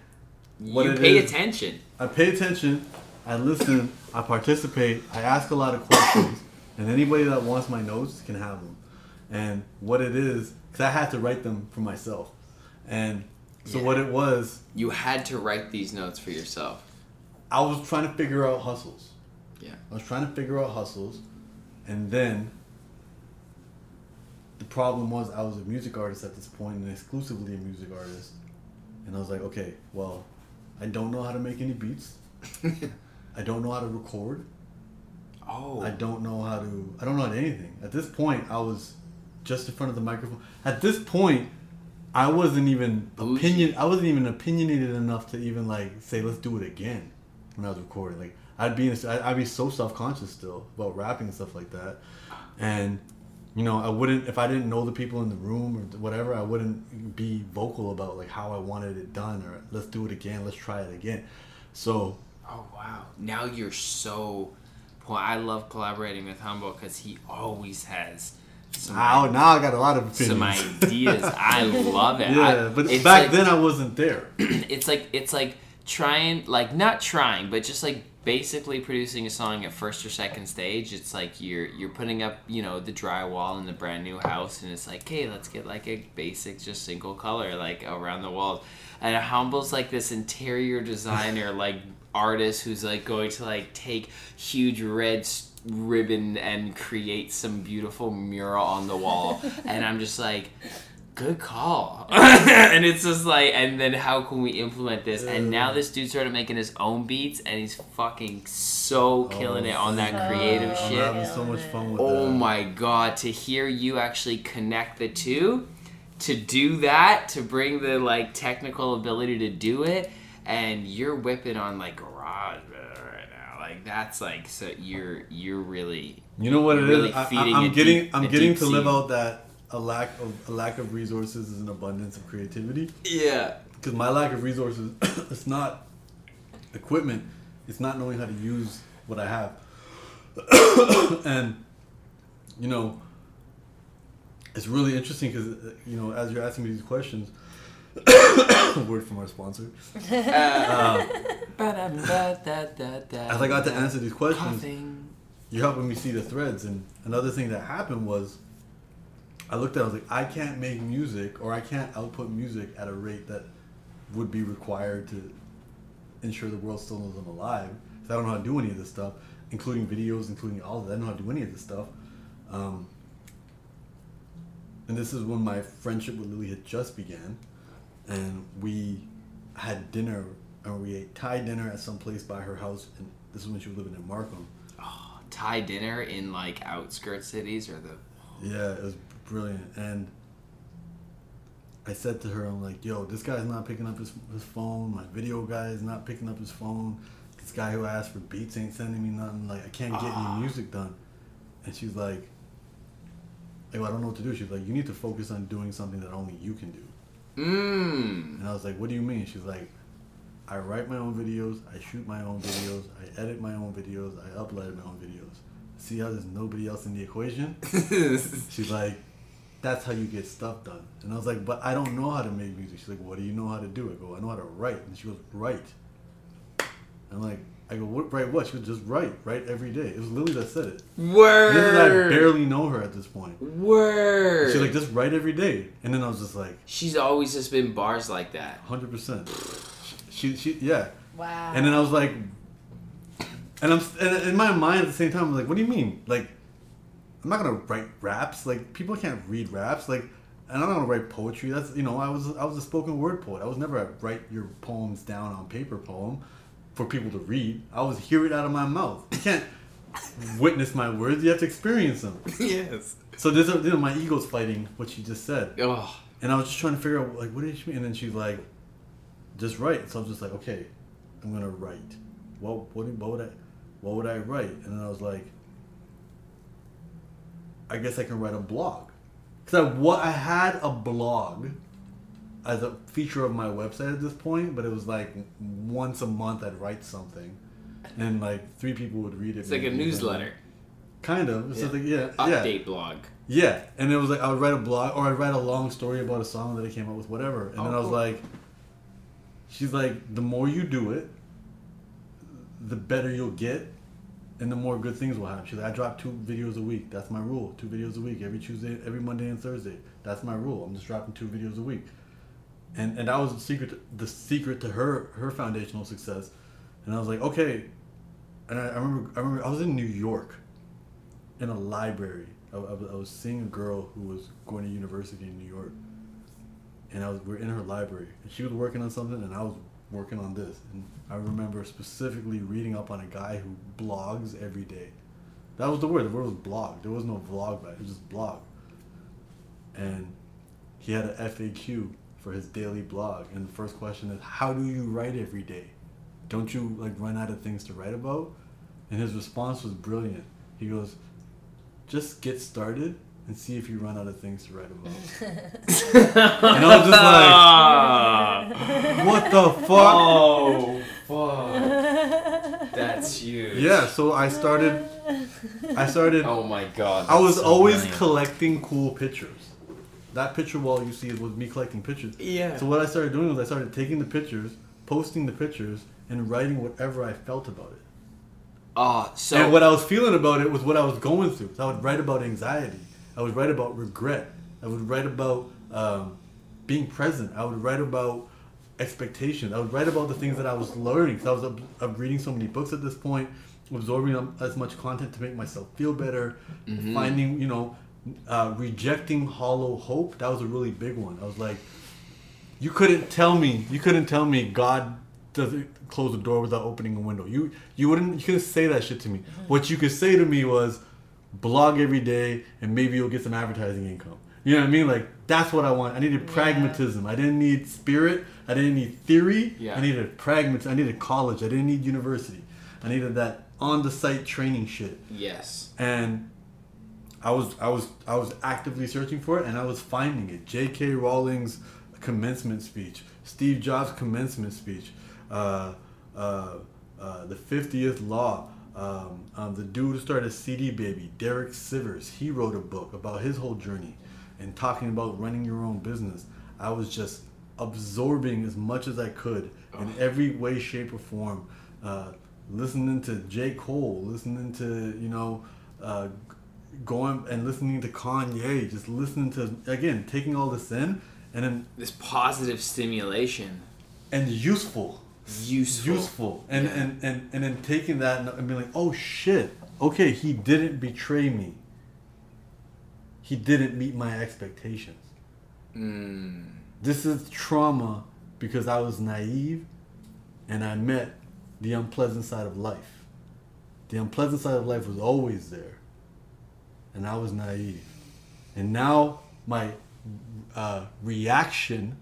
What you pay is- attention. I pay attention, I listen, I participate, I ask a lot of questions, [coughs] and anybody that wants my notes can have them. And what it is, because I had to write them for myself. And so Yeah. what it was, You had to write these notes for yourself. I was trying to figure out hustles. Yeah. I was trying to figure out hustles, and then the problem was I was a music artist at this point and exclusively a music artist. And I was like, okay, well, I don't know how to make any beats. [laughs] I don't know how to record. Oh. I don't know how to. I don't know how to anything. At this point, I was just in front of the microphone. At this point, I wasn't even opinion. I wasn't even opinionated enough to even like say, "Let's do it again." When I was recording, like I'd be, in, I'd I'd be so self conscious still about rapping and stuff like that, and you know, I wouldn't if I didn't know the people in the room or whatever. I wouldn't be vocal about like how I wanted it done or let's do it again. Let's try it again. So Oh wow! Now you're so. Well, I love collaborating with Humble because he always has some, now, now I got a lot of opinions. some ideas. I [laughs] love it. Yeah, I- but back like- then I wasn't there. [clears throat] it's like it's like trying like not trying but just like basically producing a song at first or second stage it's like you're you're putting up you know the drywall in the brand new house and it's like hey let's get like a basic just single color like around the walls and it humble's like this interior designer [laughs] like artist who's like going to like take huge red ribbon and create some beautiful mural on the wall. [laughs] And i'm just like good call. [laughs] And it's just like and then how can we implement this? And now this dude started making his own beats and he's fucking so oh, killing it on that creative I'm shit. having so much fun with oh that. my god to hear you actually connect the two to do that to bring the like technical ability to do it and you're whipping on like garage right now. Like that's like so you're you're really You know what it is? really I, feeding am getting deep- I'm getting to live out that a lack of a lack of resources is an abundance of creativity. yeah Because my lack of resources, [coughs] it's not equipment. It's not knowing how to use what I have. [coughs] and you know, it's really interesting because you know as you're asking me these questions. [coughs] word from our sponsor. [laughs] Uh, As I got to answer these questions, Coughing. you're helping me see the threads. And another thing that happened was I looked at it, I was like, I can't make music or I can't output music at a rate that would be required to ensure the world still knows I'm alive. 'Cause I don't know how to do any of this stuff, including videos, including all of that. I don't know how to do any of this stuff. Um, and this is when my friendship with Lilly had just began. And we had dinner, and we ate Thai dinner at some place by her house. And this is when she was living in Markham. Oh, Thai dinner in like outskirts cities or the Yeah, it was brilliant. And I said to her, I'm like, yo, this guy's not picking up his, his phone. My video guy is not picking up his phone. This guy who asked for beats ain't sending me nothing. Like, I can't get any ah. music done. And she's like, like, I don't know what to do. She's like, you need to focus on doing something that only you can do. Mmm. And I was like, what do you mean? She's like, I write my own videos, I shoot my own videos, I edit my own videos, I upload my own videos. See how there's nobody else in the equation? [laughs] She's like, that's how you get stuff done. And I was like, but I don't know how to make music. She's like, what do you know how to do? I go, I know how to write. And she goes, write. I'm like, I go, what, write what? She goes, just write, write every day. It was Lilly that said it. Word. This is I barely know her at this point. Word. She's like, just write every day. And then I was just like, She's always just been bars like that. hundred percent. She, she, yeah. Wow. And then I was like, and I'm, and in my mind at the same time, I'm like, what do you mean? Like, I'm not gonna write raps. Like, people can't read raps. Like, and I'm not gonna write poetry. That's, you know, I was, I was a spoken word poet. I was never a write your poems down on paper poem for people to read. I was hear it out of my mouth. You can't witness my words. You have to experience them. [laughs] yes. So there's, a, you know, my ego's fighting what she just said. Oh. And I was just trying to figure out like what did she mean? And then she's like, just write. So I was just like, okay, I'm gonna write. What what what would I what would I write? And then I was like, I guess I can write a blog. Cause I what I had a blog as a feature of my website at this point, but it was like once a month I'd write something, and like three people would read it. It's like a newsletter. Kind of. It's Yeah. like yeah, yeah. Update blog. Yeah, and it was like I would write a blog or I'd write a long story about a song that I came up with, whatever. And Oh, then I was cool. like, she's like, the more you do it, the better you'll get, and the more good things will happen. She's like, I drop two videos a week. That's my rule. Two videos a week, every Tuesday, every Monday and Thursday. That's my rule. I'm just dropping two videos a week. And and that was the secret, to, the secret to her her foundational success. And I was like, okay. And I, I remember I remember I was in New York in a library. I, I, was- I was seeing a girl who was going to university in New York, and I was we are in her library, and she was working on something, and I was working on this. And I remember specifically reading up on a guy who blogs every day. That was the word. The word was blog. There was no vlog back. It was just blog. And he had an FAQ for his daily blog, and the first question is, "How do you write every day? Don't you like run out of things to write about?" And his response was brilliant. He goes, "Just get started and see if you run out of things to write about." [laughs] and I was just Ah. like, [laughs] "What the fuck?" oh [laughs] fuck. That's huge. Yeah. So I started. I started. Oh my god. I was so always brilliant. collecting cool pictures. That picture wall you see was me collecting pictures. Yeah. So what I started doing was I started taking the pictures, posting the pictures, and writing whatever I felt about it. Oh, so and what I was feeling about it was what I was going through. So I would write about anxiety. I would write about regret. I would write about um, being present. I would write about expectations. I would write about the things that I was learning. So I was ab- I'm reading so many books at this point, absorbing as much content to make myself feel better. Finding, you know, uh, rejecting hollow hope. That was a really big one. I was like, you couldn't tell me. You couldn't tell me God doesn't close the door without opening a window. You you wouldn't. You couldn't say that shit to me. What you could say to me was, blog every day, and maybe you'll get some advertising income. You know what I mean? Like that's what I want. I needed pragmatism. I didn't need spirit. I didn't need theory. Yeah. I needed pragmatism. I needed college. I didn't need university. I needed that on the site training shit yes. and I was I was I was actively searching for it and I was finding it. J.K. Rowling's commencement speech, Steve Jobs' commencement speech, uh, uh, uh, the 50th Law. Um, um, the dude who started CD Baby, Derek Sivers, he wrote a book about his whole journey and talking about running your own business. I was just absorbing as much as I could in every way, shape, or form. Uh, listening to J. Cole, listening to, you know, uh, going and listening to Kanye, just listening to, again, taking all this in and then, This positive stimulation. and useful. Useful. Useful. And, Yeah. and, and, and then taking that and, and being like, oh shit, okay, he didn't betray me. He didn't meet my expectations. Mm. This is trauma because I was naive and I met the unpleasant side of life. The unpleasant side of life was always there. And I was naive. And now my uh, reaction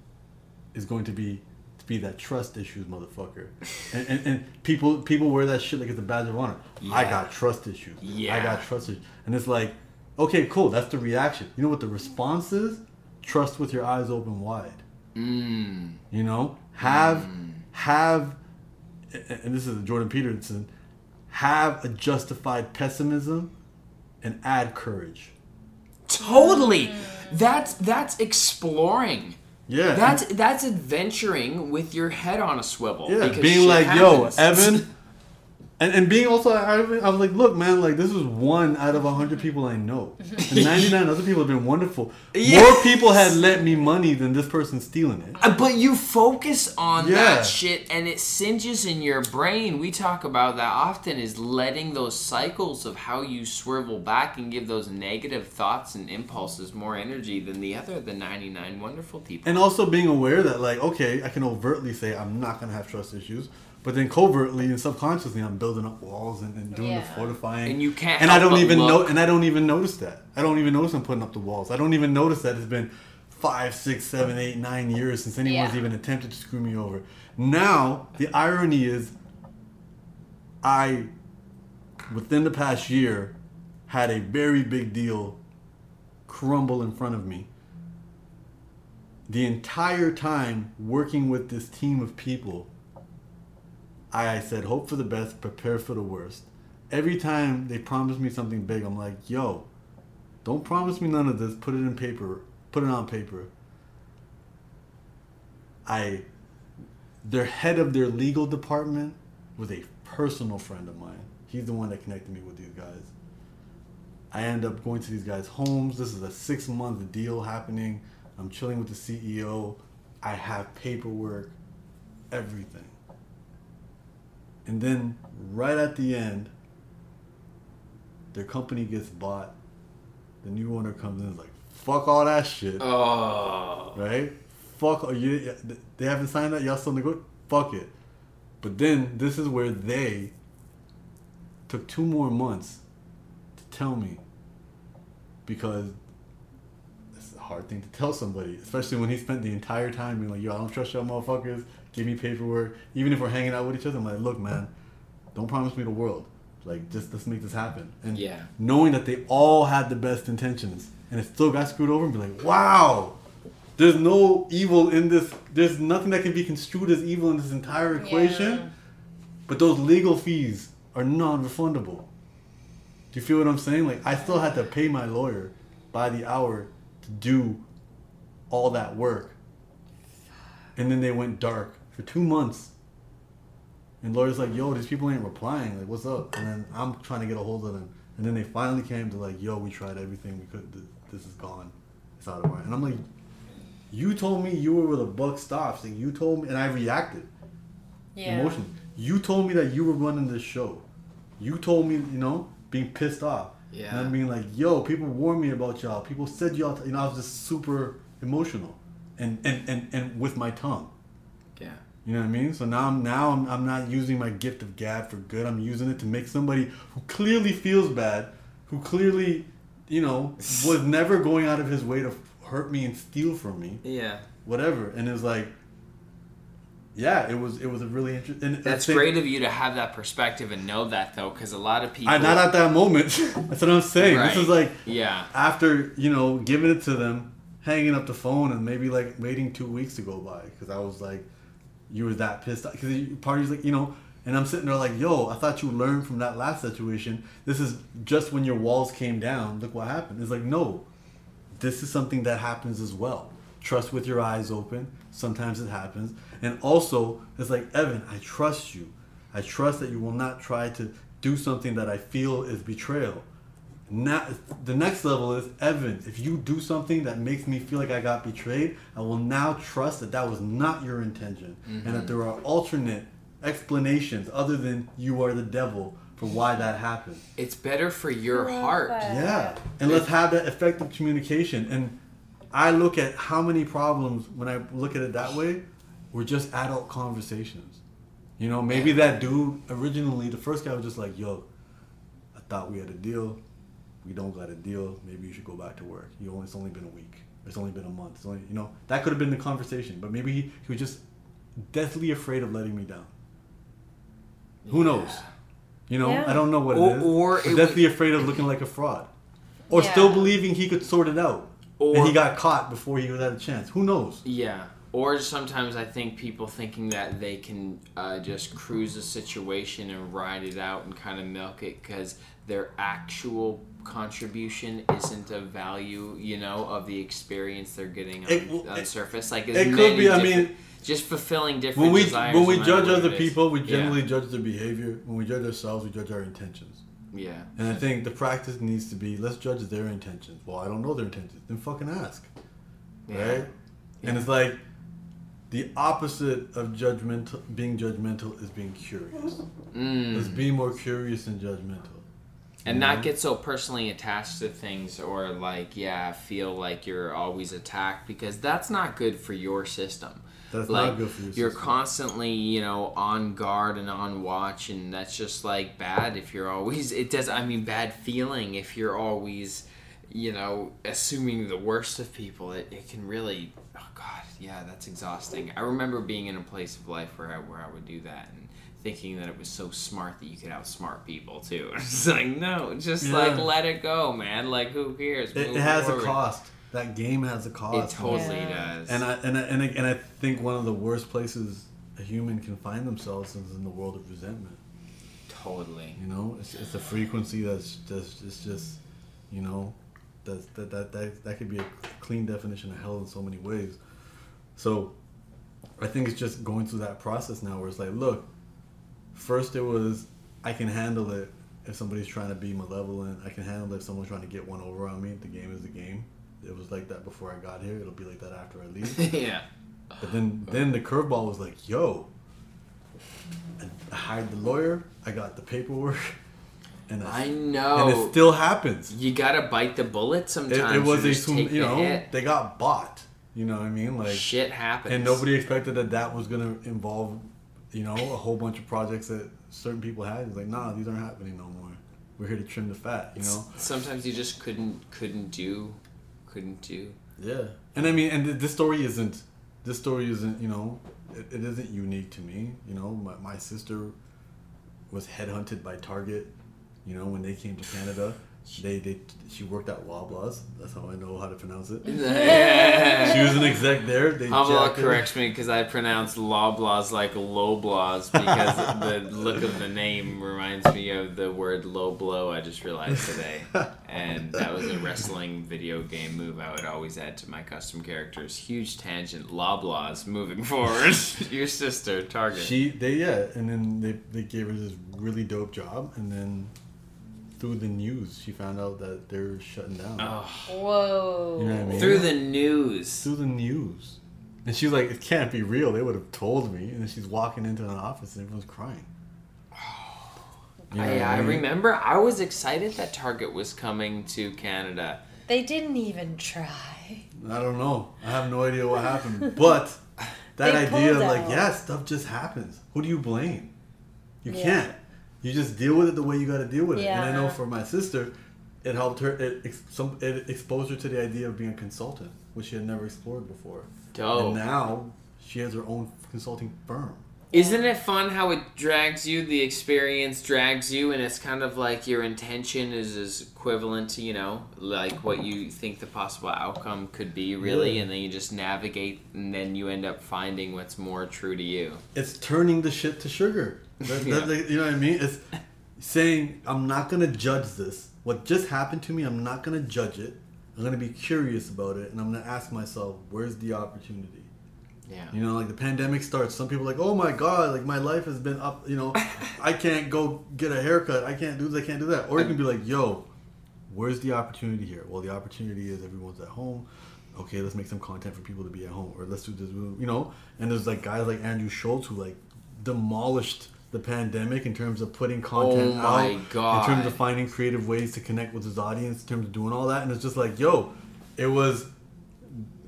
is going to be be that trust issues motherfucker. and, and, and people people wear that shit like it's a badge of honor. I got trust issues. Yeah. I got trust issues. And it's like, okay, cool, that's the reaction. You know what the response is? Trust with your eyes open wide. Mm. You know, have have, and this is Jordan Peterson, have a justified pessimism and add courage. Totally. That's that's exploring. Yeah. That's that's adventuring with your head on a swivel. Yeah, because being shit like, happens. yo, Evan, [laughs] and, and being also, I, I was like, look, man, like this is one out of a hundred people I know. [laughs] And 99 other people have been wonderful. Yes. More people had lent me money than this person stealing it. Uh, But you focus on Yeah. that shit and it singes in your brain. We talk about that often is letting those cycles of how you swivel back and give those negative thoughts and impulses more energy than the other the 99 wonderful people. And also being aware that, like, okay, I can overtly say I'm not gonna have trust issues, but then covertly and subconsciously I'm building up walls and, and doing Yeah. the fortifying. And you can't And I don't even know. And I don't even notice that. I don't even notice I'm putting up the walls. I don't even notice that it's been five, six, seven, eight, nine years since anyone's Yeah. even attempted to screw me over. Now the irony is, I, within the past year, had a very big deal crumble in front of me the entire time working with this team of people, I said, hope for the best, prepare for the worst. Every time they promise me something big, I'm like, yo, don't promise me none of this. Put it in paper. Put it on paper. I, their head of their legal department was a personal friend of mine. He's the one that connected me with these guys. I end up going to these guys' homes. This is a six month deal happening. I'm chilling with the CEO. I have paperwork, everything. And then right at the end, their company gets bought. The new owner comes in and is like, fuck all that shit. oh. Right? Fuck, you, they haven't signed that? Y'all still nego- Fuck it. But then this is where they took two more months to tell me because it's a hard thing to tell somebody, especially when he spent the entire time being like, yo, I don't trust y'all motherfuckers. Give me paperwork. Even if we're hanging out with each other, I'm like, look, man, don't promise me the world. Like, just let's make this happen. And Yeah. knowing that they all had the best intentions and it still got screwed over and be like, wow, there's no evil in this. There's nothing that can be construed as evil in this entire equation. Yeah. But those legal fees are non-refundable. Do you feel what I'm saying? Like I still had to pay my lawyer by the hour to do all that work. And then they went dark for two months. And lawyers like, yo, these people ain't replying. Like, what's up? And then I'm trying to get a hold of them. And then they finally came to like, yo, we tried everything we could. This, is gone. It's out of our. And I'm like, you told me you were where the buck stops. Like you told me, and I reacted Yeah. emotion. You told me that you were running this show. You told me, you know, being pissed off. Yeah. And I'm being like, yo, people warned me about y'all. People said y'all, you know, I was just super emotional, and and and, and with my tongue. You know what I mean? So now I'm now I'm, I'm not using my gift of gab for good. I'm using it to make somebody who clearly feels bad, who clearly, you know, was [laughs] never going out of his way to hurt me and steal from me Yeah. whatever. And it's like, yeah, it was it was a really interesting. That's great of you to have that perspective and know that though, because a lot of people. I not at that moment. [laughs] That's what I'm saying. Right. This is like Yeah. after you know giving it to them, hanging up the phone, and maybe like waiting two weeks to go by because I was like, you were that pissed off because parties like you know. And I'm sitting there like, yo, I thought you learned from that last situation. This is just when your walls came down. Look what happened. It's like, no, this is something that happens as well. Trust with your eyes open. Sometimes it happens. And also, it's like, Evan, I trust you. I trust that you will not try to do something that I feel is betrayal. Now, the next level is, Evan, if you do something that makes me feel like I got betrayed, I will now trust that that was not your intention and that mm-hmm. there are alternate explanations other than you are the devil for why that happened. It's better for your heart. Yeah, and let's have that effective communication. And I look at how many problems when I look at it that way, were just adult conversations. You know, maybe that dude originally, the first guy was just like, "Yo, I thought we had a deal. We don't got a deal. Maybe you should go back to work. You know, it's only been a week. It's only been a month. It's only, you know, that could have been the conversation. But maybe he, he was just deathly afraid of letting me down. Who knows? You know, Yeah. I don't know what Or- it is. or it deathly afraid of looking like a fraud, or Yeah. still believing he could sort it out, Or- and he got caught before he even had a chance. Who knows? Yeah. Or sometimes I think people thinking that they can uh, just cruise a situation and ride it out and kind of milk it because their actual contribution isn't a value, you know, of the experience they're getting on, It- on it- surface. Like it could be, I mean- just fulfilling different when we desires. when we judge other people, we Yeah. generally judge their behavior. When we judge ourselves, we judge our intentions. yeah. And I think the practice needs to be let's judge their intentions. Well, I don't know their intentions. Then fucking ask. Yeah. Right? And it's like the opposite of judgmental being judgmental is being curious. Mm. Let's be more curious than judgmental. And not mhm. get so personally attached to things or like yeah feel like you're always attacked because that's not good for your system. That's like not good for your you're system. constantly you know on guard and on watch and that's just like bad if you're always it does i mean bad feeling if you're always you know assuming the worst of people. It, it can really oh god yeah that's exhausting. I remember being in a place of life where i where i would do that and thinking that it was so smart that you could outsmart people too [laughs] it's like no just Yeah. like let it go man like who cares It, Move it has forward. a cost. That game has a cost. it totally Yeah. does And I and I, and I and I think one of the worst places a human can find themselves is in the world of resentment. totally You know, it's, it's a frequency that's just it's just you know that's, that that that that could be a clean definition of hell in so many ways. So I think it's just going through that process now where it's like, look, first it was I can handle it if somebody's trying to be malevolent. I can handle it if someone's trying to get one over on me. The game is the game. It was like that before I got here. It'll be like that after I leave. [laughs] yeah But then then the curveball was like, yo, I hired the lawyer. I got the paperwork, [laughs] and i I, know and it still happens. You gotta bite the bullet sometimes. it was a you know hit. they got bought. You know what I mean? Like shit happens. and nobody expected that that was gonna involve, you know, a whole bunch of projects that certain people had. It's like, nah, these aren't happening no more. We're here to trim the fat. You know? Sometimes you just couldn't couldn't do, couldn't do. Yeah, and I mean, and th- this story isn't. This story isn't. You know, it, it isn't unique to me. You know, my, my sister was headhunted by Target. You know, when they came to Canada, they they she worked at Loblaws. That's how I know how to pronounce it. [laughs] She was an exec there. They jacked corrects me because I pronounce Loblaws like Loblaws because the look of the name reminds me of the word low blow. I just realized today, and that was a wrestling video game move I would always add to my custom characters. Huge tangent. Loblaws moving forward. [laughs] Your sister Target. She they yeah, and then they they gave her this really dope job, and then through the news she found out that they're shutting down. oh, Whoa. You know what I mean? through the news. through the news. And she's like, it can't be real. They would have told me. And then she's walking into an office and everyone's crying. Oh. You know I, what I mean? remember I was excited that Target was coming to Canada. They didn't even try. I don't know. I have no idea what happened. But [laughs] that idea of like, out. yeah, stuff just happens. Who do you blame? You Yeah. can't. You just deal with it the way you got to deal with it. And I know for my sister, it helped her. It some it exposed her to the idea of being a consultant, which she had never explored before. Dope. And now she has her own consulting firm. Isn't it fun how it drags you? The experience drags you, and it's kind of like your intention is, is equivalent to, you know, like what you think the possible outcome could be, really, Yeah. and then you just navigate, and then you end up finding what's more true to you. it's turning the shit to sugar. That, Yeah. that- you know what I mean? It's saying I'm not gonna judge this. What just happened to me, I'm not gonna judge it. I'm gonna be curious about it, and I'm gonna ask myself, where's the opportunity? Yeah. You know, like the pandemic starts. Some people are like, oh my god, like my life has been up. You know, [laughs] I can't go get a haircut. I can't do this. I can't do that. Or you can be like, yo, where's the opportunity here? Well, the opportunity is everyone's at home. Okay, let's make some content for people to be at home, or let's do this. You know, and there's like guys like Andrew Schulz who like demolished the pandemic in terms of putting content Oh my out, God. in terms of finding creative ways to connect with his audience, in terms of doing all that. And it's just like, yo, it was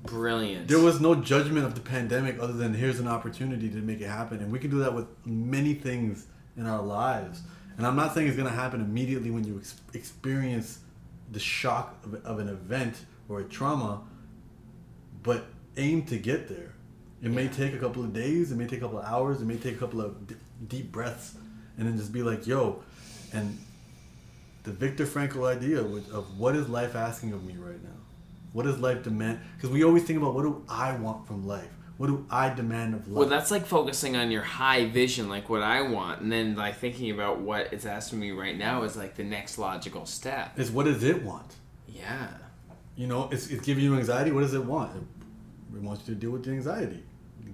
Brilliant. there was no judgment of the pandemic other than here's an opportunity to make it happen. And we can do that with many things in our lives. And I'm not saying it's going to happen immediately when you ex- experience the shock of, of an event or a trauma, but aim to get there. It may take a couple of days, it may take a couple of hours, it may take a couple of deep breaths, and then just be like, yo, and the Viktor Frankl idea of what is life asking of me right now? What does life demand? Because we always think about what do I want from life? What do I demand of life? Well, that's like focusing on your high vision, like what I want, and then like thinking about what it's asking me right now is like the next logical step. is what does it want? Yeah. You know, it's, it's giving you anxiety. What does it want? It wants you to deal with the anxiety.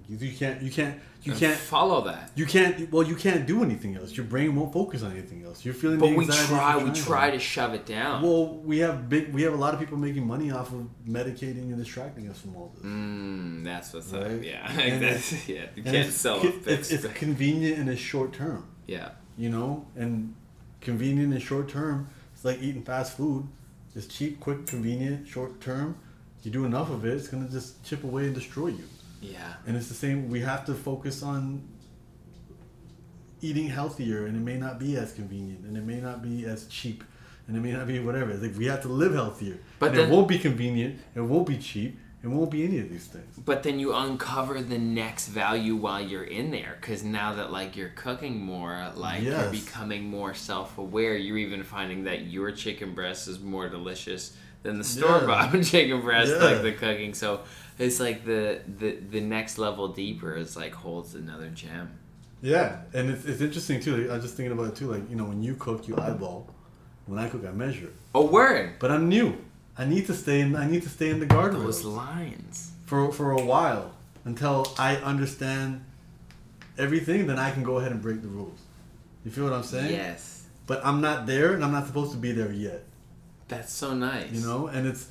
You, you can't. You can't. You And can't. follow that. You can't. Well, you can't do anything else. Your brain won't focus on anything else. You're feeling. But the we try, we try to. shove it down. Well, we have big. We have a lot of people making money off of medicating and distracting us from all this. Mm, that's what's up. Right? Yeah, And [laughs] that's, yeah. You can't it's, sell fix. it's, it's convenient in a short term. yeah. you know, and convenient and short term. It's like eating fast food. It's cheap, quick, convenient, short term. You do enough of it, it's gonna just chip away and destroy you. Yeah. And it's the same. We have to focus on eating healthier, and it may not be as convenient, and it may not be as cheap, and it may not be whatever. It's like we have to live healthier, But and then- it won't be convenient. It won't be cheap. It won't be any of these things. But then you uncover the next value while you're in there, because now that like you're cooking more, like you're becoming more self-aware. You're even finding that your chicken breast is more delicious than the store-bought [laughs] chicken breast, Yeah. like the cooking. So it's like the the the next level deeper is like holds another gem. Yeah, and it's, it's interesting too. Like, I was just thinking about it too. Like you know, when you cook, you eyeball. When I cook, I measure. Oh, word! But I'm new. I need to stay in. I need to stay in the guardrails Those lines. for for a while until I understand everything. Then I can go ahead and break the rules. You feel what I'm saying? Yes, But I'm not there, and I'm not supposed to be there yet. that's so nice. You know, and it's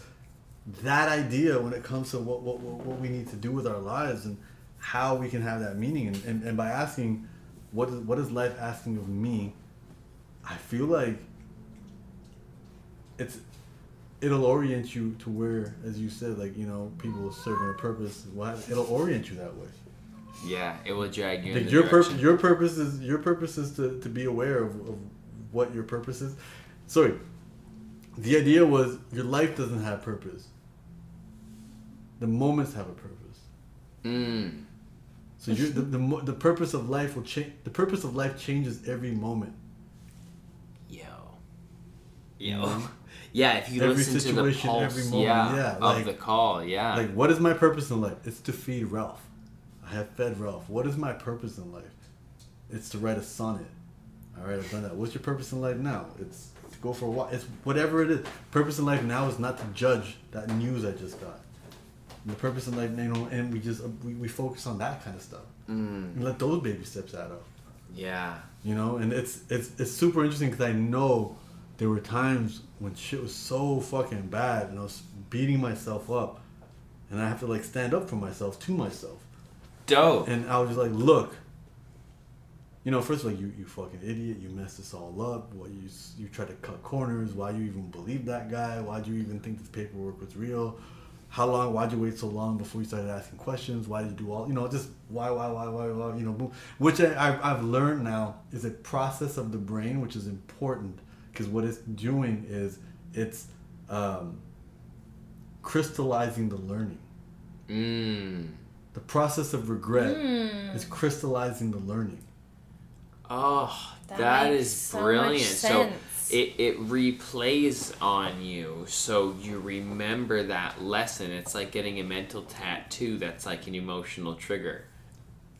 that idea when it comes to what what, what, we need to do with our lives and how we can have that meaning. And, and, and by asking, what is what is life asking of me? I feel like it's it'll orient you to where, as you said, like you know, people serving a purpose. Well, it'll orient you that way. Yeah, it will drag you. Like your purpose, your purpose is your purpose is to, to be aware of, of what your purpose is. Sorry, the idea was your life doesn't have purpose. The moments have a purpose. Mm. So you the, the the purpose of life will change. The purpose of life changes every moment. Yo. Yo. [laughs] Yeah, if you Every listen to the situation, pulse, every moment, yeah, yeah, of like- the call, yeah. Like, what is my purpose in life? It's to feed Ralph. I have fed Ralph. What is my purpose in life? It's to write a sonnet. All right, I've done that. What's your purpose in life now? It's to go for a walk. It's whatever it is. Purpose in life now is not to judge that news I just got. The purpose of life, you know, and we just we, we focus on that kind of stuff mm, and let those baby steps add up. yeah. You know, and it's it's it's super interesting because I know there were times when shit was so fucking bad and I was beating myself up, and I have to like stand up for myself to myself, Dope. and I was just like, look. You know, first of all, you you fucking idiot! You messed this all up. What you you tried to cut corners? Why you even believe that guy? Why'd you even think this paperwork was real? How long? Why'd you wait so long before you started asking questions? Why did you do all? You know, just why, why, why, why, why? You know, boom. Which I, I've, I've learned now is a process of the brain, which is important because what it's doing is it's um, crystallizing the learning. Mm. The process of regret is crystallizing the learning. Oh, That that makes is so much brilliant. So sense. It, it replays on you, so you remember that lesson. It's like getting a mental tattoo that's like an emotional trigger.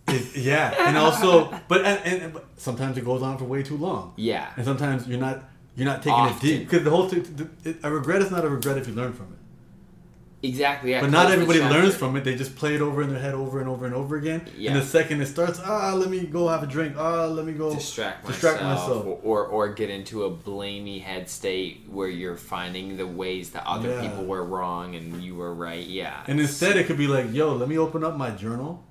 It- yeah, and also, [laughs] but and, and but sometimes it goes on for way too long. Yeah. and sometimes you're not you're not taking Often. it deep because the whole thing, the, it, a regret is not a regret if you learn from it. Exactly. Yeah. But not everybody learns from it. They just play it over in their head over and over and over again. Yeah. And the second it starts, ah, let me go have a drink. Ah, let me go distract, distract myself, myself. Or, or get into a blamey head state where you're finding the ways that other Yeah. people were wrong and you were right. Yeah. And instead, it could be like, yo, let me open up my journal.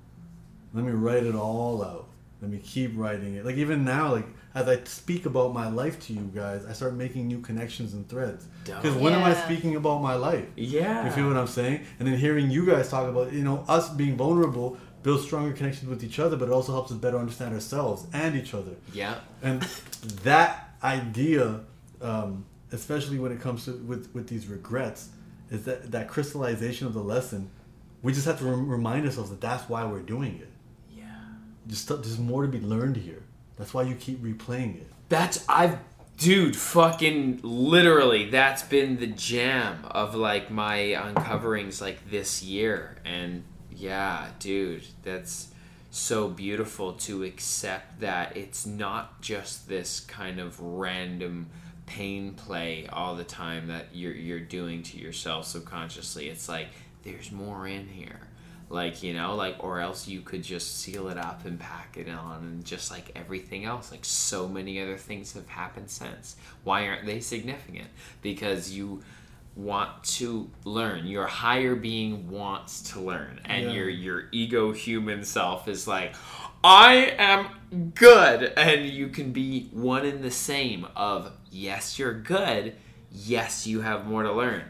Let me write it all out. Let me keep writing it. Like even now, like as I speak about my life to you guys, I start making new connections and threads. Because when am I speaking about my life? yeah. You feel what I'm saying? And then hearing you guys talk about, you know, us being vulnerable builds stronger connections with each other, but it also helps us better understand ourselves and each other. Yeah. And that idea, um, especially when it comes to with, with these regrets, is that that crystallization of the lesson. We just have to rem- remind ourselves that that's why we're doing it. Yeah. Just there's more to be learned here. That's why you keep replaying it. That's I've dude fucking literally that's been the jam of like my uncoverings like this year and Yeah, dude, that's so beautiful to accept that it's not just this kind of random pain play all the time that you're you're doing to yourself subconsciously. It's like there's more in here. Like, you know, like or else you could just seal it up and pack it on and just like everything else, like so many other things have happened since. Why aren't they significant? Because you want to learn. Your higher being wants to learn, and Yeah. your your ego human self is like, I am good, and you can be one and the same. Of yes, you're good. Yes, you have more to learn.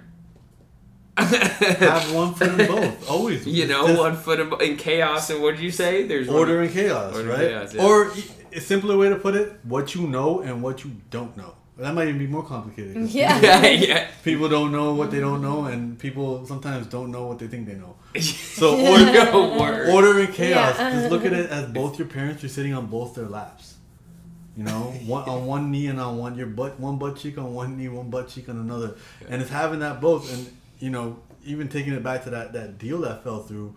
Have one foot in both. [laughs] Always. you know, Just one foot in, in chaos, and what did you say? There's one- order and chaos, Order and right? chaos, yeah. Or a simpler way to put it: what you know and what you don't know. That might even be more complicated. Yeah. yeah, [laughs] yeah. People don't know what they don't know, and people sometimes don't know what they think they know. [laughs] So order, Yo, order and chaos. Yeah. Just look at it as both your parents are sitting on both their laps. You know, one on one knee and on one your butt, one butt cheek on one knee, one butt cheek on another, and it's having that both. And you know, even taking it back to that that deal that fell through,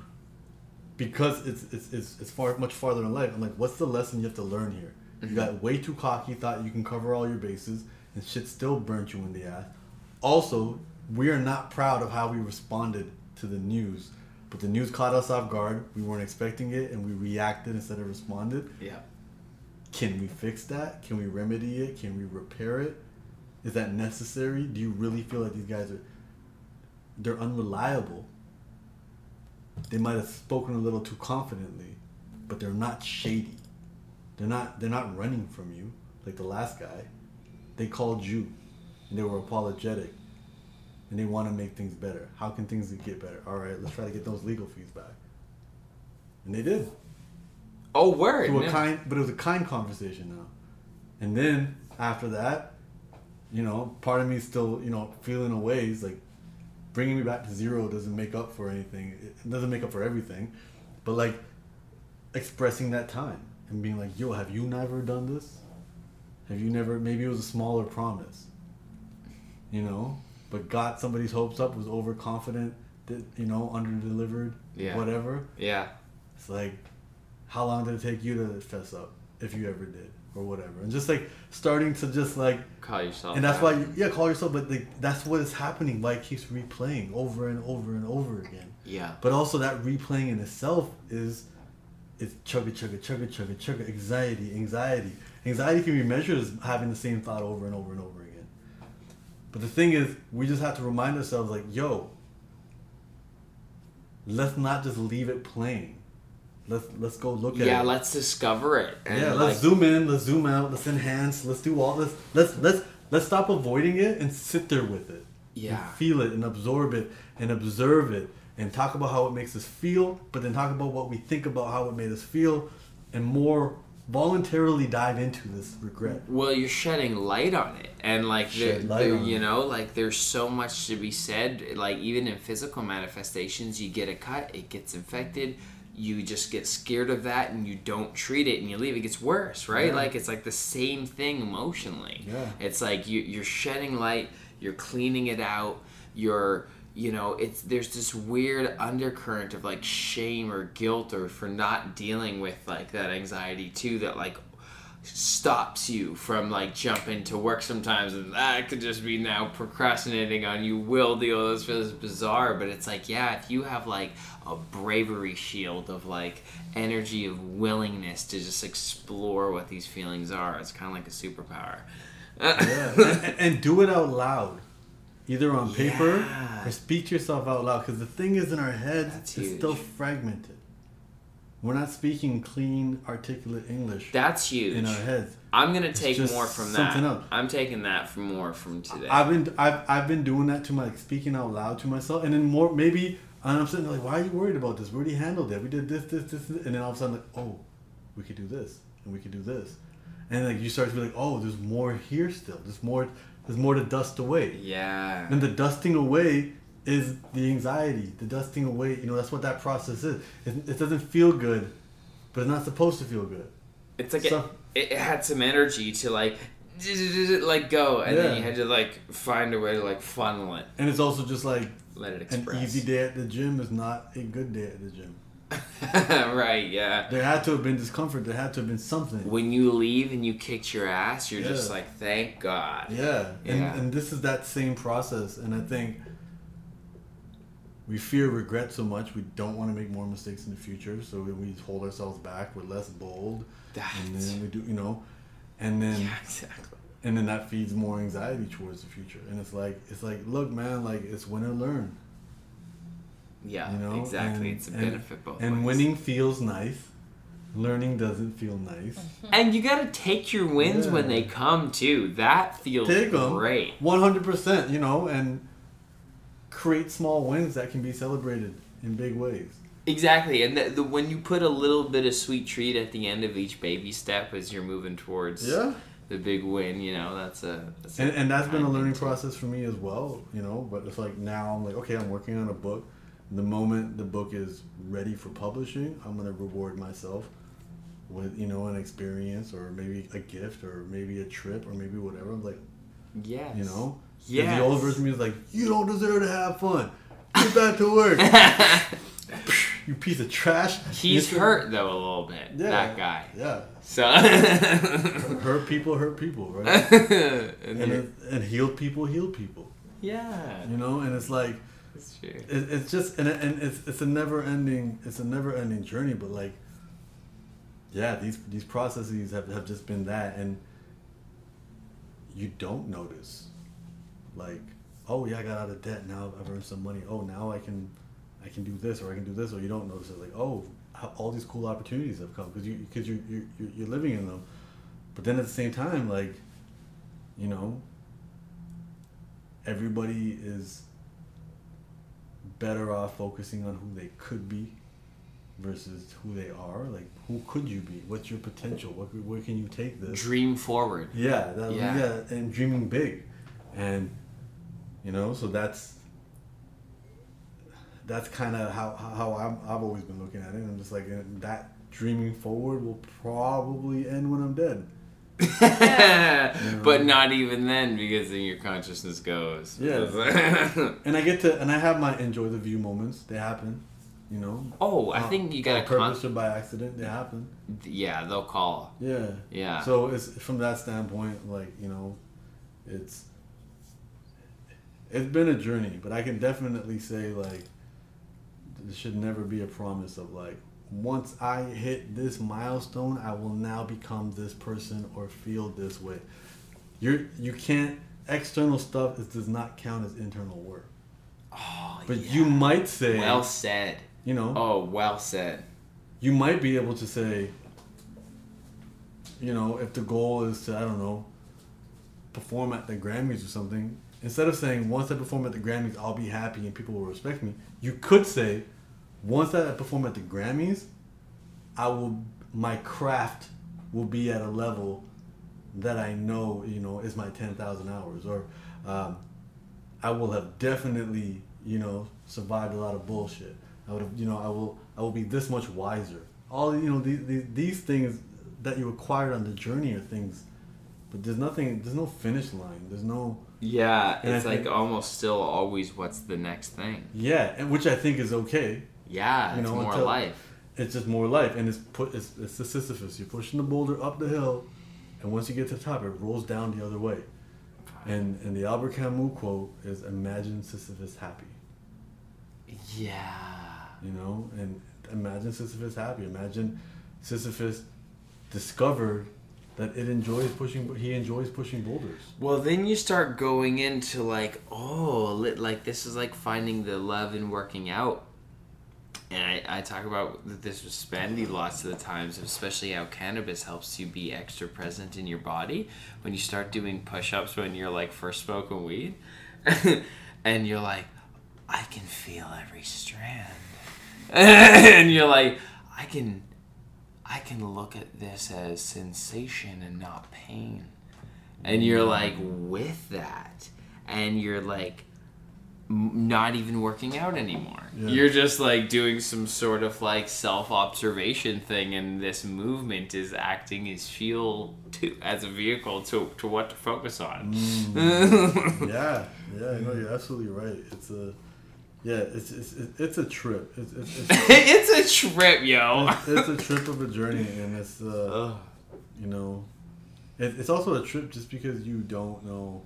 because it's it's it's, it's far much farther in life. I'm like, what's the lesson you have to learn here? You mm-hmm. got way too cocky, thought you can cover all your bases, and shit still burnt you in the ass. Also, we are not proud of how we responded to the news, but the news caught us off guard. We weren't expecting it, and we reacted instead of responded. Yeah. Can we fix that? Can we remedy it? Can we repair it? Is that necessary? Do you really feel like these guys are they're unreliable? They might have spoken a little too confidently, but they're not shady. They're not they're not running from you like the last guy. They called you and they were apologetic and they want to make things better. How can things get better? All right, let's try to get those legal fees back. And they did. Oh, word. A kind, but it was a kind conversation now. And then after that, you know, part of me is still, you know, feeling a ways like bringing me back to zero doesn't make up for anything. It doesn't make up for everything, but like expressing that time and being like, "Yo, have you never done this? Have you never? Maybe it was a smaller promise, you know, but got somebody's hopes up, was overconfident, that you know, under delivered, Yeah. whatever." Yeah. It's like, how long did it take you to fess up, if you ever did, or whatever? And just like starting to just like, Call yourself. and that's out. why, yeah, call yourself, but like, that's what is happening. Why it keeps replaying over and over and over again. Yeah. But also that replaying in itself is, it's chugga chugga chugga chugga chugga anxiety anxiety anxiety can be measured as having the same thought over and over and over again. But the thing is, we just have to remind ourselves like, yo, let's not just leave it playing. Let's let's go look at Yeah, it. let's discover it. Yeah, let's zoom in, let's zoom out, let's enhance, let's do all this. Let's let's let's stop avoiding it and sit there with it. Yeah. And feel it and absorb it and observe it and talk about how it makes us feel, but then talk about what we think about how it made us feel and more voluntarily dive into this regret. Well, you're shedding light on it, and like light there- you it. know, like there's so much to be said. Like even in physical manifestations, you get a cut, it gets infected. You just get scared of that, and you don't treat it, and you leave. It gets worse, right? Yeah. Like it's like the same thing emotionally. Yeah. It's like you, you're shedding light, you're cleaning it out, you're you know it's there's this weird undercurrent of like shame or guilt or for not dealing with like that anxiety too that like stops you from like jumping to work sometimes and that could just be now procrastinating on you will deal with those feels bizarre but it's like yeah if you have like a bravery shield of like energy of willingness to just explore what these feelings are it's kind of like a superpower Yeah. and, do it out loud. Either on paper Yeah. or speak yourself out loud because the thing is in our heads That's it's huge. still fragmented. We're not speaking clean, articulate English that's huge in our heads. i'm gonna take more from that else. i'm taking that from more from today I've been I've, I've been doing that to my like, speaking out loud to myself, and then more maybe and I'm sitting there like, why are you worried about this? We already handled it. We did this, this, this, this. and then all of a sudden like, oh, we could do this, and we could do this, and like you start to be like, oh, there's more here still. There's more. There's more to dust away. yeah And the dusting away is the anxiety. The dusting away, you know, that's what that process is. It, it doesn't feel good, but it's not supposed to feel good. It's like So- it, it had some energy to like like go, and then you had to like find a way to like funnel it. And it's also just like let it express. An easy day at the gym is not a good day at the gym. [laughs] right, yeah. There had to have been discomfort. There had to have been something. When you leave and you kicked your ass, you're just like, thank God. Yeah. And, Yeah. and this is that same process. And I think we fear regret so much. We don't want to make more mistakes in the future. So we, we hold ourselves back. We're less bold. And then we do, you know, and then Yeah, exactly. and then that feeds more anxiety towards the future. And it's like it's like, look, man, like it's win or learn. Yeah, You know, exactly. And- it's a and- benefit both And ways. winning feels nice. Learning doesn't feel nice. Mm-hmm. And you gotta take your wins when they come too. That feels Take them, great. one hundred percent. You know, and create small wins that can be celebrated in big ways. Exactly, and the, the when you put a little bit of sweet treat at the end of each baby step as you're moving towards Yeah, the big win, you know that's a that's a and and that's been a learning process for me as well. You know, but it's like now I'm like, okay, I'm working on a book. The moment the book is ready for publishing, I'm gonna reward myself with you know an experience or maybe a gift or maybe a trip or maybe whatever. I'm like, yeah, you know, Yes. the old version of me is like, you don't deserve to have fun. Get back to work. [laughs] you piece of trash. He's hurt though a little bit. Yeah, That guy. Yeah. So. Hurt people hurt people, right? [laughs] and and, it, and healed people heal people. yeah, You know, and it's like that's true. it, it's just and, it- and it's it's a never ending it's a never ending journey. But like, yeah, these these processes have have just been that, and you don't notice, like, oh yeah, I got out of debt now. I've earned some money. Oh, now I can I can do this or I can do this, or you don't notice it. Like, oh, how, all these cool opportunities have come because you because you you you're, you're living in them. But then at the same time, like, you know, everybody is better off focusing on who they could be versus who they are. Like, who could you be? What's your potential? What, where can you take this? Dream forward. Yeah, that, Yeah. yeah, and dreaming big, and you know, so that's that's kind of how how I'm, I've always been looking at it. I'm just like that dreaming forward will probably end when I'm dead. [laughs] but not even then because then your consciousness goes. Yeah. [laughs] And I get to and I have my enjoy the view moments. They happen, you know. oh, I think you got a purpose con- or by accident. They happen. Yeah, they'll call. Yeah. Yeah. So it's from that standpoint, like you know, it's it's been a journey, but I can definitely say like there should never be a promise of like once I hit this milestone, I will now become this person or feel this way. You're you can't external stuff is, does not count as internal work. Oh, But yeah. you might say, Well said. you know, Oh, well said. you might be able to say, you know, if the goal is to, I don't know, perform at the Grammys or something, instead of saying, once I perform at the Grammys, I'll be happy and people will respect me, you could say, once I perform at the Grammys, I will, my craft will be at a level that I know, you know, is my 10,000 hours. Or um, I will have definitely, you know, survived a lot of bullshit. I would have, you know, I will, I will be this much wiser. All, you know, these, these, these things that you acquired on the journey are things, but there's nothing, there's no finish line. There's no, Yeah, And it's like almost still always what's the next thing. yeah, and which I think is okay. Yeah, You it's know, more life. It's just more life, and it's put, it's, it's the Sisyphus. You're pushing the boulder up the hill, and once you get to the top, it rolls down the other way. And and the Albert Camus quote is, "Imagine Sisyphus happy." Yeah. you know and imagine sisyphus happy imagine sisyphus discovered that it enjoys pushing he enjoys pushing boulders Well, then you start going into like, oh, like this is like finding the love in working out. And I, I talk about th- this with Spendy lots of the times, especially how cannabis helps you be extra present in your body when you start doing push ups when you're like first smoking weed. [laughs] and you're like, I can feel every strand. [laughs] and you're like, I can I can look at this as sensation and not pain. And you're like with that. And you're like m- not even working out anymore. Yeah. You're just like doing some sort of like self observation thing, and this movement is acting as fuel to as a vehicle to, to what to focus on. Mm. [laughs] yeah yeah no you're absolutely right it's a Yeah, it's it's it's- it's a trip. It's it's, it's, [laughs] it's a trip, yo. it's, it's a [laughs] trip of a journey, and it's uh, Ugh. you know, it, it's also a trip just because you don't know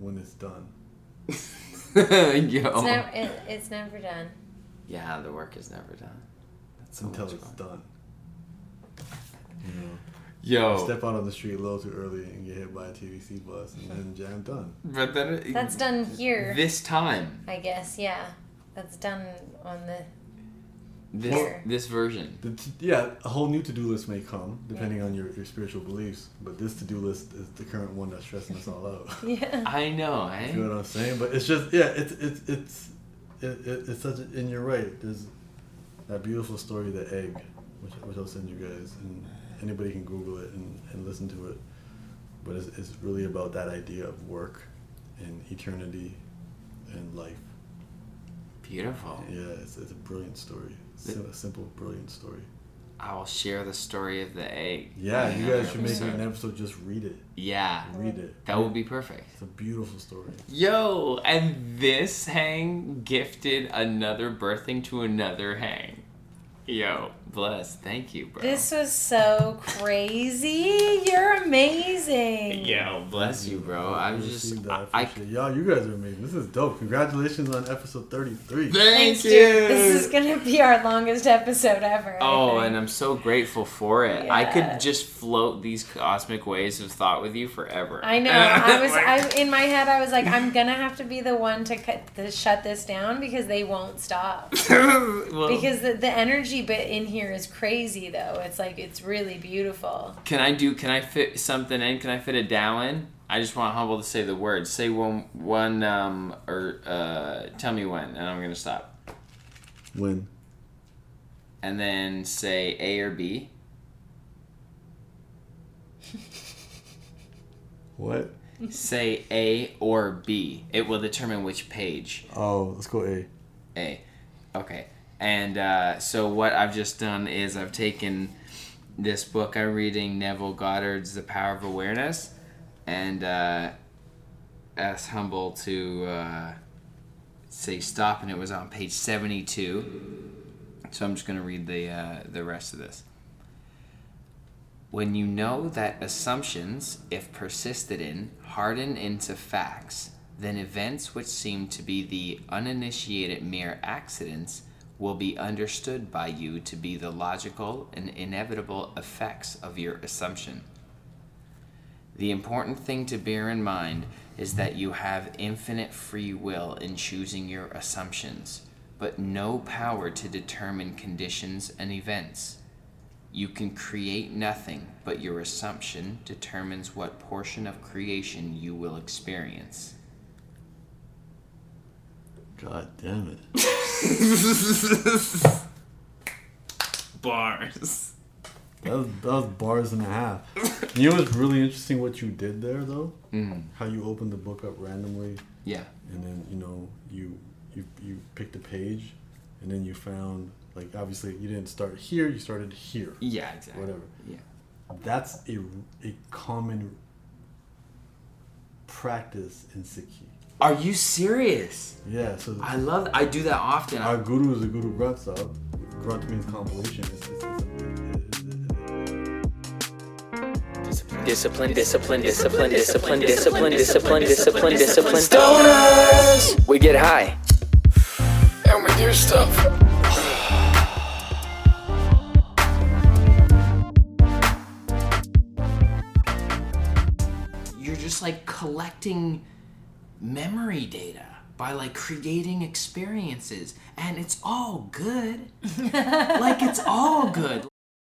when it's done. [laughs] yo. It's never, it, it's never done. Yeah, the work is never done. That's so until it's fun. done. You know, Yo. step out on the street a little too early and get hit by a TTC bus, and then jam done. But then it- That's done here, this time. I guess. Yeah, that's done on the. This Here. this version. The t- yeah, a whole new to-do list may come depending on your, your spiritual beliefs, but this to-do list is the current one that's stressing us all out. [laughs] Yeah. I know, eh? You know what I'm saying? But it's just yeah, it's it's it's it, it, it's such a, and you're right. There's that beautiful story, the egg, which which I'll send you guys, and anybody can Google it and, and listen to it. But it's, it's really about that idea of work and eternity and life. Beautiful. Yeah, it's, it's a brilliant story. Sim- a simple, brilliant story. I will share the story of the egg. Yeah, you guys should make an episode. Just read it. Yeah, Read it. that would be perfect. It's a beautiful story. Yo, and this hang gifted another birthing to another hang. Yo, bless. Thank you, bro. This was so crazy. You're amazing. Yo, bless you, bro. I'm just. I. I, appreciate y'all. You guys are amazing. This is dope. Congratulations on episode thirty-three. thank Thanks, you. dude. This is gonna be our longest episode ever. Oh, and I'm so grateful for it. I could just float these cosmic ways of thought with you forever. I know. [laughs] I was. Like- I in my head. I was like, I'm [laughs] gonna have to be the one to cut to shut this down because they won't stop. [laughs] Well, Because the, the energy bit in here is crazy though. It's like it's really beautiful. Can I do? Can I fit something in? Can I fit a Dow in? I just want humble to say the word. Say one, one, um, or uh, tell me when, and I'm gonna stop. When? And then say A or B. [laughs] What? Say A or B. It will determine which page. Oh, let's go A. A. Okay. And uh, so what I've just done is I've taken this book I'm reading, Neville Goddard's The Power of Awareness, and uh, asked Humble to uh, say stop, and it was on page 72. So I'm just going to read the, uh, the rest of this. When you know that assumptions, if persisted in, harden into facts, then events which seem to be the uninitiated mere accidents will be understood by you to be the logical and inevitable effects of your assumption. The important thing to bear in mind is that you have infinite free will in choosing your assumptions, but no power to determine conditions and events. You can create nothing, but your assumption determines what portion of creation you will experience. God damn it. [laughs] Bars. That was, that was bars and a half. You know what's really interesting what you did there though? Mm, How you opened the book up randomly yeah. and then, you know, you you you picked a page and then you found like obviously you didn't start here, you started here. Yeah, exactly. Whatever. Yeah. That's a, a common practice in Sikhi. Are you serious? Yeah, so I love I do that often. our guru is a guru Granth Sahib. Granth means compilation. It's, it's, it's, it's, Discipline, discipline, discipline, discipline, discipline, discipline, discipline, discipline. Stoners! We get high. And we do stuff. you're just like collecting memory data by like creating experiences and it's all good. [laughs] Like it's all good